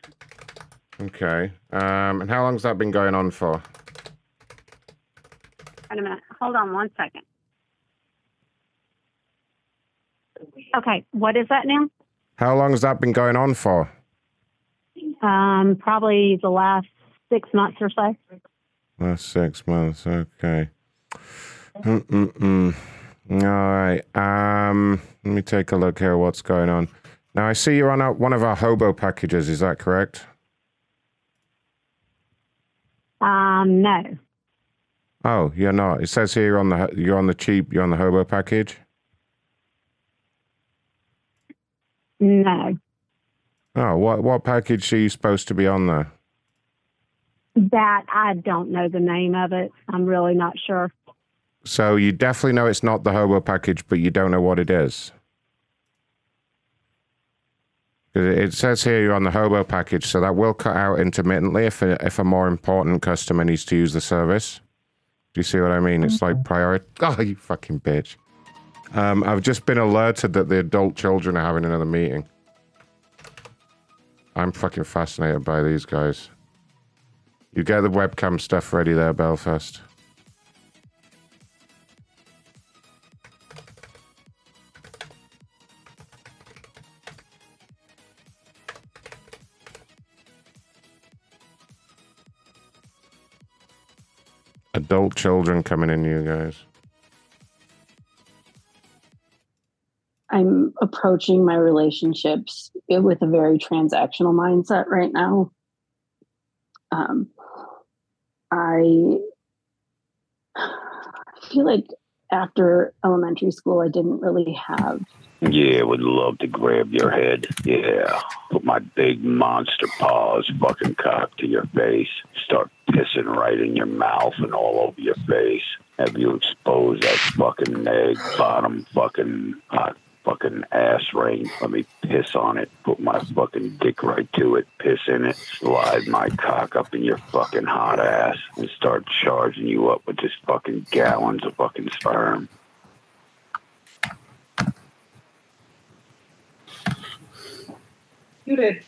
Okay. Um, and how long's that been going on for? Wait a minute. Hold on one second. Okay. What is that now? How long has that been going on for? Um, probably the last six months or so. Last six months. Okay. Mm-mm-mm. All right. Um, let me take a look here. What's going on? Now I see you're on a, one of our hobo packages. Is that correct? Um, no. Oh, you're not. It says here you're on the you're on the cheap. You're on the hobo package. No. Oh, what what package are you supposed to be on there? That I don't know the name of it. I'm really not sure. So you definitely know it's not the hobo package, but you don't know what it is. It says here you're on the hobo package, so that will cut out intermittently if a, if a more important customer needs to use the service. Do you see what I mean? It's like priority. Oh, you fucking bitch! Um, I've just been alerted that the adult children are having another meeting. I'm fucking fascinated by these guys. You get the webcam stuff ready there, Belfast. Adult children coming in, you guys. I'm approaching my relationships with a very transactional mindset right now. Um, I feel like after elementary school, I didn't really have Yeah, would love to grab your head. Yeah. Put my big monster paws fucking cock to your face. Start pissing right in your mouth and all over your face. Have you expose that fucking egg bottom fucking hot fucking ass ring. Let me piss on it. Put my fucking dick right to it. Piss in it. Slide my cock up in your fucking hot ass and start charging you up with just fucking gallons of fucking sperm. Muted.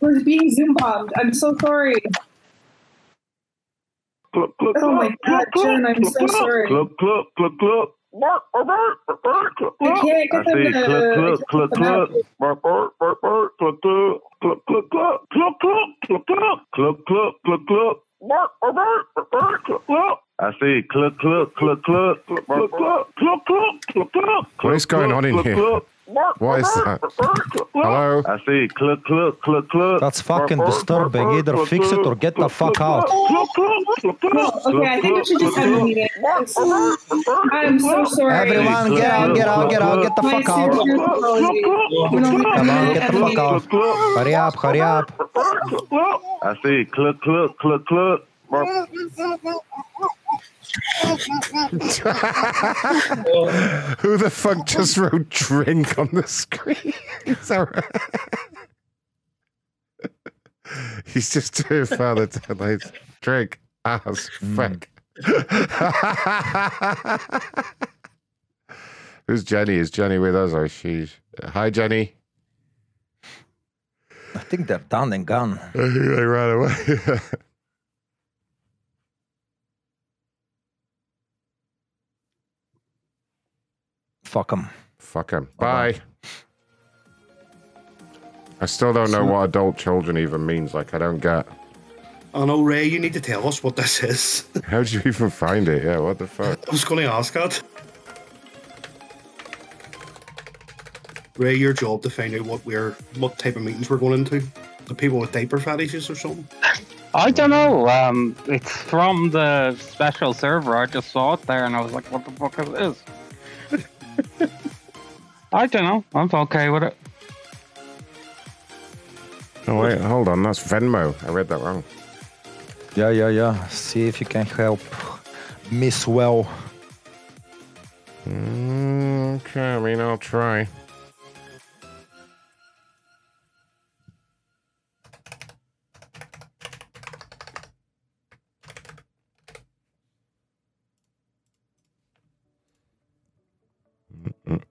We're being Zoom bombed. I'm so sorry. Cluck, cluck, Oh my cluck, god, Jen, I'm so sorry. Cluck, cluck, cluck, cluck. Bark, bark, bark, bark, cluck, I cluck. can't get I them say to- cluck, I cluck, can't cluck, get them cluck. out. Bark, bark, bark, bark, cluck, cluck. Cluck, cluck, cluck, cluck, cluck, cluck, cluck. Cluck, cluck, cluck, bark, bark, cluck, cluck. I say cluck, cluck, cluck, cluck. Cluck, cluck, cluck, cluck, cluck, cluck, cluck. What is going on in here? cluck. What is that? Hello? I say cluck, cluck, cluck, cluck. That's fucking disturbing. Either fix it or get the fuck out. Okay, I think we should just have a meeting. I'm so sorry. Everyone, get out, get out, get out, get the fuck out. sincere apologies. We don't have Come on, get the fuck out. Hurry up, hurry up. I say cluck, cluck, cluck, cluck. Who the fuck just wrote drink on the screen? Is that right? He's just doing father like drink ah, ass hmm. fuck. Who's Jenny? Is Jenny with us or is she? Hi, Jenny. I think they're done and gone. I think they ran away. Fuck them. Fuck him. Bye. I still don't know what adult children even means. Like, I don't get. I know, Ray, you need to tell us what this is. How did you even find it? Yeah, what the fuck? I was going to ask that. Ray, your job to find out what we're, what type of meetings we're going into. The people with diaper fetishes or something. I don't know. Um, it's from the special server. I just saw it there, and I was like, "What the fuck is this?" I don't know. I'm okay with it. Oh, wait, hold on. That's Venmo. I read that wrong. Yeah, yeah, yeah. See if you can help Miss Well. Mm, okay, I mean, I'll try.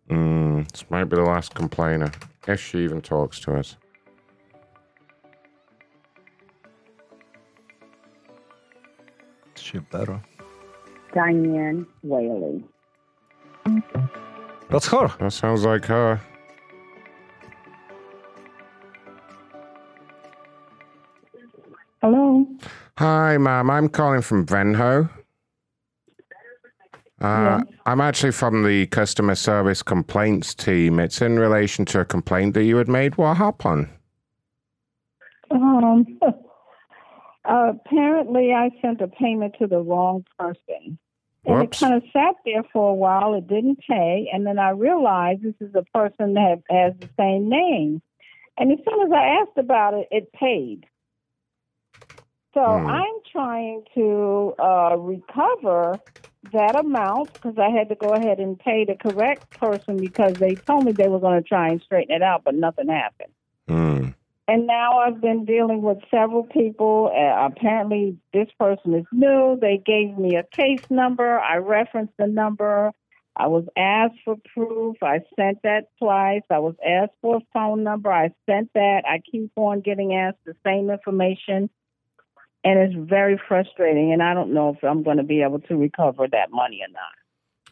Hmm, this might be the last complainer, if she even talks to us. She better. Diane Whaley. That's her. That sounds like her. Hello. Hi, ma'am. I'm calling from Venho. Uh, I'm actually from the customer service complaints team. It's in relation to a complaint that you had made. What happened? Um, apparently, I sent a payment to the wrong person. And Whoops. it kind of sat there for a while. It didn't pay. And then I realized this is a person that has the same name. And as soon as I asked about it, it paid. So Hmm. I'm trying to uh, recover that amount because I had to go ahead and pay the correct person because they told me they were going to try and straighten it out, but nothing happened. Hmm. And now I've been dealing with several people. Uh, apparently, this person is new. They gave me a case number. I referenced the number. I was asked for proof. I sent that twice. I was asked for a phone number. I sent that. I keep on getting asked the same information. And it's very frustrating. And I don't know if I'm going to be able to recover that money or not.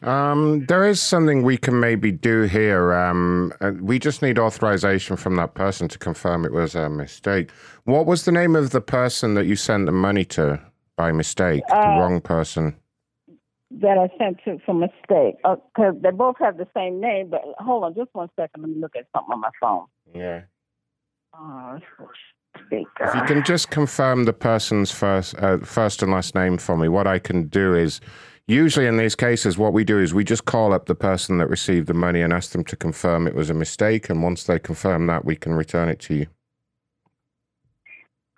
Um, there is something we can maybe do here. Um, uh, we just need authorization from that person to confirm it was a mistake. What was the name of the person that you sent the money to by mistake? the Uh, wrong person. That I sent to for mistake. Because they both have the same name. But hold on just one second. Let me look at something on my phone. Yeah. Oh, speaker. If you can just confirm the person's first, uh, first and last name for me, what I can do is usually in these cases, what we do is we just call up the person that received the money and ask them to confirm it was a mistake. And once they confirm that, we can return it to you.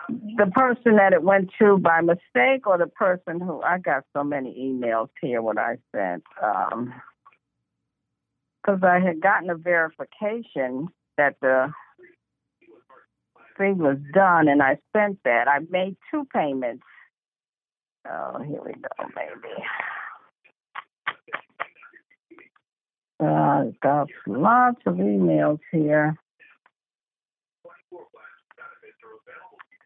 the person that it went to by mistake or the person who I got so many emails here what I sent um because I had gotten a verification that the thing was done and I spent that. I made two payments. Oh, here we go, maybe. Uh, got lots of emails here.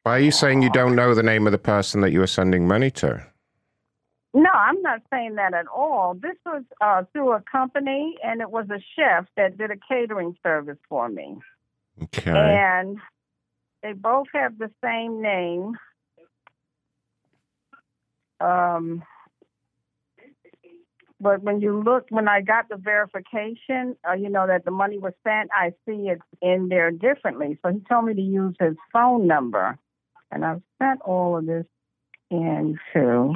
Why are you saying you don't know the name of the person that you were sending money to? No, I'm not saying that at all. This was uh, through a company, and it was a chef that did a catering service for me. Okay. And they both have the same name. Um, but when you look, when I got the verification, uh, you know that the money was sent, I see it's in there differently. So he told me to use his phone number, and I've sent all of this in too.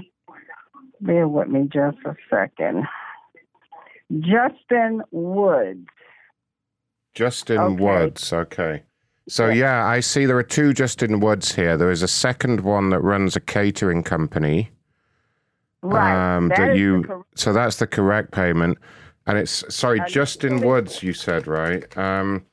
Bear with me just a second. Justin Woods. Justin Okay. Woods. Okay. So yeah, I see there are two Justin Woods here. There is a second one that runs a catering company. Right. Um, That that you. cor- so that's the correct payment, and it's sorry, And Justin Woods. You said right. Um,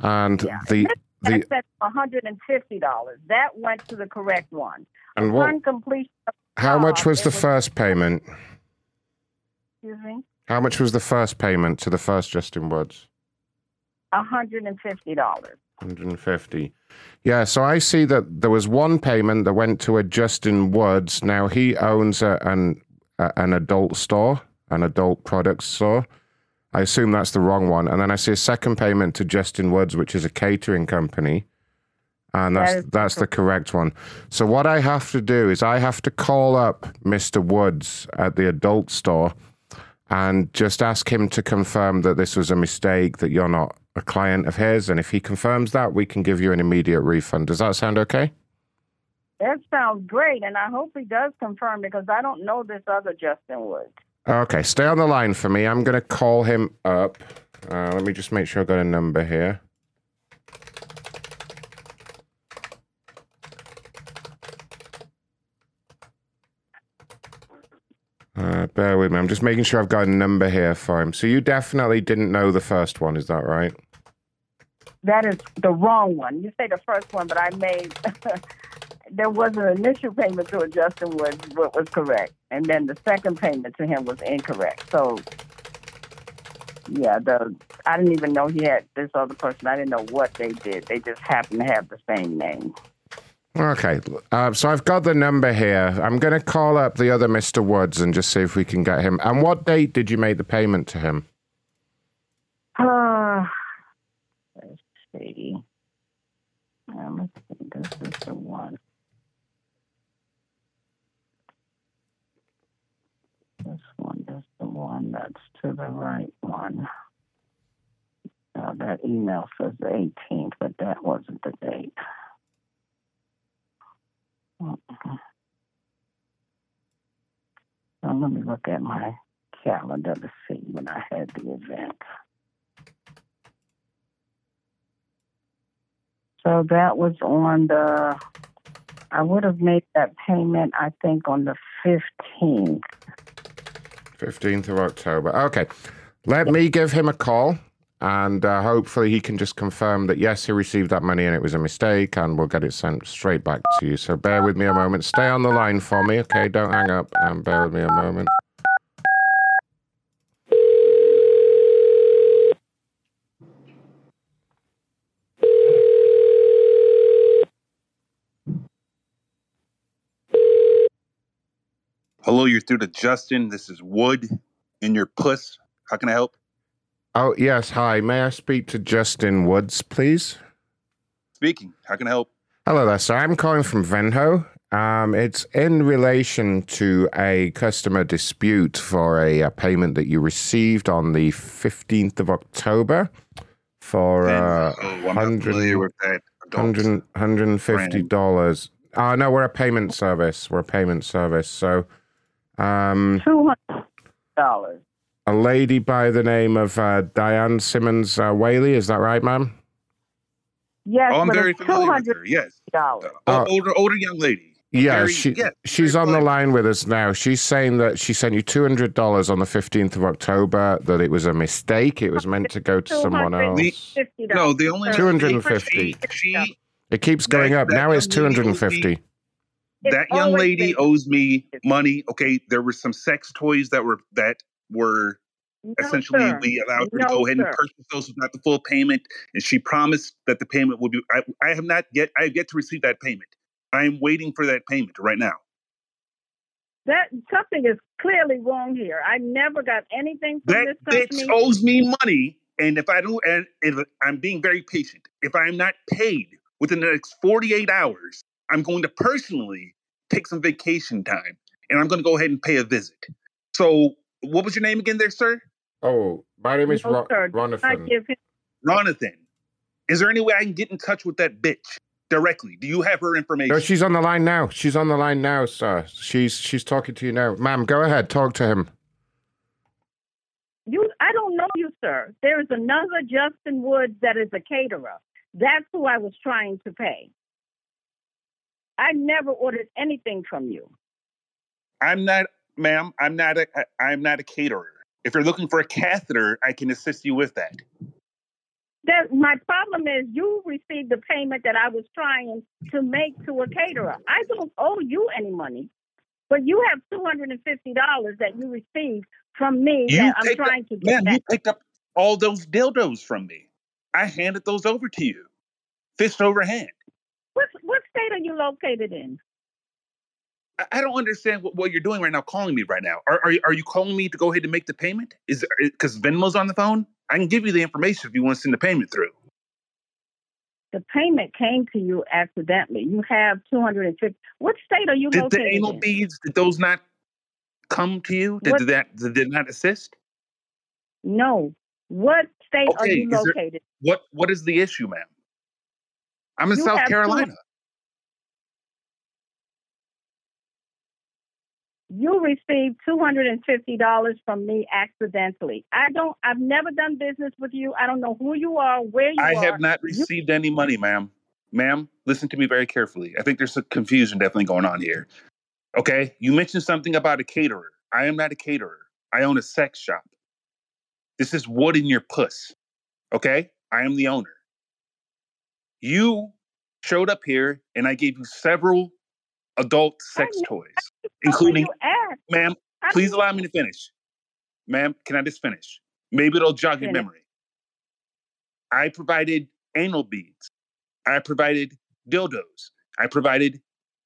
and the the That's $150. That went to the correct one. and what? Completion How much was the first payment? Excuse me? How much was the first payment to the first Justin Woods? $150. 150. Yeah, so I see that there was one payment that went to a Justin Woods. Now he owns a, an a, an adult store, an adult products store. I assume that's the wrong one. And then I see a second payment to Justin Woods, which is a catering company. And that's is that's the correct one. So what I have to do is I have to call up Mr. Woods at the adult store and just ask him to confirm that this was a mistake, that you're not a client of his. And if he confirms that, we can give you an immediate refund. Does that sound okay? That sounds great, and I hope he does confirm because I don't know this other Justin Woods. Okay, stay on the line for me. I'm going to call him up. Uh, let me just make sure I've got a number here. Uh, bear with me. I'm just making sure I've got a number here for him. So you definitely didn't know the first one, is that right? That is the wrong one. You say the first one, but I made there was an initial payment to Justin Woods, what was correct, and then the second payment to him was incorrect. So yeah, the I didn't even know he had this other person. I didn't know what they did. They just happened to have the same name. Okay, uh, so I've got the number here. I'm going to call up the other Mr. Woods and just see if we can get him. And what date did you make the payment to him? Uh, let's see. Um, see. This is the one. This one is the one that's to the right one. Uh, that email says the 18th, but that wasn't the date. Uh-uh. Now, let me look at my calendar to see when I had the event. So that was on the, I would have made that payment, I think, on the 15th. 15th of October. Okay. Let me give him a call and uh, hopefully he can just confirm that yes, he received that money and it was a mistake and we'll get it sent straight back to you. So bear with me a moment. Stay on the line for me, okay? Don't hang up and bear with me a moment. Hello, you're through to Justin. This is Wood in your puss. How can I help? Oh, yes. Hi. May I speak to Justin Woods, please? Speaking. How can I help? Hello there, sir. I'm calling from Venho. Um, it's in relation to a customer dispute for a, uh payment that you received on the 15th of October for uh, Oh, I'm not familiar with that. adult 100 $150. Uh, no, we're a payment service. We're a payment service. So, um, $200. A lady by the name of uh, Diane Simmons uh, Whaley, is that right, ma'am? Yes, Oh, I'm very familiar with $200. her. Yes. Dollars. Oh. Older, older young lady. Yeah, Very- she, yes, she's on the line with us now. She's saying that she sent you $200 on the 15th of October, that it was a mistake. It was meant to go to someone else. No, the only 250. She, It keeps going up. that Now it's young lady 250. that young lady owes me money. Okay, there were some sex toys that were that were essentially sir. we allowed her to go ahead sir. and purchase those without the full payment, and she promised that the payment would be. I, I have not yet. I have yet to receive that payment. I am waiting for that payment right now. That something is clearly wrong here. I never got anything from That this bitch owes me money, and if I don't, and if I'm being very patient, if I am not paid within the next 48 hours, I'm going to personally take some vacation time, and I'm going to go ahead and pay a visit. So, what was your name again, there, sir? Oh, my name is No, Ro- sir. Do not Ronathan. give him Ronathan. Is there any way I can get in touch with that bitch directly? Do you have her information? No, she's on the line now. She's on the line now, sir. She's she's talking to you now. Ma'am, go ahead. Talk to him. you. I don't know you, sir. There is another Justin Woods that is a caterer. That's who I was trying to pay. I never ordered anything from you. I'm not, ma'am. I'm not a I'm not a caterer. If you're looking for a catheter, I can assist you with that. That my problem is you received the payment that I was trying to make to a caterer. I don't owe you any money, but you have two hundred and fifty dollars that you received from me You that I'm trying up, to get ma'am. back. You picked up all those dildos from me. I handed those over to you, fist over hand. What what state are you located in? I- don't understand what, what you're doing right now, calling me right now. Are, are, you- are you calling me to go ahead and make the payment? Is because Venmo's on the phone? I can give you the information if you want to send the payment through. The payment came to you accidentally. You have two hundred and fifty. What state are you Did the located anal in? beads, did those not come to you? Did, did that did, did not assist? No. What state are you is there- located? What what is the issue, ma'am? I'm in You South Carolina. You received two hundred and fifty dollars from me accidentally. I don't. I've never done business with you. I don't know who you are, where you I are. I have not You- received any money, ma'am. Ma'am, listen to me very carefully. I think there's some confusion definitely going on here. Okay? You mentioned something about a caterer. I am not a caterer. I own a sex shop. This is wood in your puss. Okay? I am the owner. You showed up here and I gave you several adult sex toys, including, ma'am, please allow me to finish. Ma'am, can I just finish? Maybe it'll jog your memory. I provided anal beads. I provided dildos. I provided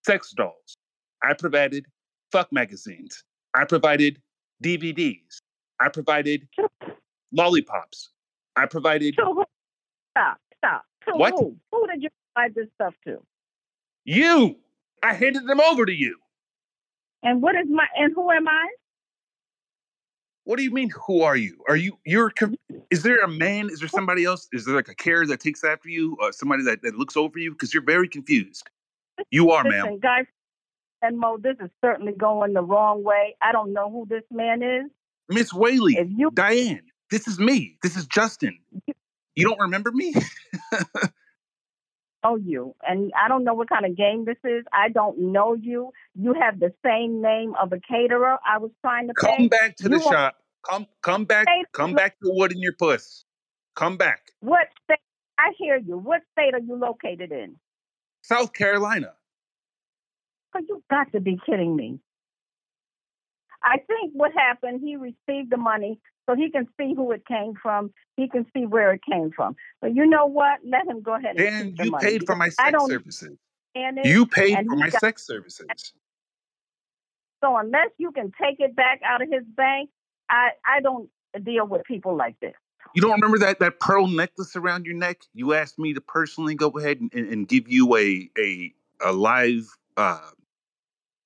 sex dolls. I provided fuck magazines. I provided DVDs. I provided lollipops. I provided? Stop, stop. To What? who? Who did you provide this stuff to? you. I handed them over to you. And what is my and who am I? What do you mean? Who are you? Are you? You're. Is there a man? Is there somebody else? Is there like a care that takes after you, or somebody that, that looks over you? Because you're very confused. You are, Listen, ma'am. guy and Mo, this is certainly going the wrong way. I don't know who this man is. Miss Whaley, you, Diane. This is me. This is Justin. You don't remember me? Oh, you. And I don't know what kind of game this is. I don't know you. You have the same name of a caterer I was trying to pay. Come back to the You are- shop. Come, come back. Come back to wood in your puss. Come back. What state? I hear you. What state are you located in? South Carolina. Oh, you got to be kidding me. I think what happened, he received the money so he can see who it came from. He can see where it came from. But you know what? Let him go ahead and you paid for my sex services. understand it, You paid and for my got- sex services. So unless you can take it back out of his bank, I I don't deal with people like this. You don't remember that that pearl necklace around your neck? You asked me to personally go ahead and, and, and give you a a a live. Uh,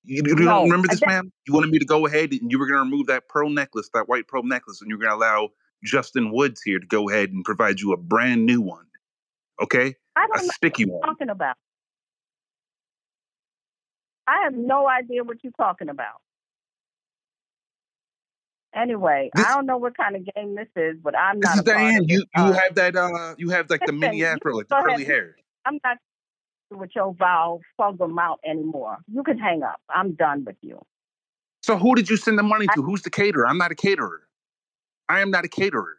you, you No, don't remember this, ma'am? You wanted me to go ahead and you were going to remove that pearl necklace, that white pearl necklace, and you're going to allow Justin Woods here to go ahead and provide you a brand new one. Okay, I don't know sticky what you're one. talking about. I have no idea what you're talking about. Anyway, This- I don't know what kind of game this is, but I'm This not is Diane. You you Uh, have that uh you have like the mini afro, like the go ahead curly hair. I'm not with your vow them out anymore. You can hang up. I'm done with you. So who did you send the money to? Who's the caterer? I'm not a caterer. I am not a caterer.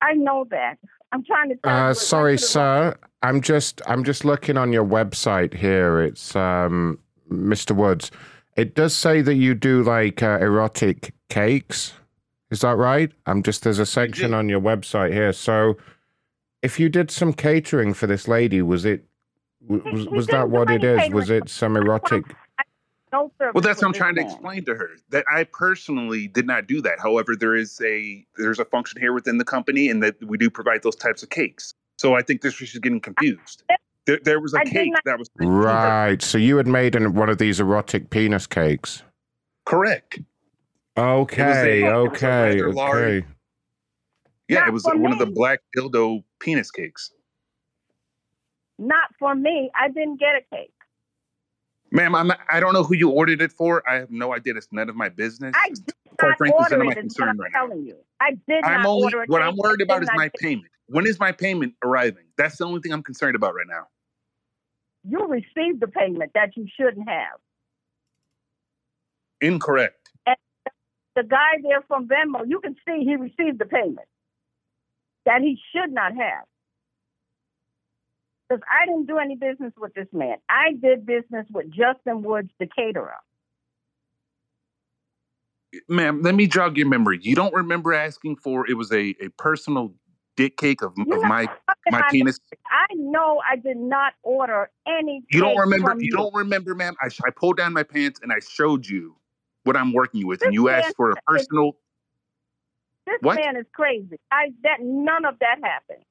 I know that. I'm trying to tell. Uh, it sorry, went to sir. I'm just I'm just looking on your website here. It's um, Mr. Woods. It does say that you do like uh, erotic cakes. Is that right? I'm just there's a section on your website here. So, if you did some catering for this lady, was it w- was was that what it is? Was it some erotic? Well, that's what I'm trying to explain to her. That I personally did not do that. However, there is a there's a function here within the company, and that we do provide those types of cakes. So I think this she's getting confused. There, there was a I cake not- that was Right. So you had made an, one of these erotic penis cakes. correct. Okay. a okay. rather large- Okay. Yeah, Not it was for one of the black dildo penis cakes. Not for me. I didn't get a cake. Ma'am, I'm not, I don't know who you ordered it for. I have no idea. It's none of my business. I did Quite not frankly, order it. Is what concern I'm right now. telling you. I did I'm not only order a what. I'm worried about is my get- payment. When is my payment arriving? That's the only thing I'm concerned about right now. You received the payment that you shouldn't have. Incorrect. And the guy there from Venmo, you can see he received the payment that he should not have. Because I didn't do any business with this man. I did business with Justin Woods, the caterer. Ma'am, let me jog your memory. You don't remember asking for it was a, a personal dick cake of, of my my penis. I know I did not order any. You don't remember you don't remember, ma'am. I, I pulled down my pants and I showed you what I'm working with, and you asked for a is- personal This What? man is crazy. I that none of that happened.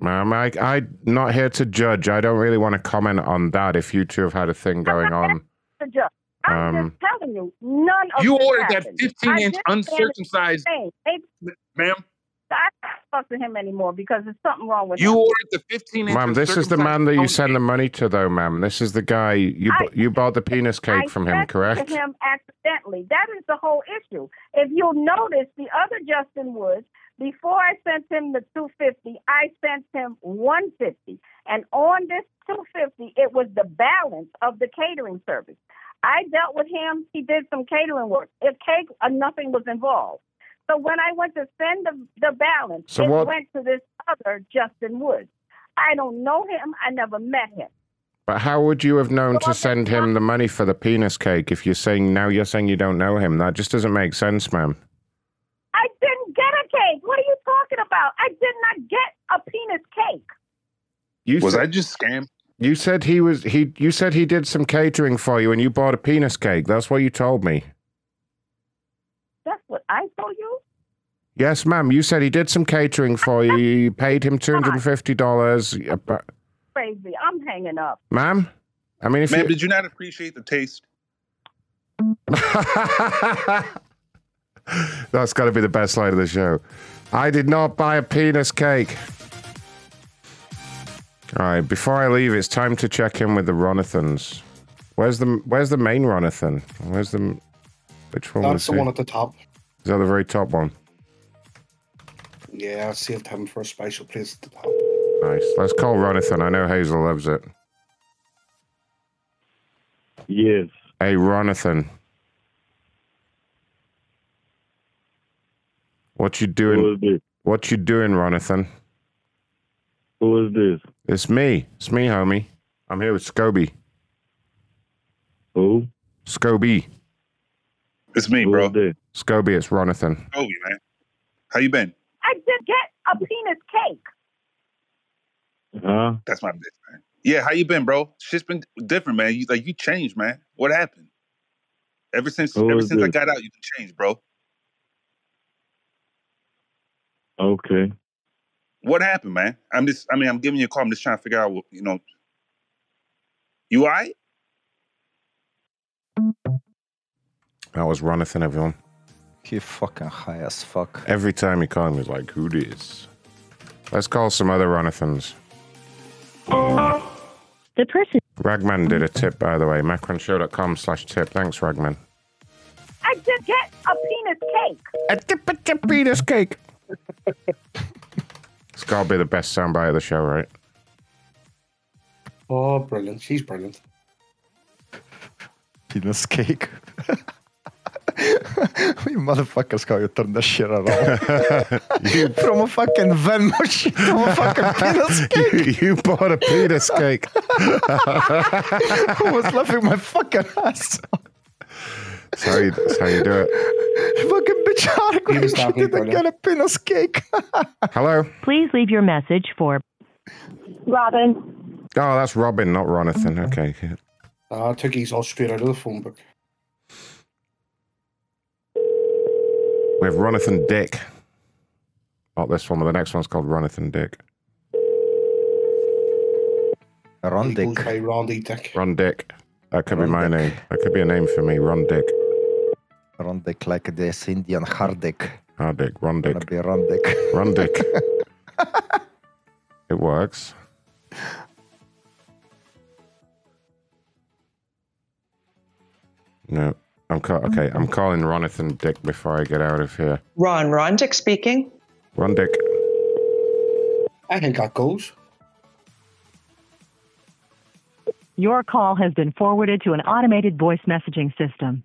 Ma'am, I, I'm not here to judge. I don't really want to comment on that if you two have had a thing going on. The judge. I'm Um, just telling you, none of You this ordered that happened. 15 I inch didn't uncircumcised in ma'am. I don't talk to him anymore because there's something wrong with You him. You ordered the 15 inch Ma'am, this is the man that you send the money to, though, ma'am. This is the guy you I- you bought the penis cake I from him, sent correct? To him accidentally. That is the whole issue. If you'll notice, the other Justin Woods, before I sent him the 250, I sent him 150, and on this 250, it was the balance of the catering service. I dealt with him. He did some catering work. If cake, uh, nothing was involved. So when I went to send the, the balance, So it what- went to this other Justin Woods. I don't know him. I never met him. But how would you have known to send him the money for the penis cake if you're saying now you're saying you don't know him? That just doesn't make sense, ma'am. I didn't about? I did not get a penis cake. You Was said, I just scammed? You said he was he. You said he did some catering for you, and you bought a penis cake. That's what you told me. That's what I told you. Yes, ma'am. You said he did some catering for you. You paid him two hundred and fifty dollars, Crazy. I'm hanging up. ma'am. I mean, if Ma'am, you, did you not appreciate the taste? That's got to be the best line of the show. I did not buy a penis cake. All right, before I leave, it's time to check in with the Ronathans. Where's the Where's the main Ronathan? Where's the which one was That's the he? one at the top. Is that the very top one? Yeah, I saved him for a special place at the top. Nice. Let's call Ronathan. I know Hazel loves it. Yes. Hey, Ronathan. What you doing? Who is this? What you doing, Ronathan? Who is this? It's me. It's me, homie. I'm here with Scoby. Who? Scoby. It's me, bro. Scoby, it's Ronathan. Kobe, man. How you been? I did get a penis cake. Huh? That's my bitch, man. Yeah, how you been, bro? Shit's been different, man. You like you changed, man. What happened? Ever since Who ever is since I this? got out, you've changed, bro. Okay. What happened, man? I'm just I mean, I'm giving you a call. I'm just trying to figure out what you know. You all right? That was Ronathan, everyone. He fucking high as fuck. Every time he called me, he's like, who this? Let's call some other Ronathans. The person. Ragman did a tip, by the way. Macronshow.com slash tip. Thanks, Ragman. I did get a penis cake. A tip, a tip, penis cake. It's got to be the best soundbite of the show, right? Oh, brilliant. She's brilliant. Penis cake. We motherfuckers ska ju turn the shit around. From a fucking Venmo shit to a fucking penis cake. you, you bought a penis cake. I was laughing my fucking ass off. That's how you, that's how you do it. Fucking bitch hard. She didn't get a penis cake. Hello? Please leave your message for Robin. Oh, that's Robin, not Ronathan. Okay. Uh, I took these all straight out of the phone book. We have Ronathan Dick. Not this one, but the next one's called Ronathan Dick. Ron He goes by Rondy Dick. Ron Dick. That could be my name. That could be a name for me, Ron Dick. Ron Dick like this Indian hard dick. Hard Dick, Ron Dick. Gonna be Ron Dick. Ron Dick. it works. No. I'm ca- okay. I'm mm-hmm. calling Ronathan Dick before I get out of here. Ron Rondick speaking. Ron Dick. I think that goes. your call has been forwarded to an automated voice messaging system.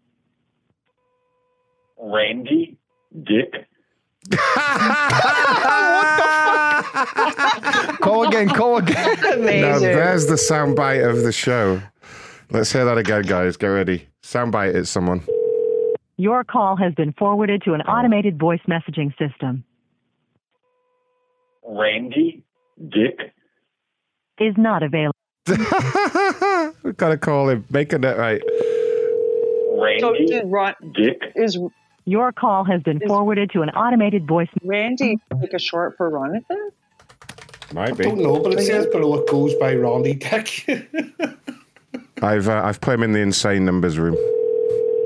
Randy Dick. Call again, call again. Now there's the soundbite of the show. Let's hear that again, guys. Get ready. Soundbite it, someone. Your call has been forwarded to an oh. automated voice messaging system. Randy Dick. Is not available. We've got to call him. Make a net right. Randy So, Ron, Dick. is Your call has been forwarded to an automated voice. Randy like a short for Ronathan? Might be. I be. don't know, but it says below it goes by Rondy Dick. I've uh, I've put him in the insane numbers room.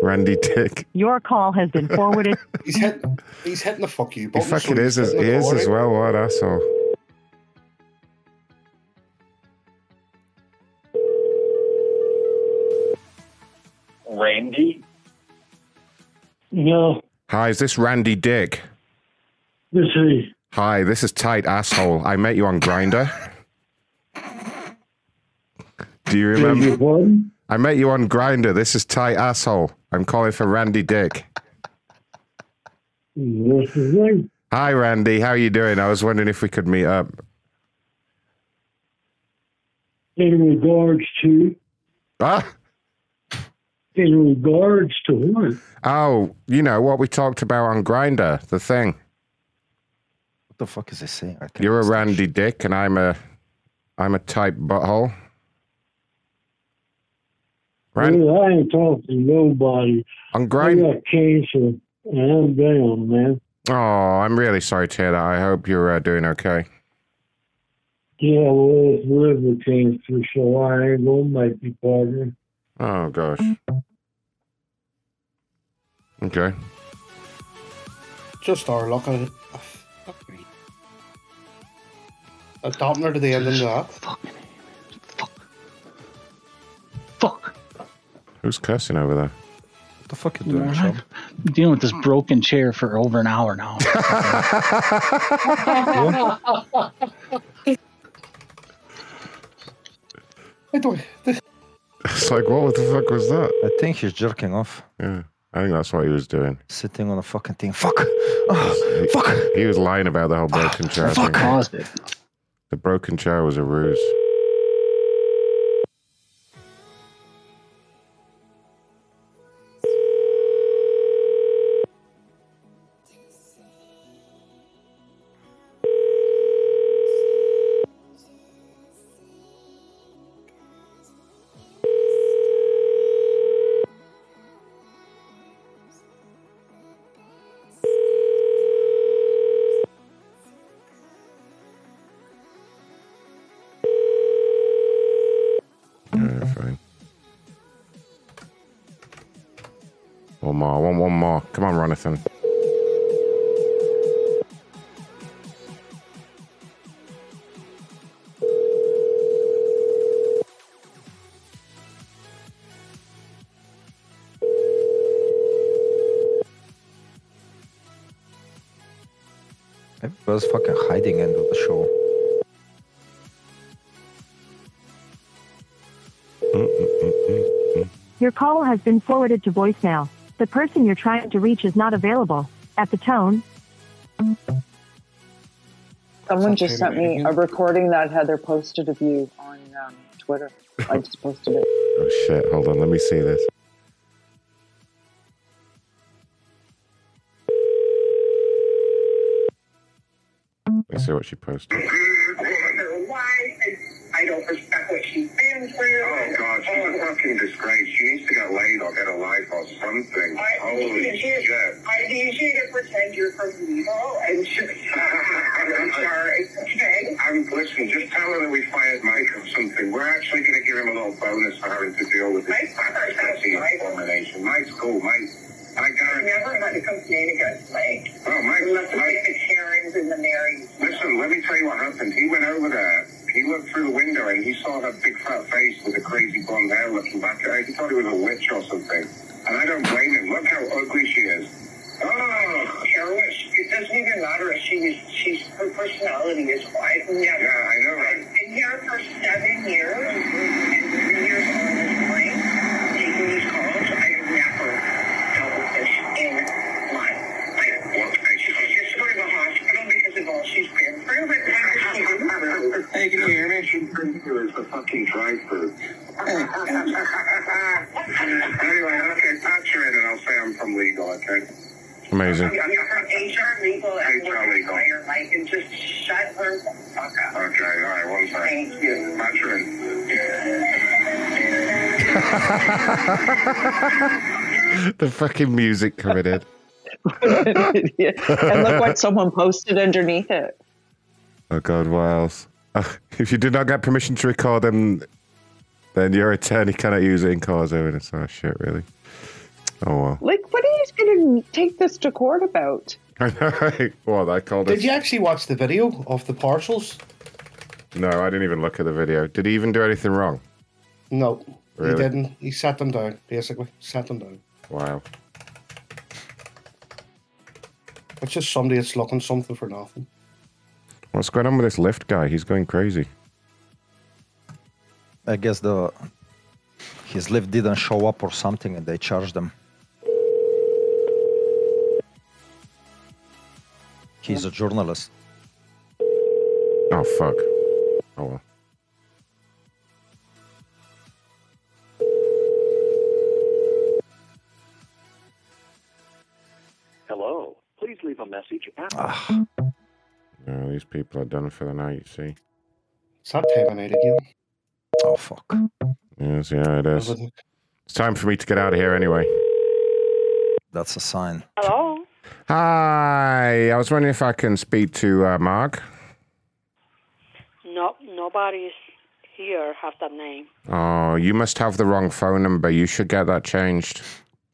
Randy Dick. Your call has been forwarded. he's hitting, he's hitting the fuck you He button. fucking so is. As, he the is call, as well. What asshole. Randy. No. Hi, is this Randy Dick? This is Hi, this is tight asshole. I met you on Grindr. Do you remember? one. I met you on Grindr. This is tight asshole. I'm calling for Randy Dick. What's his name? Hi, Randy. How are you doing? I was wondering if we could meet up. In regards to. Ah. In regards to what? Oh, you know what we talked about on Grindr, the thing. What the fuck is this saying? I You're a randy dick, and I'm a, I'm a type butthole. Ran- Dude, I ain't talking to nobody. I'm grind- I got cancer and I'm down, man. Oh, I'm really sorry to hear that. I hope you're uh, doing okay. Yeah, well, it's liver cancer, so I ain't gonna make you partner. Oh gosh. Okay. Just our luck. I- fuck me. A dampener to the end of that. Fuck. Fuck. Who's cussing over there? What the fuck you doing, Chubb? I'm dealing with this broken chair for over an hour now. It's like, what the fuck was that? I think he's jerking off. Yeah, I think that's what he was doing. Sitting on a fucking thing. Fuck. Oh, fuck. He was lying about the whole broken chair. Fuck. it. The broken chair was a ruse. Everybody's fucking hiding end of the show. Your call has been forwarded to voicemail. The person you're trying to reach is not available. At the tone, Someone just sent me a recording that Heather posted of you on um, Twitter. I just posted it. Oh shit! Hold on. Let me see this. What she posted. I don't respect what she's been through. Oh God, she's a fucking disgrace. She needs to get laid or get a life or something. I Holy need you, shit. I need you to pretend you're from evil and just I'm sorry. It's okay. I'm listen. Just tell her that we fired Mike or something. We're actually going to give him a little bonus for having to deal with this sexy abomination. Mike's cool. Mike, fucking music coming in. and look what someone posted underneath it. Oh God, what else? Uh, if you did not get permission to record them, then your attorney cannot use it in cause evidence. Oh shit, really? Oh well. Like, what are you going to take this to court about? I know. right? What I called it. Did it? you actually watch the video of the parcels? No, I didn't even look at the video. Did he even do anything wrong? No, he didn't. He sat them down, basically. Sat them down. Wow. It's just somebody that's looking something for nothing. What's going on with this Lyft guy? He's going crazy. I guess the his Lyft didn't show up or something, and they charged him. He's a journalist. Oh fuck. Oh well. Leave a message after. Yeah, these people are done for the night. You see? It's not time of night again? Oh fuck. Yes, yeah, it is. It's time for me to get out of here anyway. That's a sign. Hello? Hi, I was wondering if I can speak to uh, Mark. No, nobody's here have that name. Oh, you must have the wrong phone number. You should get that changed.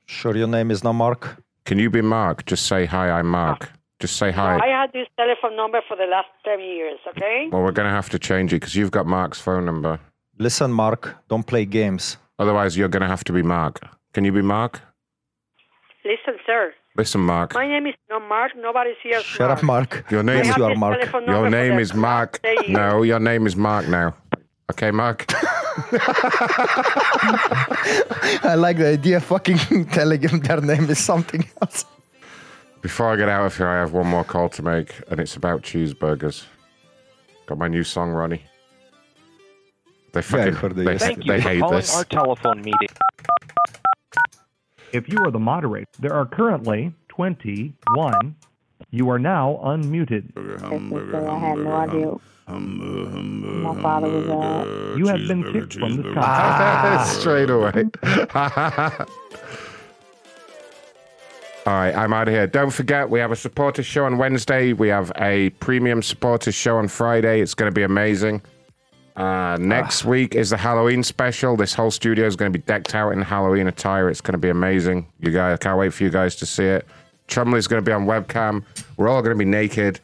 Sure, your name is not Mark. Can you be Mark? Just say hi. I'm Mark. Ah. Just say hi. I had this telephone number for the last 10 years, okay? Well, we're going to have to change it because you've got Mark's phone number. Listen, Mark, don't play games. Otherwise, you're going to have to be Mark. Can you be Mark? Listen, sir. Listen, Mark. My name is not Mark. Nobody's here. as Shut up, Mark. Your name I is have this telephone Your name is Mark. last 10 years. No, your name is Mark now. Okay, Mark. I like the idea of fucking telling him their name is something else. Before I get out of here, I have one more call to make, and it's about cheeseburgers. Got my new song, Ronnie. They fucking heard they, this. they Thank you for hate calling this. our telephone meeting. If you are the moderator, there are currently 21. You are now unmuted. I had no idea. My father was uh, You have been kicked from this Ah, conference. straight away. All right, I'm out of here. Don't forget, we have a supporters show on Wednesday. We have a premium supporters show on Friday. It's going to be amazing. Uh, next week is the Halloween special. This whole studio is going to be decked out in Halloween attire. It's going to be amazing. You guys, I can't wait for you guys to see it. Chumley's going to be on webcam. We're all going to be naked.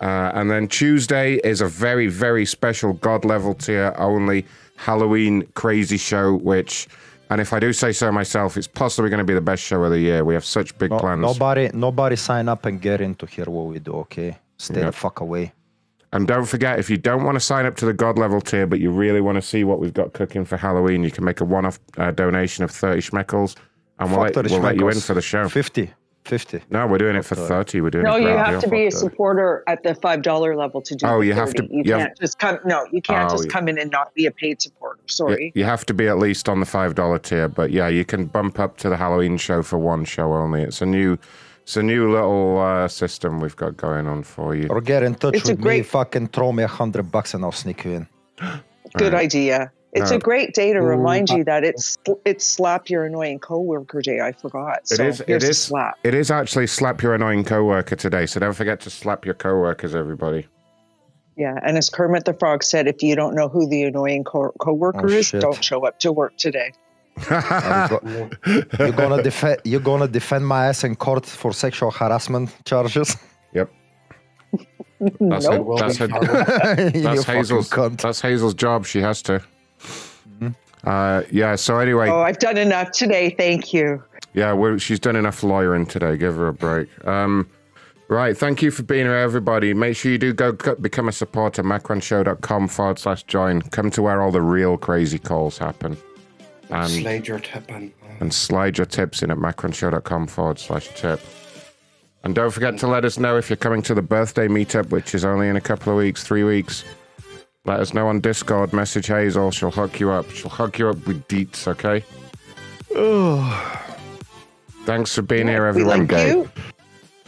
Uh, and then Tuesday is a very, very special God level tier only Halloween crazy show, which, and if I do say so myself, it's possibly going to be the best show of the year. We have such big No- plans. nobody, nobody sign up and get in to hear what we do. Okay, stay Yeah. the fuck away. And don't forget, if you don't want to sign up to the God level tier, but you really want to see what we've got cooking for Halloween, you can make a one off uh, donation of 30 schmeckles and we'll, let, we'll let you in for the show. 50. 50. No, we're doing it for 30. We're doing it No, it you have to be a supporter at the five dollar level to do. Oh, the you have to- 30. You, you can't just come. No, you can't Oh, just come in and not be a paid supporter. Sorry. You, you have to be at least on the $5 tier, but yeah, you can bump up to the Halloween show for one show only. It's a new. It's a new little uh, system we've got going on for you. Or get in touch It's a with me. Fucking throw me a hundred bucks and I'll sneak you in. Good Right. idea. It's No. a great day to remind uh, you that it's it's slap your annoying coworker day. I forgot. It So is. It here's a is. slap. It is actually slap your annoying coworker today. So don't forget to slap your coworkers, everybody. Yeah, and as Kermit the Frog said, if you don't know who the annoying co- coworker Oh, is, shit. don't show up to work today. You're gonna defend. You're gonna defend my ass in court for sexual harassment charges. Yep. That's, her, that's, her, that's Hazel's. That's Hazel's job. She has to. Uh, yeah. So anyway, Oh, I've done enough today. Thank you. yeah, we're, she's done enough lawyering today. Give her a break. Um, right. Thank you for being here, everybody. Make sure you do go c- become a supporter. Macronshow.com forward slash join. Come to where all the real crazy calls happen. And Slide your tip in. and slide your tips in at macronshow.com forward slash tip. And don't forget to let us know if you're coming to the birthday meetup, which is only in a couple of weeks, three weeks. Let us know on Discord. Message Hazel. She'll hook you up. She'll hook you up with deets, okay? Thanks for being here, If we everyone. like you,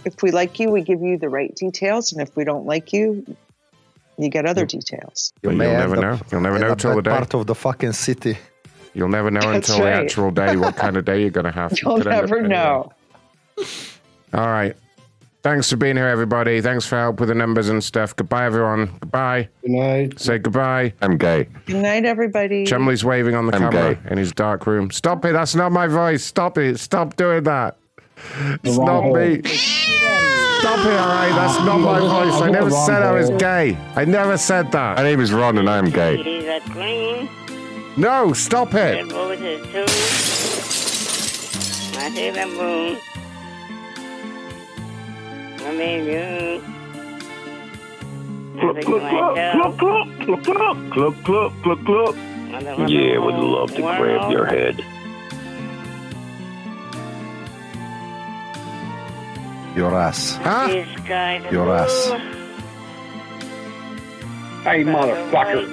if we like you, we give you the right details, and if we don't like you, you get other details. But may you'll never up know. You'll never in know a till the day. Part of the fucking city. You'll never know That's until the actual day what kind of day you're going to have. You You'll up never anywhere. know. All right. Thanks for being here, everybody. Thanks for help with the numbers and stuff. Goodbye, everyone. Goodbye. Good night. Say goodbye. I'm gay. Good night, everybody. Chumley's waving on the I'm camera gay. in his dark room. Stop it. That's not my voice. Stop it. Stop doing that. It's wrong not me. Stop it, all right? That's not my voice. I never said I was gay. I never said that. My name is Ron and I'm gay. He's a clean. No, stop it. Red over his tooth. My favorite moon. I made you. Cluck, cluck, cluck, cluck, cluck, cluck, cluck, cluck, cluck, cluck. Yeah, would love to grab your head. Your ass. Huh? guy's a Your ass. Hey, motherfucker.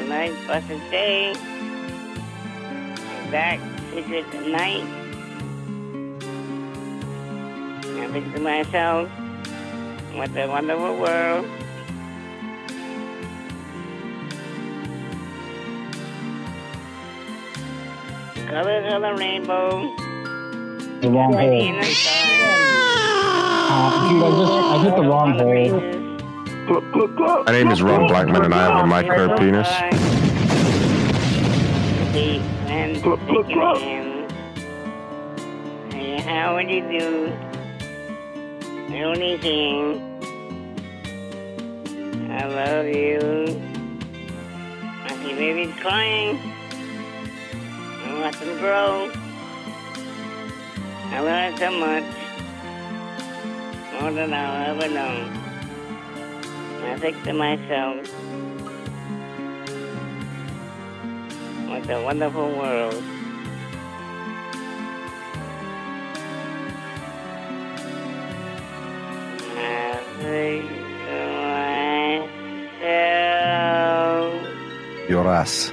A nice fucking day. Back secret at night. I think to myself, What a wonderful world. Colors of the rainbow. The wrong hole. In the sky. Uh, dude, I just I hit the wrong hole. My name is Ron Blackman, and I have a micro penis. And how would you do? Only thing I love you. See babies crying. I watch them grow. I learned so much. More than I'll ever know. I think to myself, what a wonderful world. Your ass.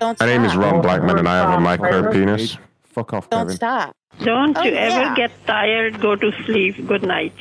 what a. My name is Ron Blackman, and I have a micro penis. Fuck off, Don't Kevin. stop. Don't Oh, you ever yeah. get tired, go to sleep. Good night.